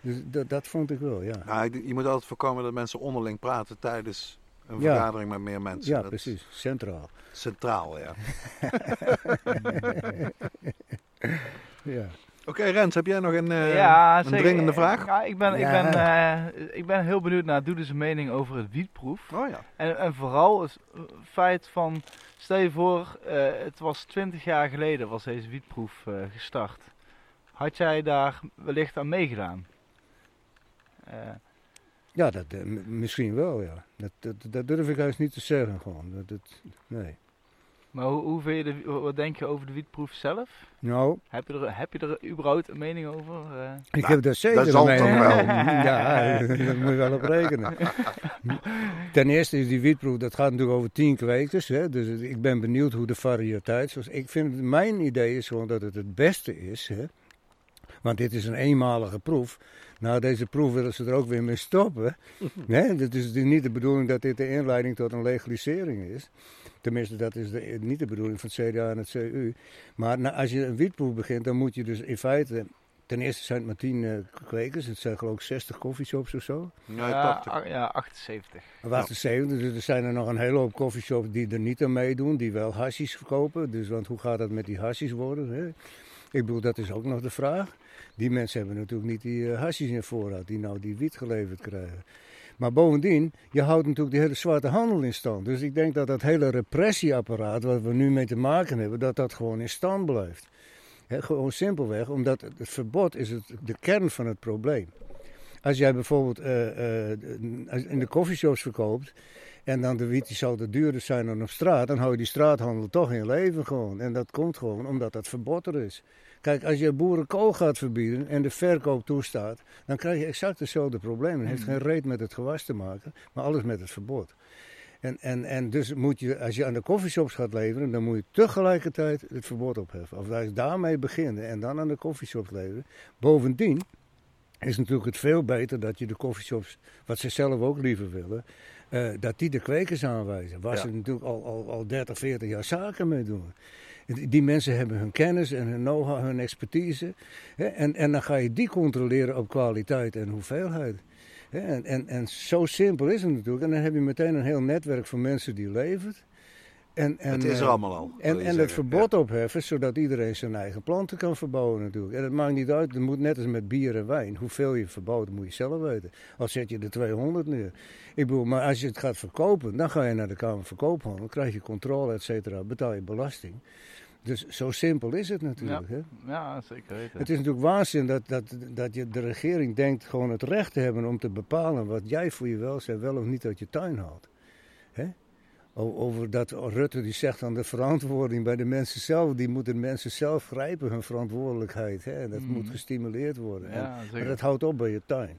Dus dat, dat vond ik wel, ja. Nou, ik- je moet altijd voorkomen dat mensen onderling praten tijdens een Ja. vergadering met meer mensen. Ja, Dat precies. Centraal. Centraal, ja. [LAUGHS] [LAUGHS] Ja. Oké, Rens, heb jij nog een, eh, ja, een zeker. dringende vraag? Ja, ik ben, ik ben, eh, ik ben heel benieuwd naar Doede's mening over het wietproef. Oh ja. En, en vooral het feit van, stel je voor, eh, het was 20 jaar geleden was deze wietproef eh, gestart. Had jij daar wellicht aan meegedaan? Eh, Ja, dat, eh, misschien wel, ja. Dat, dat, dat durf ik juist niet te zeggen, gewoon. Dat, dat, nee. Maar hoe, hoe vind je de, wat denk je over de wietproef zelf? Nou, Heb je er, heb je er überhaupt een mening over? eh? ik Nou, heb daar zeker dat zal een mening wel? over. [LAUGHS] Ja, daar moet je wel op rekenen. [LAUGHS] Ten eerste is die wietproef, dat gaat natuurlijk over tien kwekers. Hè? Dus ik ben benieuwd hoe de variëteit is. Ik vind, mijn idee is gewoon dat het het beste is. Hè? Want dit is een eenmalige proef. Na deze proef willen ze er ook weer mee stoppen. Nee, [LAUGHS] het is niet de bedoeling dat dit de inleiding tot een legalisering is. Tenminste, dat is de, niet de bedoeling van het CDA en het CU. Maar na- als je een wietproef begint, dan moet je dus in feite... Ten eerste zijn het maar tien eh, kwekers. Het zijn geloof ik 60 coffeeshops of zo. Ja, ja, 80. a- ja, 78. Wacht eens even, dus er zijn er nog een hele hoop coffeeshops die er niet aan meedoen, die wel hashies verkopen. Dus want hoe gaat dat met die hashies worden? Hè? Ik bedoel, dat is ook nog de vraag. Die mensen hebben natuurlijk niet die uh, hashies in voorraad, die nou die wiet geleverd krijgen. Maar bovendien, je houdt natuurlijk die hele zwarte handel in stand. Dus ik denk dat dat hele repressieapparaat wat we nu mee te maken hebben, dat dat gewoon in stand blijft. Gewoon simpelweg, omdat het verbod is het, de kern van het probleem. Als jij bijvoorbeeld eh, eh, in de coffeeshops verkoopt en dan de wiet die zou duurder zijn dan op straat, dan hou je die straathandel toch in leven gewoon. En dat komt gewoon omdat dat verbod er is. Kijk, als je boerenkool gaat verbieden en de verkoop toestaat, dan krijg je exact hetzelfde probleem. Het heeft geen reet met het gewas te maken, maar alles met het verbod. En, en, en dus moet je, als je aan de coffeeshops gaat leveren, dan moet je tegelijkertijd het verbod opheffen. Of daarmee beginnen en dan aan de coffeeshops leveren. Bovendien is natuurlijk het veel beter dat je de coffeeshops, wat ze zelf ook liever willen, eh, dat die de kwekers aanwijzen. Waar Ja. ze natuurlijk al, al, al 30, 40 jaar zaken mee doen. Die mensen hebben hun kennis en hun know-how, hun expertise. Hè, en, en dan ga je die controleren op kwaliteit en hoeveelheid. Hè, en, en, en zo simpel is het natuurlijk. En dan heb je meteen een heel netwerk van mensen die levert. En, en, het is er eh, allemaal al. en, en het verbod opheffen, zodat iedereen zijn eigen planten kan verbouwen natuurlijk. En het maakt niet uit, het moet net als met bier en wijn. Hoeveel je verbouwt, moet je zelf weten. Al zet je er 200 neer. Ik bedoel, maar als je het gaat verkopen, dan ga je naar de Kamer van Koophandel. krijg je controle, et cetera, betaal je belasting. Dus zo simpel is het natuurlijk. Hè? Ja, zeker weten. Het is natuurlijk waanzin dat, dat, dat je, de regering denkt gewoon het recht te hebben om te bepalen wat jij voor je welzijn wel of niet uit je tuin haalt. Hè? Over dat Rutte die zegt dan de verantwoording bij de mensen zelf, die moeten mensen zelf grijpen, hun verantwoordelijkheid. Hè? En dat Mhm. moet gestimuleerd worden. En- Ja, maar zeker. dat houdt op bij je tuin.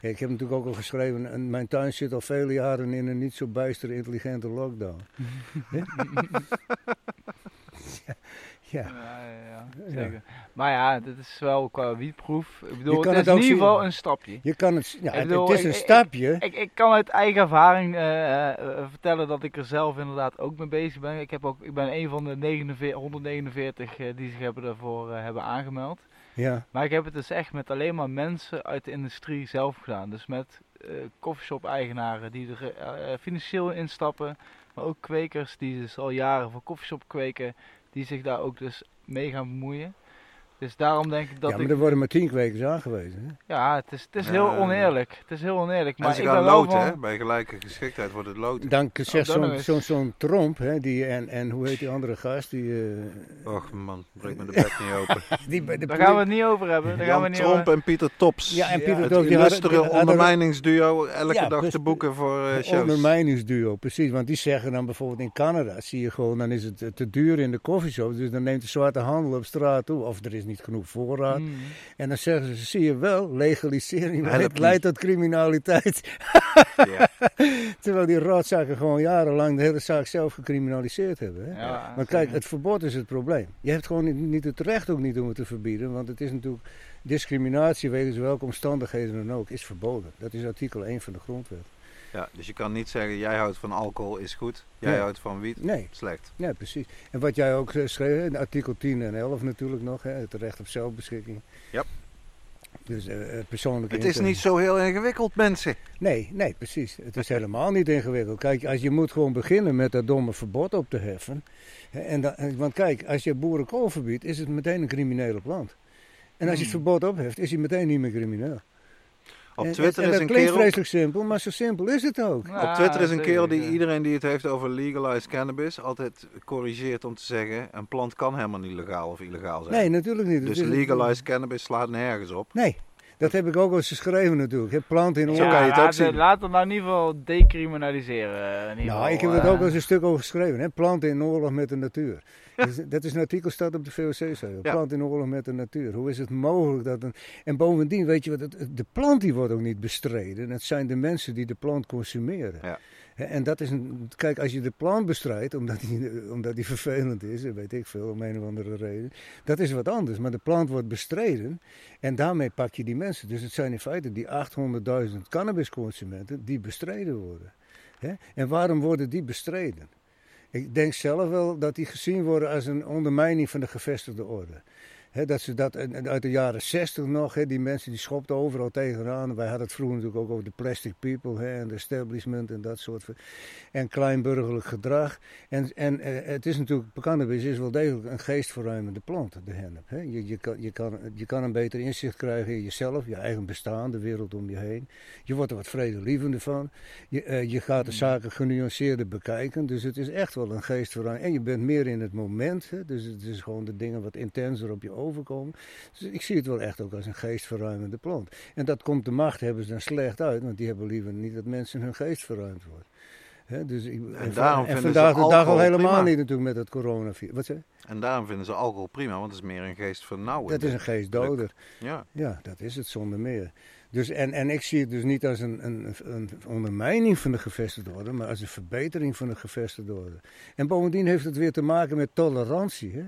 Ik heb natuurlijk ook al geschreven, en mijn tuin zit al vele jaren in een niet zo bijster intelligente lockdown. [LAUGHS] [LAUGHS] [LAUGHS] Ja, ja. Zeker. Maar ja, dit is wel qua wietproef. Ik bedoel, het is in ieder geval een stapje. Je kan het, ja, het- bedoel, het is een ik- stapje. Ik, ik kan uit eigen ervaring eh, eh, vertellen dat ik er zelf inderdaad ook mee bezig ben. Ik, heb ook, ik ben een van de 49, 149 eh, die zich hebben daarvoor hebben aangemeld. Ja. Maar ik heb het dus echt met alleen maar mensen uit de industrie zelf gedaan. Dus met koffieshop-eigenaren die er financieel instappen. Maar ook kwekers die dus al jaren voor koffieshop kweken. Die zich daar ook dus mee gaan bemoeien. Dus daarom denk ik dat ja, maar ik... er worden maar tien kwekers aangewezen. Hè? Ja, het is, het is heel oneerlijk. Het is heel oneerlijk. En Maar ze ik gaan loten, van... hè? Bij gelijke geschiktheid wordt het loten. Dan zegt dat nog zo'n tromp, hè, die, en, en hoe heet die andere gast? Die, eh, Och man, breek me de bek niet open. [LAUGHS] die de Daar gaan we het niet over hebben. Daar gaan we niet Tromp over... en Pieter Tops. Ja, en Pieter het Tops, die hadden- illustere hadden- ondermijningsduo elke Ja, dag dus- te boeken voor eh, shows. ondermijningsduo, precies. Want die zeggen dan bijvoorbeeld in Canada, zie je gewoon, dan is het te duur in de coffeeshop. Dus dan neemt de zwarte handel op straat toe. Of er is niet genoeg voorraad. Mm. En dan zeggen ze, zie je wel, legalisering Helpt leidt, leidt tot criminaliteit. [LAUGHS] Ja. [LAUGHS] Terwijl die rotzakken gewoon jarenlang de hele zaak zelf gecriminaliseerd hebben. Hè? Ja, Maar kijk, het verbod is het probleem. Je hebt gewoon niet, niet het recht ook niet om het te verbieden. Want het is natuurlijk discriminatie wegens welke omstandigheden dan ook is verboden. Dat is artikel 1 van de grondwet. Ja, dus je kan niet zeggen, jij houdt van alcohol, is goed. Jij Nee. houdt van wiet, Nee, slecht. nee, precies. En wat jij ook eh, schreef, in artikel 10 en 11 natuurlijk nog, hè, het recht op zelfbeschikking. Ja. Dus eh, eh, persoonlijke Het is niet zo heel ingewikkeld, mensen. Nee, nee, precies. Het is helemaal niet ingewikkeld. Kijk, als je moet gewoon beginnen met dat domme verbod op te heffen. En dan, want kijk, als je boerenkool verbiedt, is het meteen een criminele plant. En als je het Hmm. verbod opheft, is hij meteen niet meer crimineel. Op En- Twitter en, is dat een klinkt kerel... vreselijk simpel, maar zo simpel is het ook. Ja, Op Twitter is een kerel die iedereen die het heeft over legalized cannabis altijd corrigeert om te zeggen: een plant kan helemaal niet legaal of illegaal zijn. Nee, natuurlijk niet. Het dus legalized cannabis slaat nergens op. Nee, dat heb ik ook al eens geschreven natuurlijk. Ik heb planten in Zo oorlog. kan je het ook laten, zien. Laten we nou in ieder geval decriminaliseren. eh, In ieder Nou, geval, ik heb er eh. ook al eens een stuk over geschreven. Hè? Planten in oorlog met de natuur. Dus, dat is een artikel staat op de VOC-site. Ja. Planten in oorlog met de natuur. Hoe is het mogelijk dat een... En bovendien, weet je wat, het- de plant die wordt ook niet bestreden. Het zijn de mensen die de plant consumeren. Ja. En dat is een... Kijk, als je de plant bestrijdt, omdat die, omdat die vervelend is, weet ik veel, om een of andere reden. Dat is wat anders. Maar de plant wordt bestreden en daarmee pak je die mensen. Dus het zijn in feite die 800.000 cannabisconsumenten die bestreden worden. En waarom worden die bestreden? Ik denk zelf wel dat die gezien worden als een ondermijning van de gevestigde orde. Dat ze dat uit de jaren 60 nog, hè, die mensen die schopten overal tegenaan. Wij hadden het vroeger natuurlijk ook over de plastic people hè, en de establishment en dat soort van. En kleinburgerlijk gedrag. En, en eh, het is natuurlijk, cannabis is wel degelijk een geestverruimende plant, de hennep. Hè. Je, je, kan, je, kan, je kan een beter inzicht krijgen in jezelf, je eigen bestaan, de wereld om je heen. Je wordt er wat vredelievender van. Je, eh, je gaat de zaken genuanceerder bekijken. Dus het is echt wel een geestverruiming. En je bent meer in het moment. Dus het is gewoon de dingen wat intenser op je overkomen. Dus ik zie het wel echt ook als een geestverruimende plant. En dat komt de macht hebben ze dan slecht uit. Want die hebben liever niet dat mensen hun geest verruimd wordt. Dus ik, en, daarom en vandaag ze de dag al helemaal prima. niet natuurlijk met het coronavirus. Wat zeg? En daarom vinden ze alcohol prima, want het is meer een geest vernauwen. Dat is een geestdoder. Ja, Ja, dat is het zonder meer. Dus, en, en ik zie het dus niet als een, een, een ondermijning van de gevestigde orde, maar als een verbetering van de gevestigde orde. En bovendien heeft het weer te maken met tolerantie. Hè?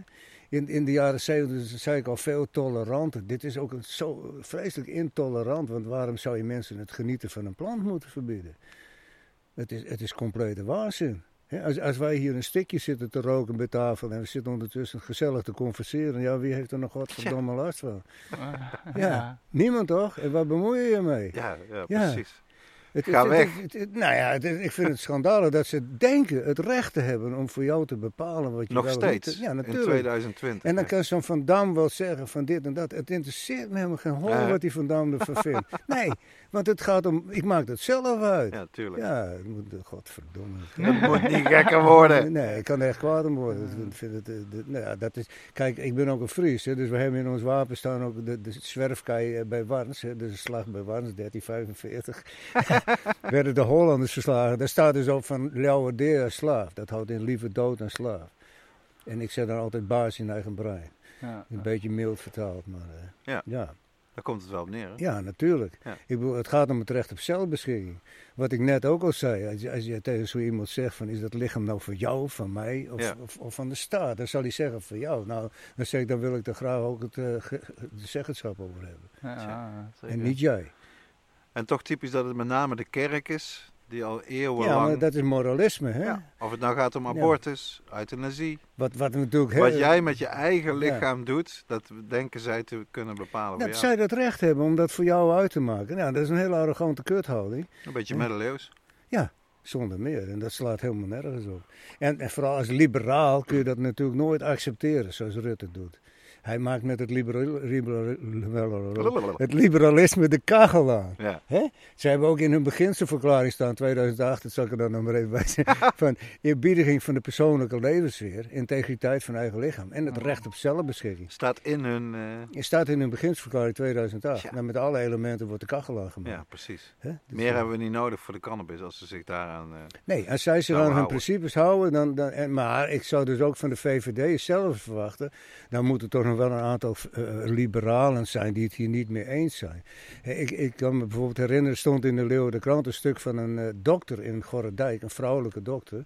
In, in de jaren 70 zei ik al veel toleranter. Dit is ook een, zo vreselijk intolerant, want waarom zou je mensen het genieten van een plant moeten verbieden? Het is, het is complete waanzin. Hè, als, als wij hier een stikje zitten te roken bij tafel en we zitten ondertussen gezellig te converseren, ja, wie heeft er nog godverdomme last van? [LAUGHS] Ja. Niemand toch? En waar bemoei je je mee? ja, ja, Ja. precies. Het, Ga het- weg. het- nou ja, ik vind het schandalig dat ze denken het recht te hebben om voor jou te bepalen wat je Nog wel steeds, Ja, in natuurlijk. 2020. En dan kan zo'n Van Dam wel zeggen van dit en dat. Het interesseert me helemaal geen hol Ja. wat die Van Dam ervan [LAUGHS] vindt. Nee, want het gaat om, ik maak het zelf uit. Ja, tuurlijk. Ja, het moet, godverdomme. [LAUGHS] Het moet niet gekker worden. [LAUGHS] Nee, ik kan er echt kwaad om worden. Ik vind het, eh, nou ja, dat is, kijk, ik ben ook een Fries, hè, dus we hebben in ons wapen staan ook de, de zwerfkei eh, bij Warns. Hè, dus de slag bij Warns, 1345. [LAUGHS] werden de Hollanders verslagen. Daar staat dus op van Leeuwardeer slaaf. Dat houdt in liever dood dan slaaf. En ik zeg dan altijd baas in eigen brein. Ja. Een beetje mild vertaald, maar eh, Ja. ja. Daar komt het wel op neer. Hè? Ja, natuurlijk. Ja. Ik bedoel, het gaat om het recht op zelfbeschikking. Wat ik net ook al zei, als je, als je tegen zo iemand zegt van is dat lichaam nou voor jou, van mij of, Ja. of, of van de staat, dan zal hij zeggen voor jou. Nou, dan zeg ik, dan wil ik er graag ook het eh, de zeggenschap over hebben. Ja, zeker. En niet jij. En toch typisch dat het met name de kerk is, die al Ja, eeuwenlang... maar dat is moralisme, hè? Ja, Of het nou gaat om abortus, euthanasie. Wat, wat natuurlijk heel... Wat jij met je eigen lichaam doet, dat denken zij te kunnen bepalen dat jou. zij dat recht hebben om dat voor jou uit te maken. Nou, dat is een hele arrogante kuthouding. Een beetje Ja. middeleeuws. Zonder meer. En dat slaat helemaal nergens op. En, en vooral als liberaal kun je dat natuurlijk nooit accepteren zoals Rutte doet. Hij maakt met het, libera- libera- het liberalisme de kachel aan. Ja. Hè? Ze hebben ook in hun beginselverklaring staan, 2008, dat zal ik er dan nog maar even bij zeggen, [LAUGHS] van eerbiediging van de persoonlijke levenssfeer, integriteit van eigen lichaam en het recht op zelfbeschikking. Staat in hun... Het staat in hun beginselverklaring 2008. Ja. Nou, met alle elementen wordt de kachel aangemaakt. ja, precies. Hè? Dus, Meer eh, hebben we niet nodig voor de cannabis als ze zich daaraan... eh, Nee, als zij zich aan hun principes houden, dan, dan, en, maar ik zou dus ook van de VVD zelf verwachten, dan moeten toch nog wel een aantal eh, liberalen zijn die het hier niet mee eens zijn. Ik, ik kan me bijvoorbeeld herinneren, er stond in de Leeuwen de Krant een stuk van een eh, dokter in Gorredijk, een vrouwelijke dokter.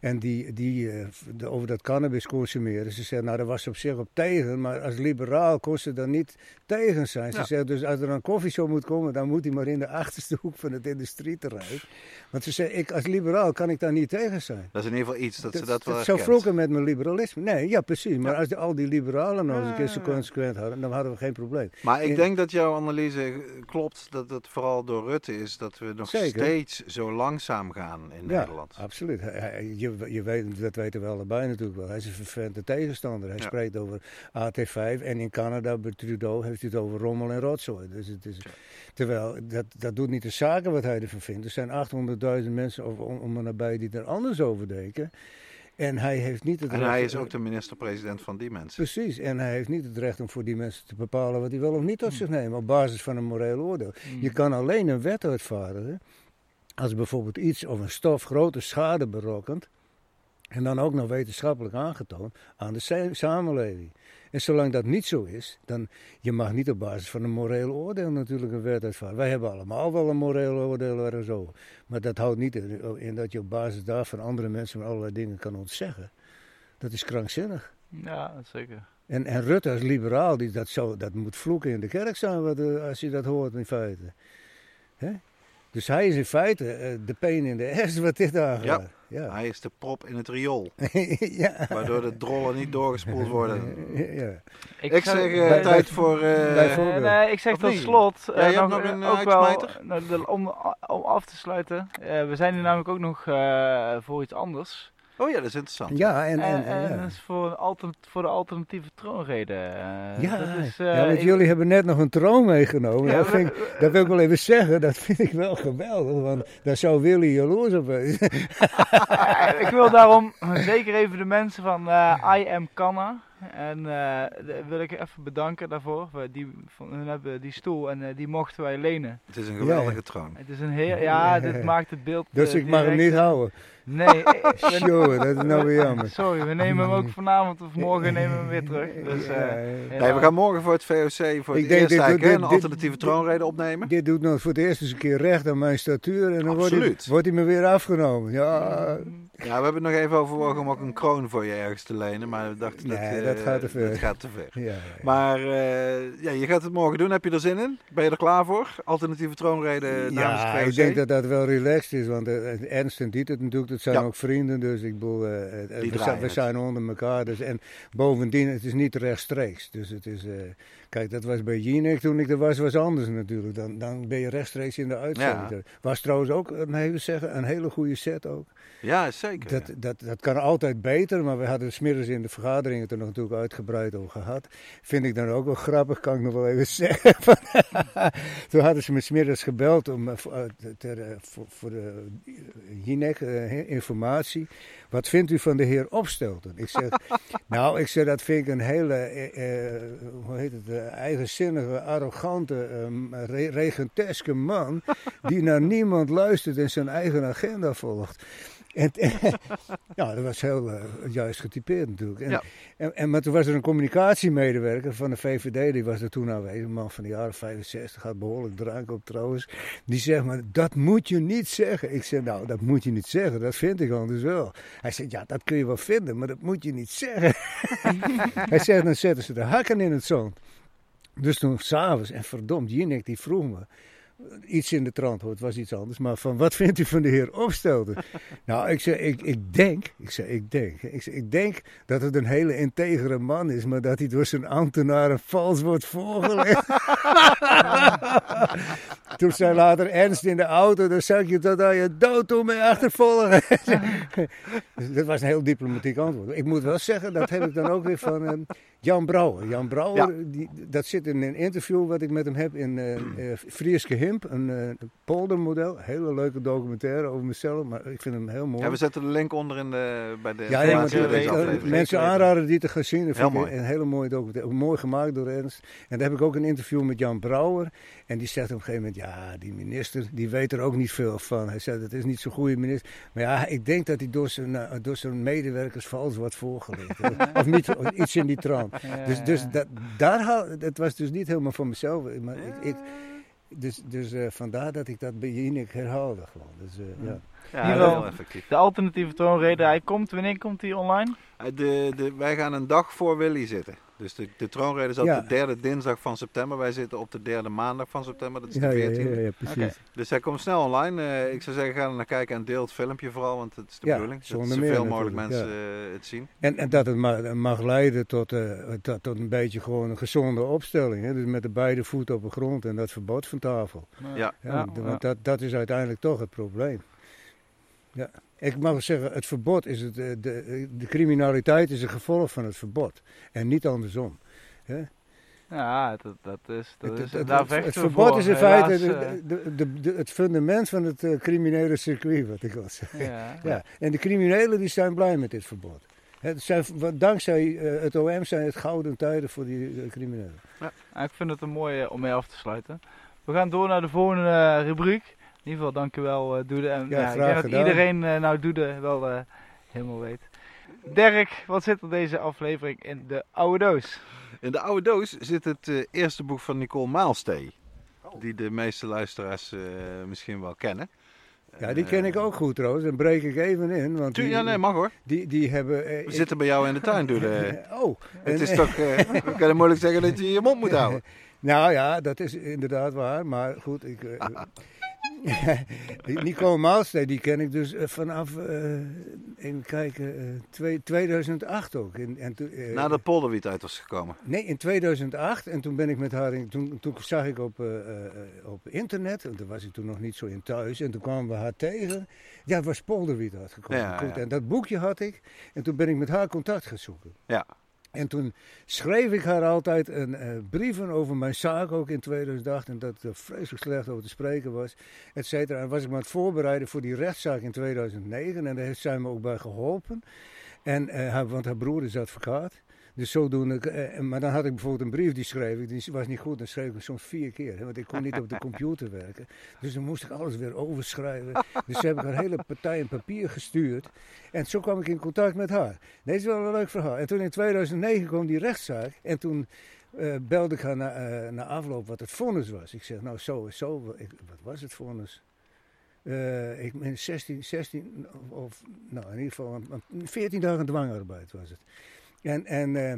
En die, die eh, de- over dat cannabis consumeren. Ze zei, nou daar was ze op zich op tegen, maar als liberaal kon ze daar niet tegen zijn. Ze Ja. zei, dus als er een koffieshop moet komen, dan moet hij maar in de [LAUGHS] achterste hoek van het industrieterrein. Want ze zei, ik als liberaal kan ik daar niet tegen zijn. dat is in ieder geval iets dat, ze dat wel dat zou herkent. vroeger met mijn liberalisme. Nee, ja precies. Maar Ja. als al die liberalen nou eens een keer zo consequent hadden, dan hadden we geen probleem. Maar ik In- denk dat jouw analyse eh, klopt, dat het vooral door Rutte is dat we nog Zeker. steeds zo langzaam gaan in Ja, Nederland. absoluut. Je, je weet, dat weten we allebei natuurlijk wel. Hij is een vervente tegenstander. Hij Ja. spreekt over AT5 en in Canada bij Trudeau heeft hij het over rommel en rotzooi. Dus het is. Terwijl dat, dat doet niet de zaken wat hij ervan vindt. Er zijn 800.000 mensen of, om, om nabij die er anders over denken. En hij heeft niet het En recht- hij is ook de minister-president van die mensen. Precies, en hij heeft niet het recht om voor die mensen te bepalen wat hij wel of niet Hmm. tot zich neemt, op basis van een moreel oordeel. Je kan alleen een wet uitvaardigen als bijvoorbeeld iets of een stof grote schade berokkent, en dan ook nog wetenschappelijk aangetoond aan de sa- samenleving. En zolang dat niet zo is, dan je mag niet op basis van een moreel oordeel natuurlijk een wet uitvaardigen. Wij hebben allemaal wel een moreel oordeel ergens over. Maar dat houdt niet in dat je op basis daarvan andere mensen van allerlei dingen kan ontzeggen. Dat is krankzinnig. Ja, zeker. En, en Rutte als liberaal, die dat, zo, dat moet vloeken in de kerk zijn wat, eh, als je dat hoort in feite. Hè? Dus hij is in feite eh, de pijn in de [LAUGHS] S wat dit aangaat. Ja. Hij is de prop in het riool, [LAUGHS] ja. waardoor de drollen niet doorgespoeld worden. ja. Ik zeg eh, Bij- tijd bij- voor... eh, bij Eh, nee, ik zeg tot slot. Ja, eh, hebt nog een, ook wel, uitsmijter? nou, de- om, om af te sluiten. eh, we zijn hier namelijk ook nog eh, voor iets anders. Oh ja, dat is interessant. ja, en, en, En, en ja. dat is voor, altern- voor de alternatieve troonrede. eh, Ja, dat is, eh, ja, want ik- jullie hebben net nog een troon meegenomen. Ja, dat, vind ik, dat wil ik wel even zeggen, dat vind ik wel geweldig. Want daar zou Willy jaloers op wezen. Eh, [LAUGHS] ik wil daarom zeker even de mensen van eh I Am Canna. En eh, de- wil ik even bedanken daarvoor. We Die, van, hun hebben die stoel en eh, die mochten wij lenen. Het is een geweldige ja. troon. Het is een heel, ja, dit [LAUGHS] maakt het beeld. Dus eh, ik mag hem niet houden. Nee, ik- ik- Jongen, dat is nou weer [LAUGHS] jammer. sorry, we nemen hem ook vanavond of morgen nemen we hem weer terug. [LAUGHS] Dus, eh. Nee, we gaan morgen voor het VOC voor Ik het denk eerst een alternatieve dit- troonrede opnemen. Dit doet nog voor het eerst eens een keer recht aan mijn statuur en dan wordt hij, Absoluut. wordt hij me weer afgenomen. Ja, Ja, we hebben nog even overwogen om ook een kroon voor je ergens te lenen, maar we dachten dat, Nee, eh, dat gaat te ver. dat gaat te ver. [LAUGHS] ja, ja. Maar eh, ja, je gaat het morgen doen. Heb je er zin in? Ben je er klaar voor? Alternatieve troonrede namens ja, het VOC? ik denk dat dat wel relaxed is, want eh, Ernst en Dieter natuurlijk, dat zijn Ja. ook vrienden, dus ik bedoel, eh, eh, we, we het. zijn onder elkaar. Dus, en bovendien, het is niet rechtstreeks, dus het is, eh, kijk, dat was bij Jinek toen ik er was, was anders natuurlijk. Dan, dan ben je rechtstreeks in de uitzending. Ja. Was trouwens ook, een, hele zeggen, een hele goede set ook. Ja, zeker. Dat, ja. dat, dat kan altijd beter, maar we hadden smiddags in de vergaderingen het er nog natuurlijk uitgebreid over gehad. Vind ik dan ook wel grappig, kan ik nog wel even [LAUGHS] zeggen. [LAUGHS] Toen hadden ze me smiddags gebeld om, eh, voor, eh, ter, eh, voor, voor de Jinek informatie. Wat vindt u van de heer Opstelten? Ik zeg, [LAUGHS] nou, ik zeg, dat vind ik een hele, eh, eh, hoe heet het, eh, eigenzinnige, arrogante, ehm, re- regenteske man. Die naar niemand luistert en zijn eigen agenda volgt. En, [LAUGHS] ja, dat was heel eh, juist getypeerd natuurlijk. En, Ja. en, en, maar toen was er een communicatiemedewerker van de VVD, die was er toen aanwezig, een man van de jaren 65, had behoorlijk drank op trouwens. Die zegt, maar dat moet je niet zeggen. Ik zeg, nou, dat moet je niet zeggen, dat vind ik anders wel. Hij zegt, ja, dat kun je wel vinden, maar dat moet je niet zeggen. [LAUGHS] Hij zegt, dan zetten ze de hakken in het zand. Dus toen s'avonds, en verdomd, Jinek die vroeg me, iets in de trant, hoor, het was iets anders, maar van wat vindt u van de heer Opstelten? [LAUGHS] nou, ik zeg, ik, ik denk, ik zeg, ik denk, ik, zeg, ik denk dat het een hele integere man is, maar dat hij door zijn ambtenaren vals wordt voorgelegd. [LAUGHS] toen zei later Ernst in de auto, dan zag je tot aan je dood toen mee achtervolgen. [LAUGHS] Dat was een heel diplomatiek antwoord. Ik moet wel zeggen, dat heb ik dan ook weer van ehm, Jan Brouwer. Jan Brouwer, die, dat zit in een interview wat ik met hem heb in eh, Frieske Himp, een eh, poldermodel. Hele leuke documentaire over mezelf, maar ik vind hem heel mooi. Ja, we zetten de link onder in de, bij de Ja, ja, dat- dat- mensen aanraden die te gaan zien. Dat Heel vind ik mooi. een hele mooie documentaire. Mooi gemaakt door Ernst. En daar heb ik ook een interview met Jan Brouwer. En die zegt op een gegeven moment, ja, die minister, die weet er ook niet veel van. Hij zei, dat is niet zo'n goede minister. Maar ja, ik denk dat hij door zijn, eh, door zijn medewerkers vals wordt voorgelegd. of niet, of iets in die trant. Dus, dus dat, daar haal, dat was dus niet helemaal van mezelf. Maar ik, ik, dus dus eh, vandaar dat ik dat bij Jinek herhaalde gewoon. Dus, eh, ja. Ja, heel wel. effectief. De alternatieve troonrede, hij komt, wanneer komt hij online? Eh, De, de, wij gaan een dag voor Willy zitten. Dus de, de troonrede is op Ja. de derde dinsdag van september. Wij zitten op de derde maandag van september. Dat is de Ja, ja, 14e. ja, ja, precies. Dus hij komt snel online. Eh, ik zou zeggen, ga er naar kijken en deel het filmpje vooral. Want het is de Ja, bedoeling. Dat zoveel meer mogelijk mensen eh, het zien. En, en dat het mag, mag leiden tot, eh, tot, tot een beetje gewoon een gezonde opstelling. Hè? Dus met de beide voeten op de grond en dat verbod van tafel. Ja. Ja, Ja, d- ja. Want dat, dat is uiteindelijk toch het probleem. Ja. Ik mag wel zeggen, het verbod is het, eh, de, de criminaliteit is een gevolg van het verbod. En niet andersom. Ja, dat, dat is, dat Het, is het, daar het, verbod voor. is in feite eh, het fundament van het eh, criminele circuit, wat ik wil zeggen. ja. Ja. En de criminelen die zijn blij met dit verbod. Het zijn, want dankzij eh, het OM zijn het gouden tijden voor die eh, criminelen. Ja, ik vind het een mooie om mee af te sluiten. We gaan door naar de volgende eh, rubriek. In ieder geval, dankjewel uh, Doede. En, Ja, ja, ik denk dat iedereen eh, nou Doede wel eh, helemaal weet. Dirk, wat zit er deze aflevering in de oude doos? In de oude doos zit het eh, eerste boek van Nicole Maalstee. Die de meeste luisteraars eh, misschien wel kennen. Ja, die ken ik ook goed trouwens. Dan breek ik even in. Want die, ja, nee, mag hoor. die, die hebben... eh, We ik- zitten bij jou in de tuin, [LAUGHS] Doede. Oh. Het en- is toch, eh, [LAUGHS] we kunnen moeilijk zeggen dat je je mond moet houden. Nou ja, dat is inderdaad waar. Maar goed, ik... eh, [LAUGHS] [LAUGHS] Nicole Maalsteen, die ken ik dus eh, vanaf, eh, even kijken, eh, twee- 2008 ook. En, en toen, eh, Nadat Polderwiet uit was gekomen. Nee, in 2008. En toen ben ik met haar, in, toen, toen zag ik op, eh, eh, op internet, en daar was ik toen nog niet zo in thuis. En toen kwamen we haar tegen. Ja, het was Polderwiet uitgekomen. Ja. En dat boekje had ik. En toen ben ik met haar contact gaan zoeken. Ja. En toen schreef ik haar altijd een eh, brieven over mijn zaak, ook in 2008. En dat er vreselijk slecht over te spreken was, et cetera. En was ik me aan het voorbereiden voor die rechtszaak in 2009. En daar heeft zij me ook bij geholpen. En, eh, want haar broer is advocaat. Dus zodoende, eh, maar dan had ik bijvoorbeeld een brief die schreef ik, die was niet goed, dan schreef ik soms vier keer, hè, want ik kon niet op de [LAUGHS] computer werken. Dus dan moest ik alles weer overschrijven. Dus heb ik haar hele partij in papier gestuurd. En zo kwam ik in contact met haar. Het is wel een leuk verhaal. En toen in 2009 kwam die rechtszaak en toen eh, belde ik haar na, eh, na afloop wat het vonnis was. Ik zeg, nou zo zo, ik, wat was het vonnis? Eh, ik meen 16, 16 of nou in ieder geval een- een 14 dagen dwangarbeid was het. En, en eh,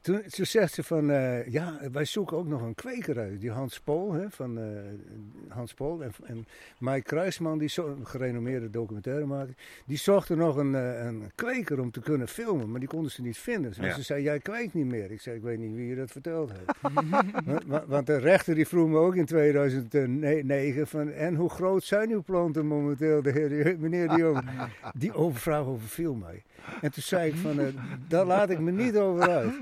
toen, toen zegt ze van, eh, ja, wij zoeken ook nog een kweker uit. Die Hans Pool, hè, van eh, Hans Pool en, en Mike Kruisman, die zo, een gerenommeerde documentairemaker, die zochten nog een, een kweker om te kunnen filmen, maar die konden ze niet vinden. Dus Ja. ze zei, jij kweekt niet meer. Ik zei, ik weet niet wie je dat verteld heeft. [LAUGHS] want, want- want de rechter die vroeg me ook in 2009 van, en hoe groot zijn uw planten momenteel, de heer, meneer de Jong? [LAUGHS] Die overvraag overviel mij. En toen zei ik van, eh, daar laat ik me niet over uit. [LAUGHS]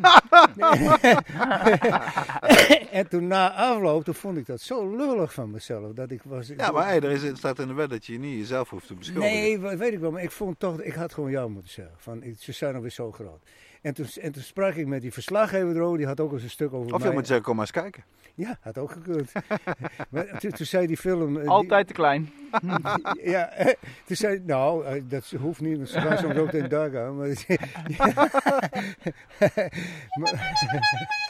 en toen na afloop, toen vond ik dat zo lullig van mezelf. Dat ik was, Ja, maar hey, er is, het staat in de wet dat je niet jezelf hoeft te beschuldigen. Nee, we- weet ik wel, maar ik vond toch, ik had gewoon jou moeten zeggen. Van, ik- ze zijn alweer zo groot. En toen, en toen sprak ik met die verslaggever erover, die had ook eens een stuk over Of je mij. moet zeggen, kom maar eens kijken. Ja, had ook gekund. [LAUGHS] maar toen, toen zei die film... eh, die- Altijd te klein. [LAUGHS] ja, eh, toen zei nou, eh, dat hoeft niet, want ze gaan soms ook in dag aan. [LAUGHS] Maar,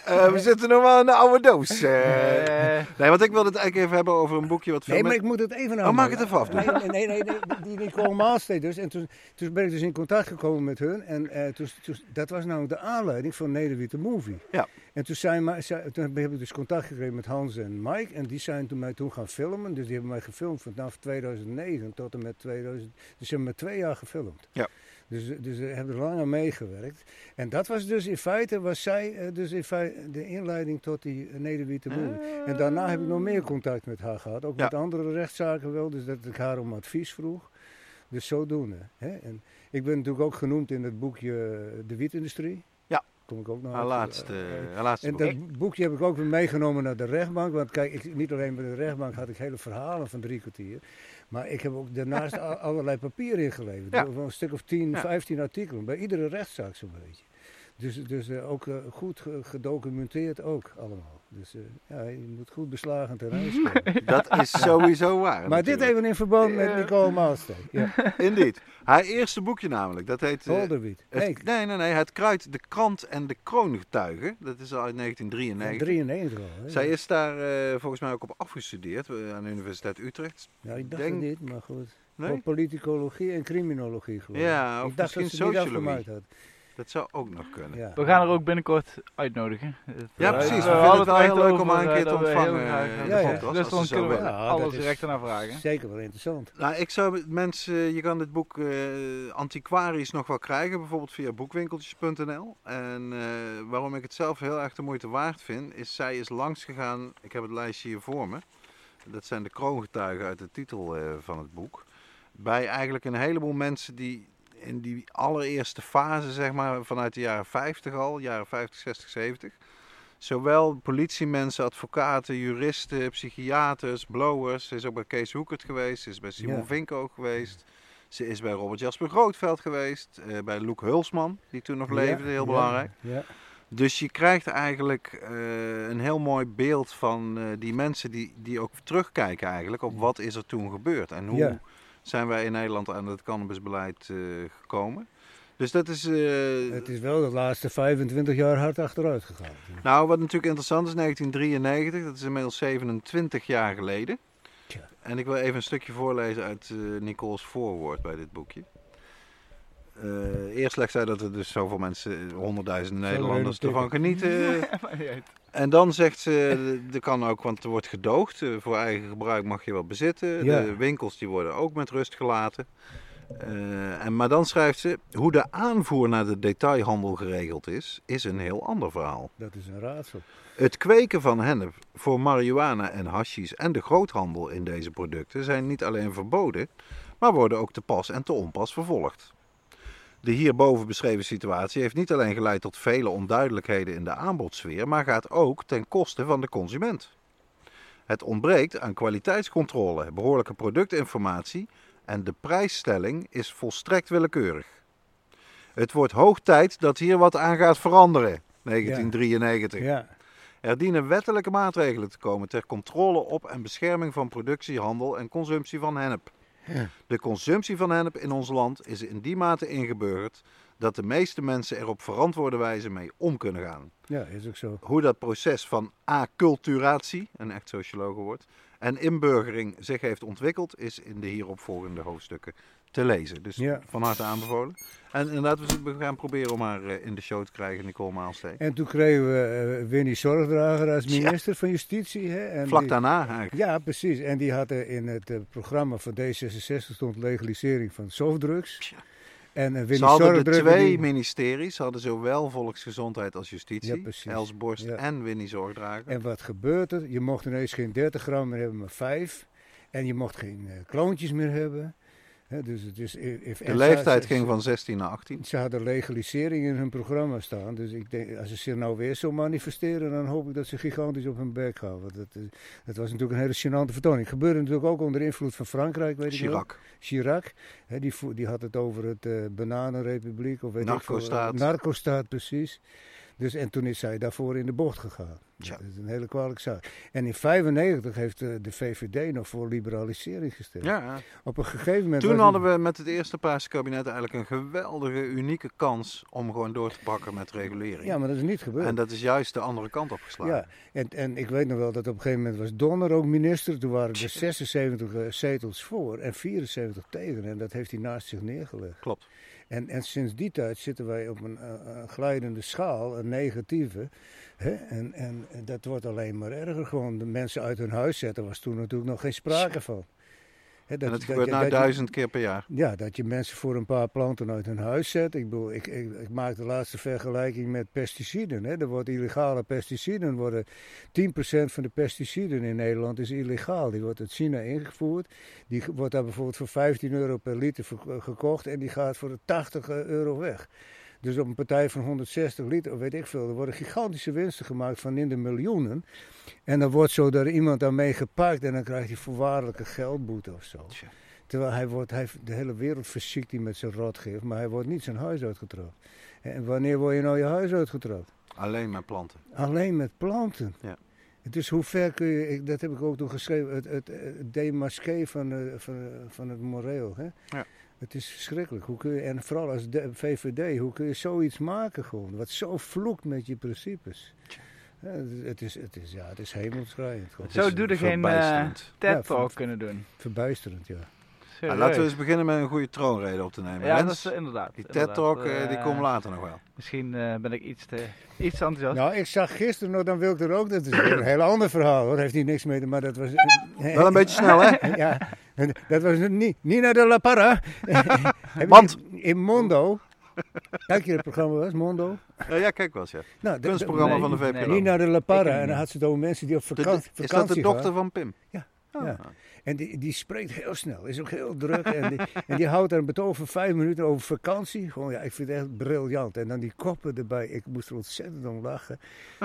Eh, we zitten nog wel in de oude doos. nee, want ik wilde het eigenlijk even hebben over een boekje wat veel nee, maar ik moet het even Oh, aan. maak het even af, Nee, nee, nee, nee, nee, die Nicole Maalsteed dus. En toen, toen ben ik dus in contact gekomen met hun. En eh, toen, toen- dat was nou de aanleiding van Nederwitte Movie. Ja. En toen, zijn, toen heb ik dus contact gekregen met Hans en Mike. En die zijn toen mij toen gaan filmen. Dus die hebben mij gefilmd vanaf 2009 tot en met 2000. Dus ze hebben me twee jaar gefilmd. Ja. Dus, dus ik heb er lang aan meegewerkt. En dat was dus in feite, was zij eh, dus in feite de inleiding tot die eh, Nederwiete Boer. En daarna heb ik nog meer contact met haar gehad. Ook Ja. met andere rechtszaken wel, dus dat ik haar om advies vroeg. Dus zodoende. Hè? En ik ben natuurlijk ook genoemd in het boekje eh, De Wietindustrie. Kom ik ook nog Haar uit. laatste, Eh, haar laatste en boek. dat boekje heb ik ook weer meegenomen naar de rechtbank. Want kijk, ik, niet alleen bij de rechtbank had ik hele verhalen van drie kwartier. Maar ik heb ook daarnaast [LAUGHS] allerlei papier ingeleverd. Ja. Een stuk of 10, Ja. 15 artikelen. Bij iedere rechtszaak zo'n beetje. Dus, dus eh, ook eh, goed ge- gedocumenteerd ook allemaal. Dus eh, ja, je moet goed beslagen ten [LAUGHS] komen. Dat is sowieso waar. Maar dit even in verband met. Nicole Maalsteek. Ja. [LAUGHS] Indeed. Haar eerste boekje namelijk, dat heet... Holderwiet. het- Nee, nee, nee, nee. Het Kruid, de Krant en de Kroongetuigen. Dat is al uit 1993. 93 al. Hè? Zij is daar eh, volgens mij ook op afgestudeerd aan de Universiteit Utrecht. ja, ik dacht denk- het niet, maar goed. Nee? Voor politicologie en criminologie geloof ik. Ja, of ik dacht dat misschien ze het niet sociologie. afgemaakt had. Dat zou ook nog kunnen. Ja. We gaan er ook binnenkort uitnodigen. Ja, eh, precies. We vinden het wel echt heel leuk om haar een eh, keer te ontvangen. eh, Ja, de ja. podcast, Dus dan kunnen we alles direct ernaar vragen. Zeker wel interessant. Nou, ik zou mensen, je kan dit boek eh, antiquarisch nog wel krijgen, bijvoorbeeld via boekwinkeltjes.nl. En eh, waarom ik het zelf heel erg de moeite waard vind, is zij is langs gegaan, ik heb het lijstje hier voor me. Dat zijn de kroongetuigen uit de titel eh, van het boek. Bij eigenlijk een heleboel mensen die in die allereerste fase, zeg maar, vanuit de jaren 50 al, jaren 50, 60, 70. Zowel politiemensen, advocaten, juristen, psychiaters, blowers. Ze is ook bij Kees Hoekert geweest. Ze is bij Simon Ja. Vink ook geweest. Ze is bij Robert Jasper Grootveld geweest. eh, bij Loek Hulsman, die toen nog leefde, heel belangrijk. Ja, Dus je krijgt eigenlijk eh, een heel mooi beeld van eh, die mensen die, die ook terugkijken eigenlijk op wat is er toen gebeurd. En hoe. Zijn wij in Nederland aan het cannabisbeleid eh, gekomen. Dus dat is... eh, Het is wel de laatste 25 jaar hard achteruit gegaan. nou, wat natuurlijk interessant is, 1993, dat is inmiddels 27 jaar geleden. Tja. En ik wil even een stukje voorlezen uit eh Nicole's voorwoord bij dit boekje. Eh, eerst legt zij dat er dus zoveel mensen, honderdduizenden Zo Nederlanders ervan genieten. [LAUGHS] Uit. En dan zegt ze, er kan ook, want er wordt gedoogd. eh, Voor eigen gebruik mag je wel bezitten. Ja. De winkels die worden ook met rust gelaten. Eh, en, maar dan schrijft ze, hoe de aanvoer naar de detailhandel geregeld is, is een heel ander verhaal. Dat is een raadsel. Het kweken van hennep voor marihuana en hashis en de groothandel in deze producten zijn niet alleen verboden, maar worden ook te pas en te onpas vervolgd. De hierboven beschreven situatie heeft niet alleen geleid tot vele onduidelijkheden in de aanbodsfeer, maar gaat ook ten koste van de consument. Het ontbreekt aan kwaliteitscontrole, behoorlijke productinformatie en de prijsstelling is volstrekt willekeurig. Het wordt hoog tijd dat hier wat aan gaat veranderen. 1993. Ja, Er dienen wettelijke maatregelen te komen ter controle op en bescherming van productie, handel en consumptie van hennep. Ja. De consumptie van hennep in ons land is in die mate ingeburgerd dat de meeste mensen er op verantwoorde wijze mee om kunnen gaan. ja, is ook zo. Hoe dat proces van acculturatie, een echt sociologenwoord, en inburgering zich heeft ontwikkeld, is in de hieropvolgende hoofdstukken te lezen. Dus Ja. van harte aanbevolen. En inderdaad, we- gaan proberen om haar eh, in de show te krijgen, Nicole Maalsteek. En toen kregen we eh, Winnie Zorgdrager als Ja. minister van Justitie. Hè? En Vlak die- daarna eigenlijk. Ja, precies. En die hadden in het eh, programma van D66 stond legalisering van softdrugs. En Winnie Ze hadden de twee die- ministeries, ze hadden zowel volksgezondheid als justitie, Ja. Els Borst Ja. en Winnie Zorgdrager. En wat gebeurt er? Je mocht ineens geen 30 gram meer hebben, maar 5. En je mocht geen kloontjes meer hebben. Dus het is, if, de leeftijd ging van 16 naar 18. Ze hadden legalisering in hun programma staan. Dus ik denk, als ze zich nou weer zo manifesteren, dan hoop ik dat ze gigantisch op hun bek gaan. Want dat, is- dat was natuurlijk een hele gênante vertoning. Gebeurde natuurlijk ook onder invloed van Frankrijk, weet ik wel. Chirac. Chirac, hè, die, die had het over het eh Bananenrepubliek. Of weet ik veel, Narcostaat. eh, Narcostaat, precies. Dus, en toen is zij daarvoor in de bocht gegaan. Tja. Dat is een hele kwalijke zaak. En in 1995 heeft eh, de VVD nog voor liberalisering gestemd. Ja, Op een gegeven moment. toen hadden we met het eerste Paarse kabinet eigenlijk een geweldige, unieke kans om gewoon door te pakken met regulering. Ja, maar dat is niet gebeurd. en dat is juist de andere kant opgeslagen. Ja, en, en ik weet nog wel dat op een gegeven moment was Donner ook minister. Toen waren er Tja. 76 eh, zetels voor en 74 tegen. En dat heeft hij naast zich neergelegd. Klopt. En, en sinds die tijd zitten wij op een, eh, een glijdende schaal, een negatieve. Hè? En, en, en dat wordt alleen maar erger. Gewoon de mensen uit hun huis zetten was toen natuurlijk nog geen sprake van. Hè, en dat je- gebeurt nou dat je- duizend keer per jaar. Ja, dat je mensen voor een paar planten uit hun huis zet. Ik, bedoel, ik, ik, ik maak de laatste vergelijking met pesticiden. Hè. Er worden illegale pesticiden. Worden 10% van de pesticiden in Nederland is illegaal. Die wordt uit China ingevoerd. Die wordt daar bijvoorbeeld voor 15 euro per liter gekocht. En die gaat voor de 80 euro weg. Dus op een partij van 160 liter, of weet ik veel, er worden gigantische winsten gemaakt van in de miljoenen. En dan wordt zo door iemand daarmee gepakt en dan krijgt hij voorwaardelijke geldboete of zo. Tja. Terwijl hij wordt, hij, de hele wereld verziekt hij met zijn rotgif, maar hij wordt niet zijn huis uitgetrapt. En wanneer word je nou je huis uitgetrapt? Alleen met planten. Alleen met planten. Ja. Dus hoe ver kun je, ik, dat heb ik ook toen geschreven, het, het, het demasqué van, eh, van, eh, van het moreel. Hè? Ja. Het is verschrikkelijk. Hoe kun je, en vooral als de- VVD, hoe kun je zoiets maken gewoon, wat zo vloekt met je principes. Ja, het, is, het is, ja, het is hemelschrijend. Zo doe er geen eh, verbijsterend. Ja, TED-talk kunnen doen. Verbijsterend, ja. Nou, Serieus. laten we eens beginnen met een goede troonrede op te nemen. Ja, dat is eh, inderdaad. die inderdaad. TED-talk eh, die Eh, komt later nog wel. Misschien eh, ben ik iets te iets enthousiast. Nou, ik zag gisteren nog, dan wil ik er ook, dat is een heel ander verhaal hoor, heeft hier niks mee te maar dat was... Wel een beetje snel, hè? [LAUGHS] Ja, dat was niet Nina de la Parra. [LAUGHS] Want- In Mondo. Kijk je het programma was, Mondo? Ja, ja, kijk wel eens, ja. Nou, Kunstprogramma nee, van de nee. VPRO. Nina de la Parra. En dan had ze het over mensen die op vakantie, de- is dat de vakantie dochter gaan. van Pim? Ja, Ah. ja. En die, die spreekt heel snel, is ook heel druk. En die, en die houdt daar een betoog van vijf minuten over vakantie. Gewoon, ja, ik vind het echt briljant. En dan die koppen erbij, ik moest er ontzettend om lachen.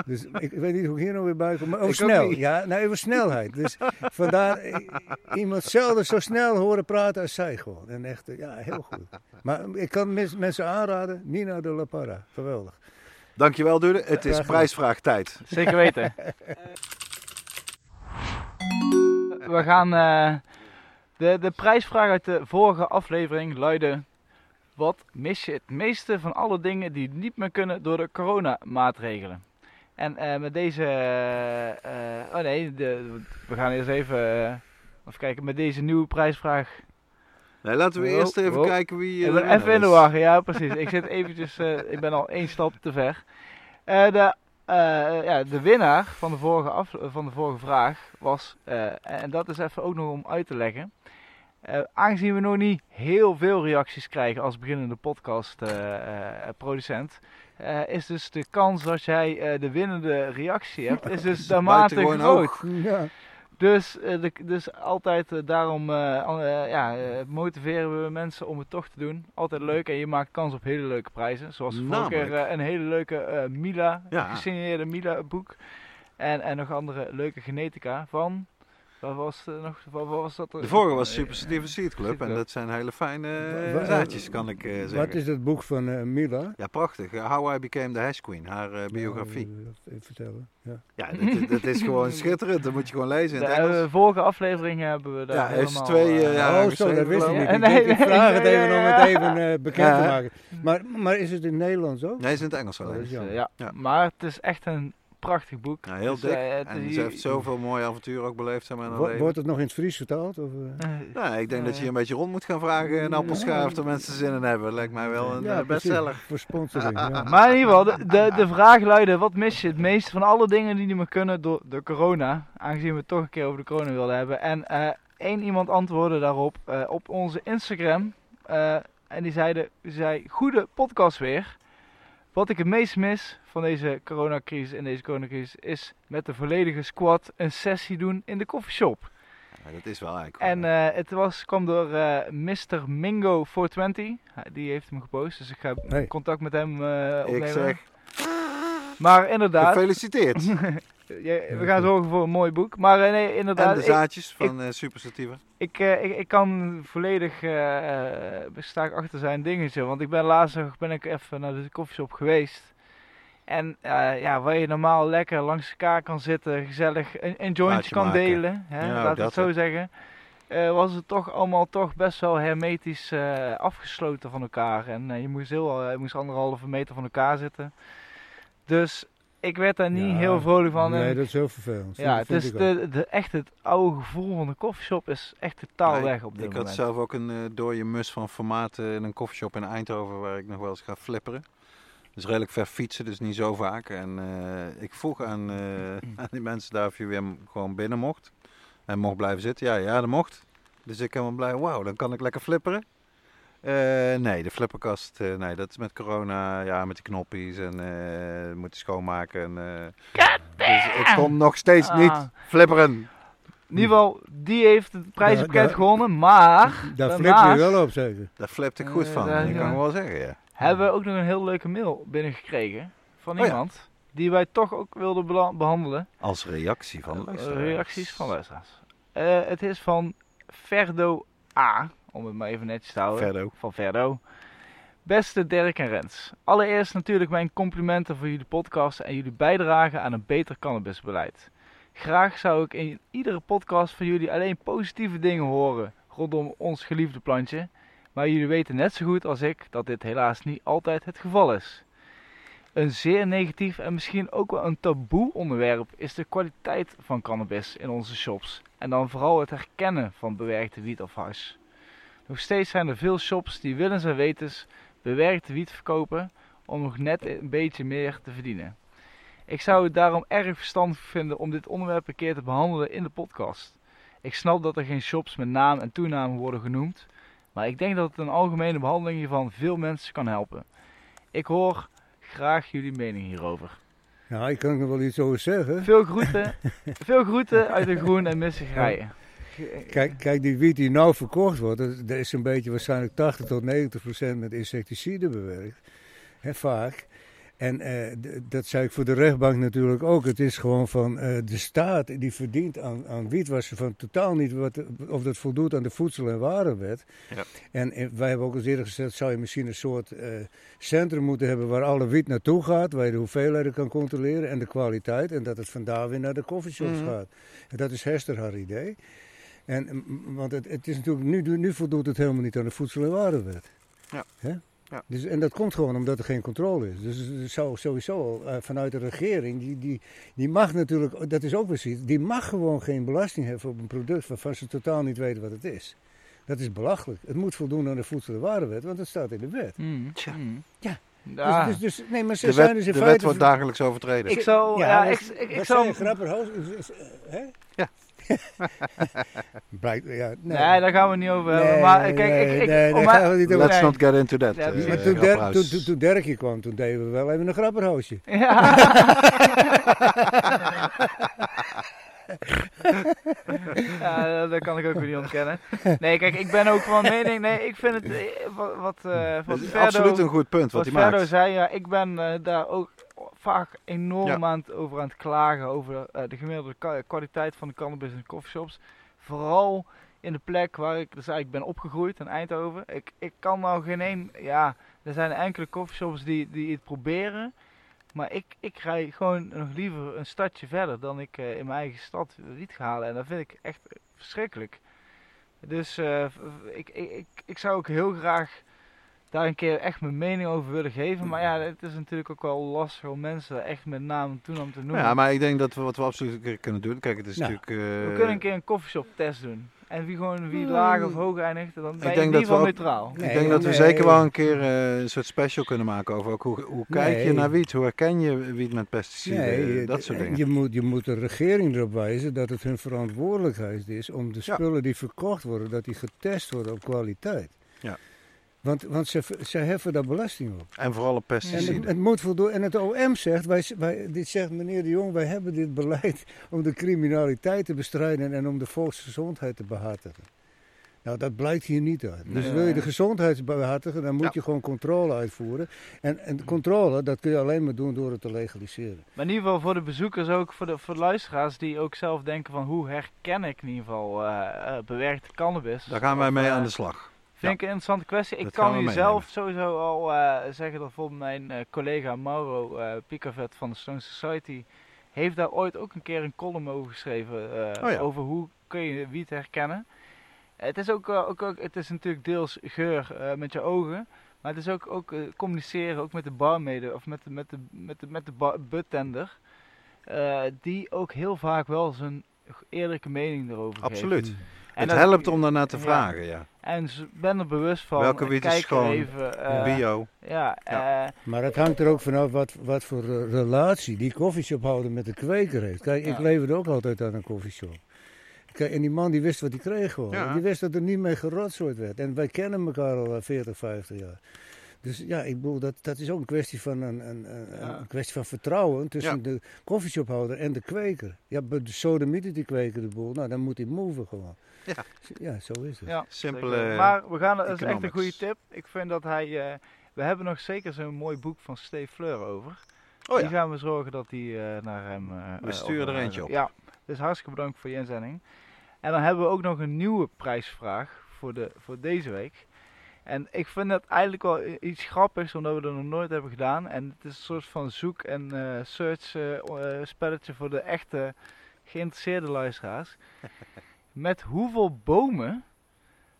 Dus ik weet niet hoe ik hier nou weer bij kom. Maar over snel, ja, nou, over snelheid. Dus vandaar eh, iemand zelden zo snel horen praten als zij gewoon. En echt, eh, ja, heel goed. Maar ik kan mens- mensen aanraden, Nina de La Parra, geweldig. Dankjewel, Dude. Het is prijsvraagtijd. Zeker weten. [LAUGHS] We gaan. eh, de, de prijsvraag uit de vorige aflevering luidde: Wat mis je het meeste van alle dingen die niet meer kunnen door de coronamaatregelen? En eh, met deze. eh, oh nee, de, we gaan eerst even. even kijken, met deze nieuwe prijsvraag. Nee, laten we Oh, eerst even oh. kijken wie winnaar even in de war, ja precies. Ik zit eventjes, ik ben al één stap te ver. Eh, de, ja, de winnaar van de vorige, af, van de vorige vraag was, eh, en dat is even ook nog om uit te leggen. Eh, aangezien we nog niet heel veel reacties krijgen als beginnende podcastproducent, is dus de kans dat jij eh, de winnende reactie hebt, is dus [LAUGHS] buitengewoon groot. Ja. Dus, eh, dus altijd eh, daarom eh, ja, motiveren we mensen om het toch te doen. Altijd leuk en je maakt kans op hele leuke prijzen. Zoals vorige keer een hele leuke Mila, Ja. gesigneerde Mila boek. En, en nog andere leuke genetica van... Wat was, het nog, wat, wat was dat? De vorige was Eh, Super Steven Seed Club. En dat zijn hele fijne eh, zaadjes, kan ik eh, zeggen. Wat is het boek van eh, Mila? Ja, prachtig. Eh, How I Became the Hash Queen, haar eh, biografie. Eh, even vertellen. Ja. Ja, dat, dat is gewoon [LAUGHS] schitterend. Dat moet je gewoon lezen in De het Engels. eh, vorige aflevering hebben we daar Ja, helemaal... twee, eh, eh, ja, oh, zo, dat wist ik niet. ik. Nee, nee, vraag het even om het even eh, bekend Ja, te maken. Maar, maar is het in Nederlands ook? Nee, is in het Engels Oh, alleen. dat is eh, jammer. ja. Ja. maar het is echt een prachtig boek. Ja, heel Dus, dik. eh, het en ze heeft zoveel mooie avonturen ook beleefd leven. Wordt het nog in het Fries vertaald? Of, Nou, ik denk dat je hier een beetje rond moet gaan vragen in Appelschaar of er mensen zin in hebben. Lijkt mij wel een ja, bestseller. Voor sponsoring. ja. [LAUGHS] Maar in ieder geval, de, de, de vraag luidde: wat mis je het meest van alle dingen die niet meer kunnen door de corona? Aangezien we het toch een keer over de corona wilden hebben. En eh, één iemand antwoordde daarop eh, op onze Instagram. eh, en die zeide, die zei: Goede podcast weer. Wat ik het meest mis van deze coronacrisis in deze coronacrisis is met de volledige squad een sessie doen in de koffieshop. Ja, dat is wel eigenlijk. En eh, het was, kwam door eh Mr. Mingo 420. Hij- Die heeft hem gepost, dus ik ga Hey. contact met hem eh opnemen. ik zeg, Maar inderdaad, gefeliciteerd. [LAUGHS] we gaan zorgen voor een mooi boek. Maar eh, nee, en inderdaad, de ik, zaadjes van eh Super Sativa. ik, eh, ik, ik kan volledig, sta ik achter zijn dingetje. Want ik ben laatst nog- ben ik even naar de koffieshop geweest. En ja, waar je normaal lekker langs elkaar kan zitten, gezellig een, een jointje kan maken. delen, hè, Ja, laat ik het zo zeggen. was het toch allemaal toch best wel hermetisch afgesloten van elkaar. En je, moest heel, je moest anderhalve meter van elkaar zitten. Dus ik werd daar niet Ja, heel vrolijk van. Nee, dat is heel vervelend. ja, Vind- het is ik ook. de, de, echt het oude gevoel van de koffieshop is echt totaal Nee, weg op dit ik moment. had zelf ook een eh dode mus van formaten in een koffieshop in Eindhoven waar ik nog wel eens ga flipperen. Dus redelijk ver fietsen, dus niet zo vaak. En eh, ik vroeg aan, eh, aan die mensen daar of je weer gewoon binnen mocht. En mocht blijven zitten. Ja, ja, dat mocht. Dus ik helemaal blij, wauw, dan kan ik lekker flipperen. Eh, nee, de flipperkast, eh, nee, dat is met corona, ja, met die knoppies en eh moeten schoonmaken. En, eh, dus ik kon nog steeds Ah. niet flipperen. In ieder geval, die heeft het prijzenpakket gewonnen, maar Daar flip je wel op zeker. Daar flipte ik goed van, dat kan ik wel zeggen, ja. hebben we ook nog een heel leuke mail binnengekregen van Oh ja. iemand die wij toch ook wilden behandelen. Als reactie van de Eh, luisteraars. reacties van luisteraars. Eh, het is van Ferdo A, om het maar even netjes te houden. Van Verdo. Beste Dirk en Rens. Allereerst natuurlijk mijn complimenten voor jullie podcast en jullie bijdrage aan een beter cannabisbeleid. Graag zou ik in iedere podcast van jullie alleen positieve dingen horen rondom ons geliefde plantje. Maar jullie weten net zo goed als ik dat dit helaas niet altijd het geval is. Een zeer negatief en misschien ook wel een taboe onderwerp is de kwaliteit van cannabis in onze shops. En dan vooral het herkennen van bewerkte wiet of hash. Nog steeds zijn er veel shops die willens en wetens bewerkte wiet verkopen om nog net een beetje meer te verdienen. Ik zou het daarom erg verstandig vinden om dit onderwerp een keer te behandelen in de podcast. Ik snap dat er geen shops met naam en toename worden genoemd, maar ik denk dat het een algemene behandeling hiervan veel mensen kan helpen. Ik hoor graag jullie mening hierover. Ja, ik kan er wel iets over zeggen. Veel groeten, veel groeten uit de groen en missige rijen. Kijk, kijk, die wiet die nou verkocht wordt, dat, dat is een beetje waarschijnlijk 80 tot 90 procent met insecticiden bewerkt. Hè, vaak. En eh, dat zei ik voor de rechtbank natuurlijk ook. Het is gewoon van eh, de staat die verdient aan, aan ze van totaal niet wat, of dat voldoet aan de voedsel- en warenwet. Ja. En wij hebben ook eens eerder gezegd, zou je misschien een soort eh, centrum moeten hebben waar alle wiet naartoe gaat, waar je de hoeveelheden kan controleren en de kwaliteit. En dat het vandaar weer naar de coffeeshops Mhm. gaat. En dat is Hester haar idee. En, want het, het is natuurlijk, nu, nu voldoet het helemaal niet aan de voedsel- en warenwet. Ja. Hè? Ja. Dus, en dat komt gewoon omdat er geen controle is. Dus het zou sowieso al eh, vanuit de regering, die, die, die mag natuurlijk, dat is ook precies, die mag gewoon geen belasting hebben op een product waarvan ze totaal niet weten wat het is. Dat is belachelijk. Het moet voldoen aan de voedsel- en warenwet, want dat staat in de wet. Mm, Tja. mm. Ja. Ja. Dus, dus, dus, nee, maar ze De zijn wet, dus in de wet feite... wordt dagelijks overtreden. Ik zou, ja, ik, ik, zou, is- Hè? Ja. [LAUGHS] Blijkt, ja, nee. nee, daar gaan we niet over hebben. Nee, Maar nee, kijk, ik, ik, nee, om daar gaan we niet over Let's nee. not get into that. Ja, eh, maar toen, Der, toen, toen, toen Derkje kwam, toen deden we wel even een grapperhausje. Ja. [LAUGHS] ja, dat kan ik ook weer niet ontkennen. Nee, kijk, ik ben ook van mening. Nee, ik vind het eh, wat, wat, eh, wat Dat is Ferdo- absoluut een goed punt wat wat hij Ferdo maakt. zei, ja, ik ben eh, daar ook vaak enorm Ja. aan het, over aan het klagen over eh, de gemiddelde kwaliteit van de cannabis in coffeeshops. Vooral in de plek waar ik dus eigenlijk ben opgegroeid, in Eindhoven. Ik, ik kan nou geen één, ja, er zijn enkele coffeeshops die, die het proberen. Maar ik, ik rij gewoon nog liever een stadje verder dan ik eh, in mijn eigen stad wiet ga halen. En dat vind ik echt verschrikkelijk. Dus eh, ik, ik, ik zou ook heel graag daar een keer echt mijn mening over willen geven. Maar ja, het is natuurlijk ook wel lastig om mensen echt met naam en toenaam te noemen. Ja, maar ik denk dat we wat we absoluut een keer kunnen doen. Kijk, het is Ja. natuurlijk. eh, we kunnen een keer een coffeeshop test doen. En wie gewoon wie Hmm. laag of hoog eindigt, dan ben je denk in ieder dat geval we ook- neutraal. Nee, ik denk dat we nee. zeker wel een keer eh, een soort special kunnen maken over ook hoe, hoe kijk je naar wiet, hoe herken je wiet met pesticiden, Nee, dat soort dingen. Je moet, je moet de regering erop wijzen dat het hun verantwoordelijkheid is om de Ja. spullen die verkocht worden, dat die getest worden op kwaliteit. Ja. Want, want ze, ze heffen daar belasting op. En vooral op En het, pesticiden. het moet voldoen. En het OM zegt, wij, wij, dit zegt meneer de Jong, wij hebben dit beleid [LAUGHS] om de criminaliteit te bestrijden en om de volksgezondheid te behartigen. Nou, dat blijkt hier niet uit. Dus Nee. wil je de gezondheid behartigen, dan moet Ja. je gewoon controle uitvoeren. En, en controle, dat kun je alleen maar doen door het te legaliseren. Maar in ieder geval voor de bezoekers ook, voor de, voor de luisteraars die ook zelf denken van hoe herken ik in ieder geval eh, eh, bewerkte cannabis. Daar gaan wij Of, mee eh, aan de slag. Vind ik een interessante kwestie. Ik kan meenemen. zelf sowieso al eh, zeggen dat bijvoorbeeld mijn eh, collega Mauro eh Pikavet van de Stone Society heeft daar ooit ook een keer een column over geschreven eh, Oh ja. over hoe kun je wiet herkennen. Het is ook, ook, ook het is natuurlijk deels geur eh, met je ogen, maar het is ook, ook communiceren ook met de barmede of met de, met de, met de, met de bar- buttender, eh, die ook heel vaak wel zijn eerlijke mening erover geeft. Absoluut. En het dat- helpt om daarnaar te ja. vragen, ja. En ben er bewust van. Welke eh, wiet is schoon? Even, eh, Bio. Ja, Ja. eh, Maar het hangt er ook vanaf wat, wat voor eh, relatie die koffieshophouder met de kweker heeft. Kijk, ik leverde ook altijd aan een koffieshop. Kijk, en die man die wist wat hij kreeg gewoon. Ja. Die wist dat er niet mee gerotzooid werd. En wij kennen elkaar al eh, 40, 50 jaar. Dus ja, ik bedoel, dat, dat is ook een kwestie van, een, een, een, Ja. een kwestie van vertrouwen tussen Ja. de koffieshophouder en de kweker. Ja, bij de sodemieter die kweker de boel, nou dan moet hij moven gewoon. [LAUGHS] Ja. Ja, zo is het. Ja, Simpele. Maar we gaan, dat is echt een goede tip. Ik vind dat hij, eh, we hebben nog zeker zo'n mooi boek van Steve Fleur over. Oh Die ja, gaan we zorgen dat die eh, naar hem... eh, We sturen er eentje op. Ja, dus hartstikke bedankt voor je inzending. En dan hebben we ook nog een nieuwe prijsvraag voor, de, voor deze week. En ik vind het eigenlijk wel iets grappigs, omdat we dat nog nooit hebben gedaan. En het is een soort van zoek- en eh, search eh, eh, spelletje voor de echte geïnteresseerde luisteraars. [LAUGHS] Met hoeveel bomen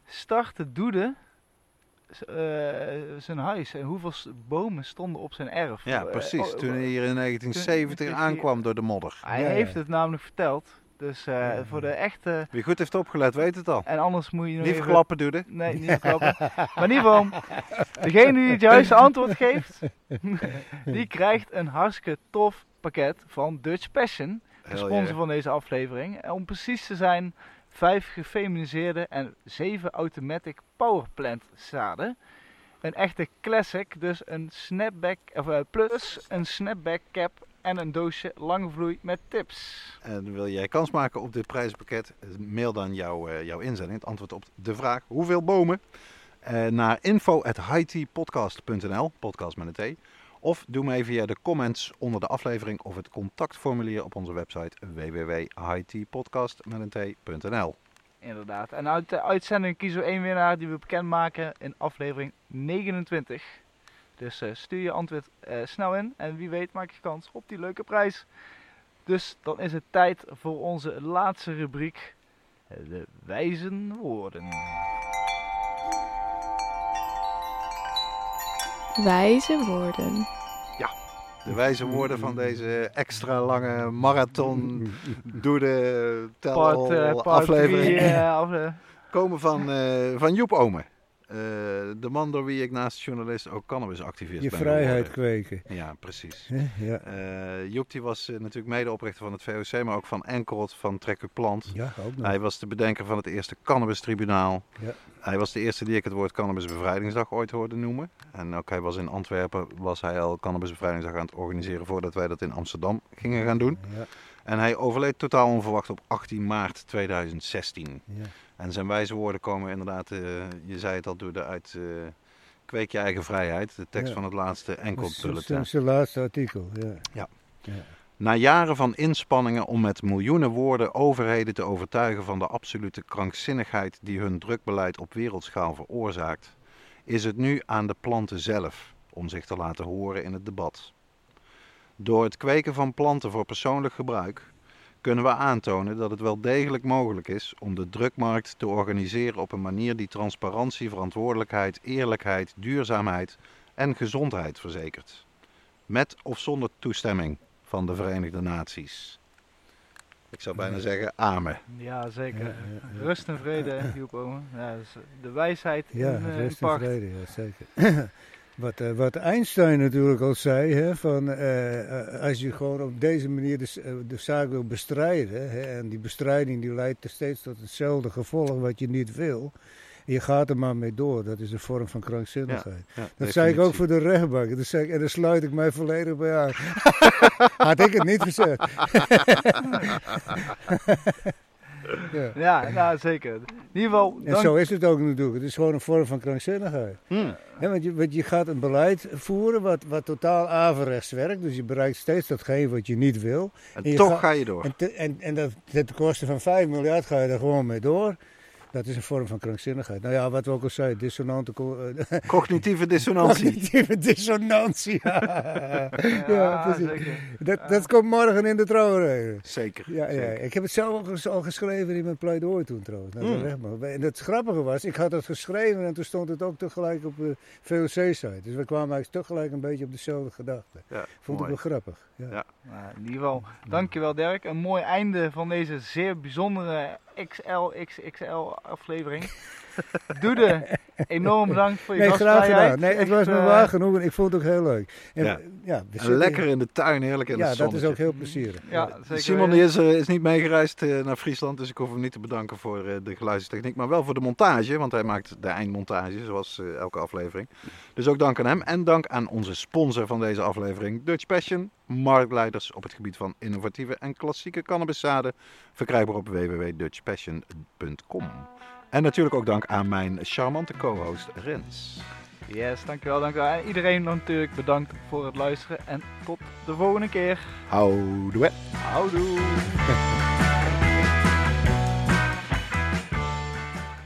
startte Doede eh, zijn huis? En hoeveel bomen stonden op zijn erf? ja, Eh, precies. oh, Toen hij eh, hier in 1970 aankwam door de modder. Hij Ja, ja. heeft het namelijk verteld. Dus eh, Ja. voor de echte... Wie goed heeft opgelet, weet het al. En anders moet je Niet even- verklappen, doe dit. Nee, niet verklappen. maar in ieder geval, degene die het juiste [LAUGHS] antwoord geeft, [LAUGHS] die krijgt een hartstikke tof pakket van Dutch Passion. De sponsor van deze aflevering. En om precies te zijn, vijf gefeminiseerde en zeven automatic powerplant zaden. Een echte classic, dus een snapback, of, eh, plus een snapback cap en een doosje lange vloei met tips. En wil jij kans maken op dit prijzenpakket? Mail dan jouw, eh, jouw inzending, het antwoord op de vraag hoeveel bomen eh, naar info.hitpodcast.nl, podcast met een T. Of doe mee via de comments onder de aflevering of het contactformulier op onze website www.hitpodcast.nl. Inderdaad. En uit de uitzending kiezen we één winnaar die we bekendmaken in aflevering 29. Dus eh, stuur je antwoord eh, snel in en wie weet maak je kans op die leuke prijs. Dus dan is het tijd voor onze laatste rubriek, de wijzen woorden. Wijze woorden. De wijze woorden van deze extra lange marathon, doe de tel Part, eh, part aflevering. drie, eh, eh, komen van, eh, van Joep Ome. Eh, de man door wie ik naast journalist ook cannabisactivist Je ben vrijheid geworden. kweken. Ja, precies. [LAUGHS] Ja. Eh Joep die was eh, natuurlijk medeoprichter van het VOC, maar ook van Enkelot van Trek Uw Plant. ja, ook nog. Hij was de bedenker van het eerste cannabistribunaal. Ja. Hij was de eerste die ik het woord cannabisbevrijdingsdag ooit hoorde noemen. En ook hij was in Antwerpen, was hij al cannabisbevrijdingsdag aan het organiseren voordat wij dat in Amsterdam gingen gaan doen. Ja, En hij overleed totaal onverwacht op 18 maart 2016. ja. En zijn wijze woorden komen inderdaad, eh, je zei het al, door de uit eh, Kweek je eigen vrijheid. De tekst Ja. van het laatste Dat is enkelbulletin. zijn laatste artikel. Ja. Ja. Ja. Na jaren van inspanningen om met miljoenen woorden overheden te overtuigen van de absolute krankzinnigheid die hun drukbeleid op wereldschaal veroorzaakt, is het nu aan de planten zelf om zich te laten horen in het debat. Door het kweken van planten voor persoonlijk gebruik kunnen we aantonen dat het wel degelijk mogelijk is om de drukmarkt te organiseren op een manier die transparantie, verantwoordelijkheid, eerlijkheid, duurzaamheid en gezondheid verzekert. Met of zonder toestemming van de Verenigde Naties. Ik zou bijna zeggen amen. ja, zeker. Ja, ja, ja. Rust en vrede, Joep Omen. Ja, dus de wijsheid Ja, in, in rust en vrede, ja, zeker. Wat, eh, wat Einstein natuurlijk al zei, hè, van, eh, eh, als je gewoon op deze manier de, de zaak wil bestrijden, hè, en die bestrijding die leidt steeds tot hetzelfde gevolg wat je niet wil, je gaat er maar mee door, dat is een vorm van krankzinnigheid. Ja, Dat zei ik ook voor de rechtbank, dat zei ik, en daar sluit ik mij volledig bij aan. [LAUGHS] Had ik het niet gezegd. [LAUGHS] ja. [LAUGHS] Ja, nou, zeker. In ieder geval, En zo is het ook natuurlijk. Het is gewoon een vorm van krankzinnigheid. Hm. Hè, want, je, want je gaat een beleid voeren wat, wat totaal averechts werkt. Dus je bereikt steeds datgene wat je niet wil. En, En je toch ga je door. En, te- en, en dat ten koste van 5 miljard ga je er gewoon mee door. Dat is een vorm van krankzinnigheid. Nou ja, wat we ook al zeiden, dissonante eh, Cognitieve dissonantie. cognitieve dissonantie. [LAUGHS] ja, ja, precies. zeker. Dat, dat komt morgen in de trouwreden. Zeker. Ja, ja, zeker. ik heb het zelf al ges- al geschreven in mijn pleidooi toen trouwens. Mm. En het grappige was, ik had het geschreven en toen stond het ook tegelijk op de VOC-site. Dus we kwamen eigenlijk tegelijk een beetje op dezelfde gedachte. Ja, Vond mooi. ik wel grappig. Ja. Ja. Nou, in ieder geval, dankjewel Dirk. Een mooi einde van deze zeer bijzondere XL XXL aflevering. [LAUGHS] Doede, enorm bedankt voor je Nee, graag gastvrijheid. gedaan. Nee, het was me eh, waar genoeg en ik vond het ook heel leuk. En, Ja. ja, zitten- lekker in de tuin, heerlijk in Ja, het dat zonnetje. is ook heel plezierig. Ja, zeker Simon die is, eh, is niet meegereisd eh, naar Friesland, dus ik hoef hem niet te bedanken voor eh, de geluidstechniek, maar wel voor de montage, want hij maakt de eindmontage, zoals eh, elke aflevering. Dus ook dank aan hem en dank aan onze sponsor van deze aflevering, Dutch Passion, marktleiders op het gebied van innovatieve en klassieke cannabiszaden, verkrijgbaar op www.dutchpassion.com. En natuurlijk ook dank aan mijn charmante co-host Rens. Yes, dankjewel, dankjewel. En iedereen natuurlijk bedankt voor het luisteren en tot de volgende keer. Houdoe! Houdoe.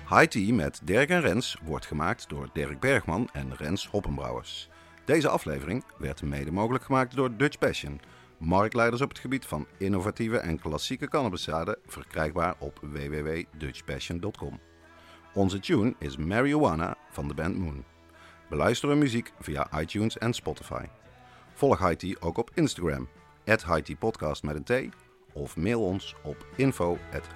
[LAUGHS] High Tea met Dirk en Rens wordt gemaakt door Dirk Bergman en Rens Hoppenbrouwers. Deze aflevering werd mede mogelijk gemaakt door Dutch Passion, marktleiders op het gebied van innovatieve en klassieke cannabiszaden, verkrijgbaar op www.dutchpassion.com. Onze tune is Marijuana van de band Moon. Beluister hun muziek via iTunes en Spotify. Volg Tea ook op Instagram, at Tea Podcast met een T, of mail ons op info at.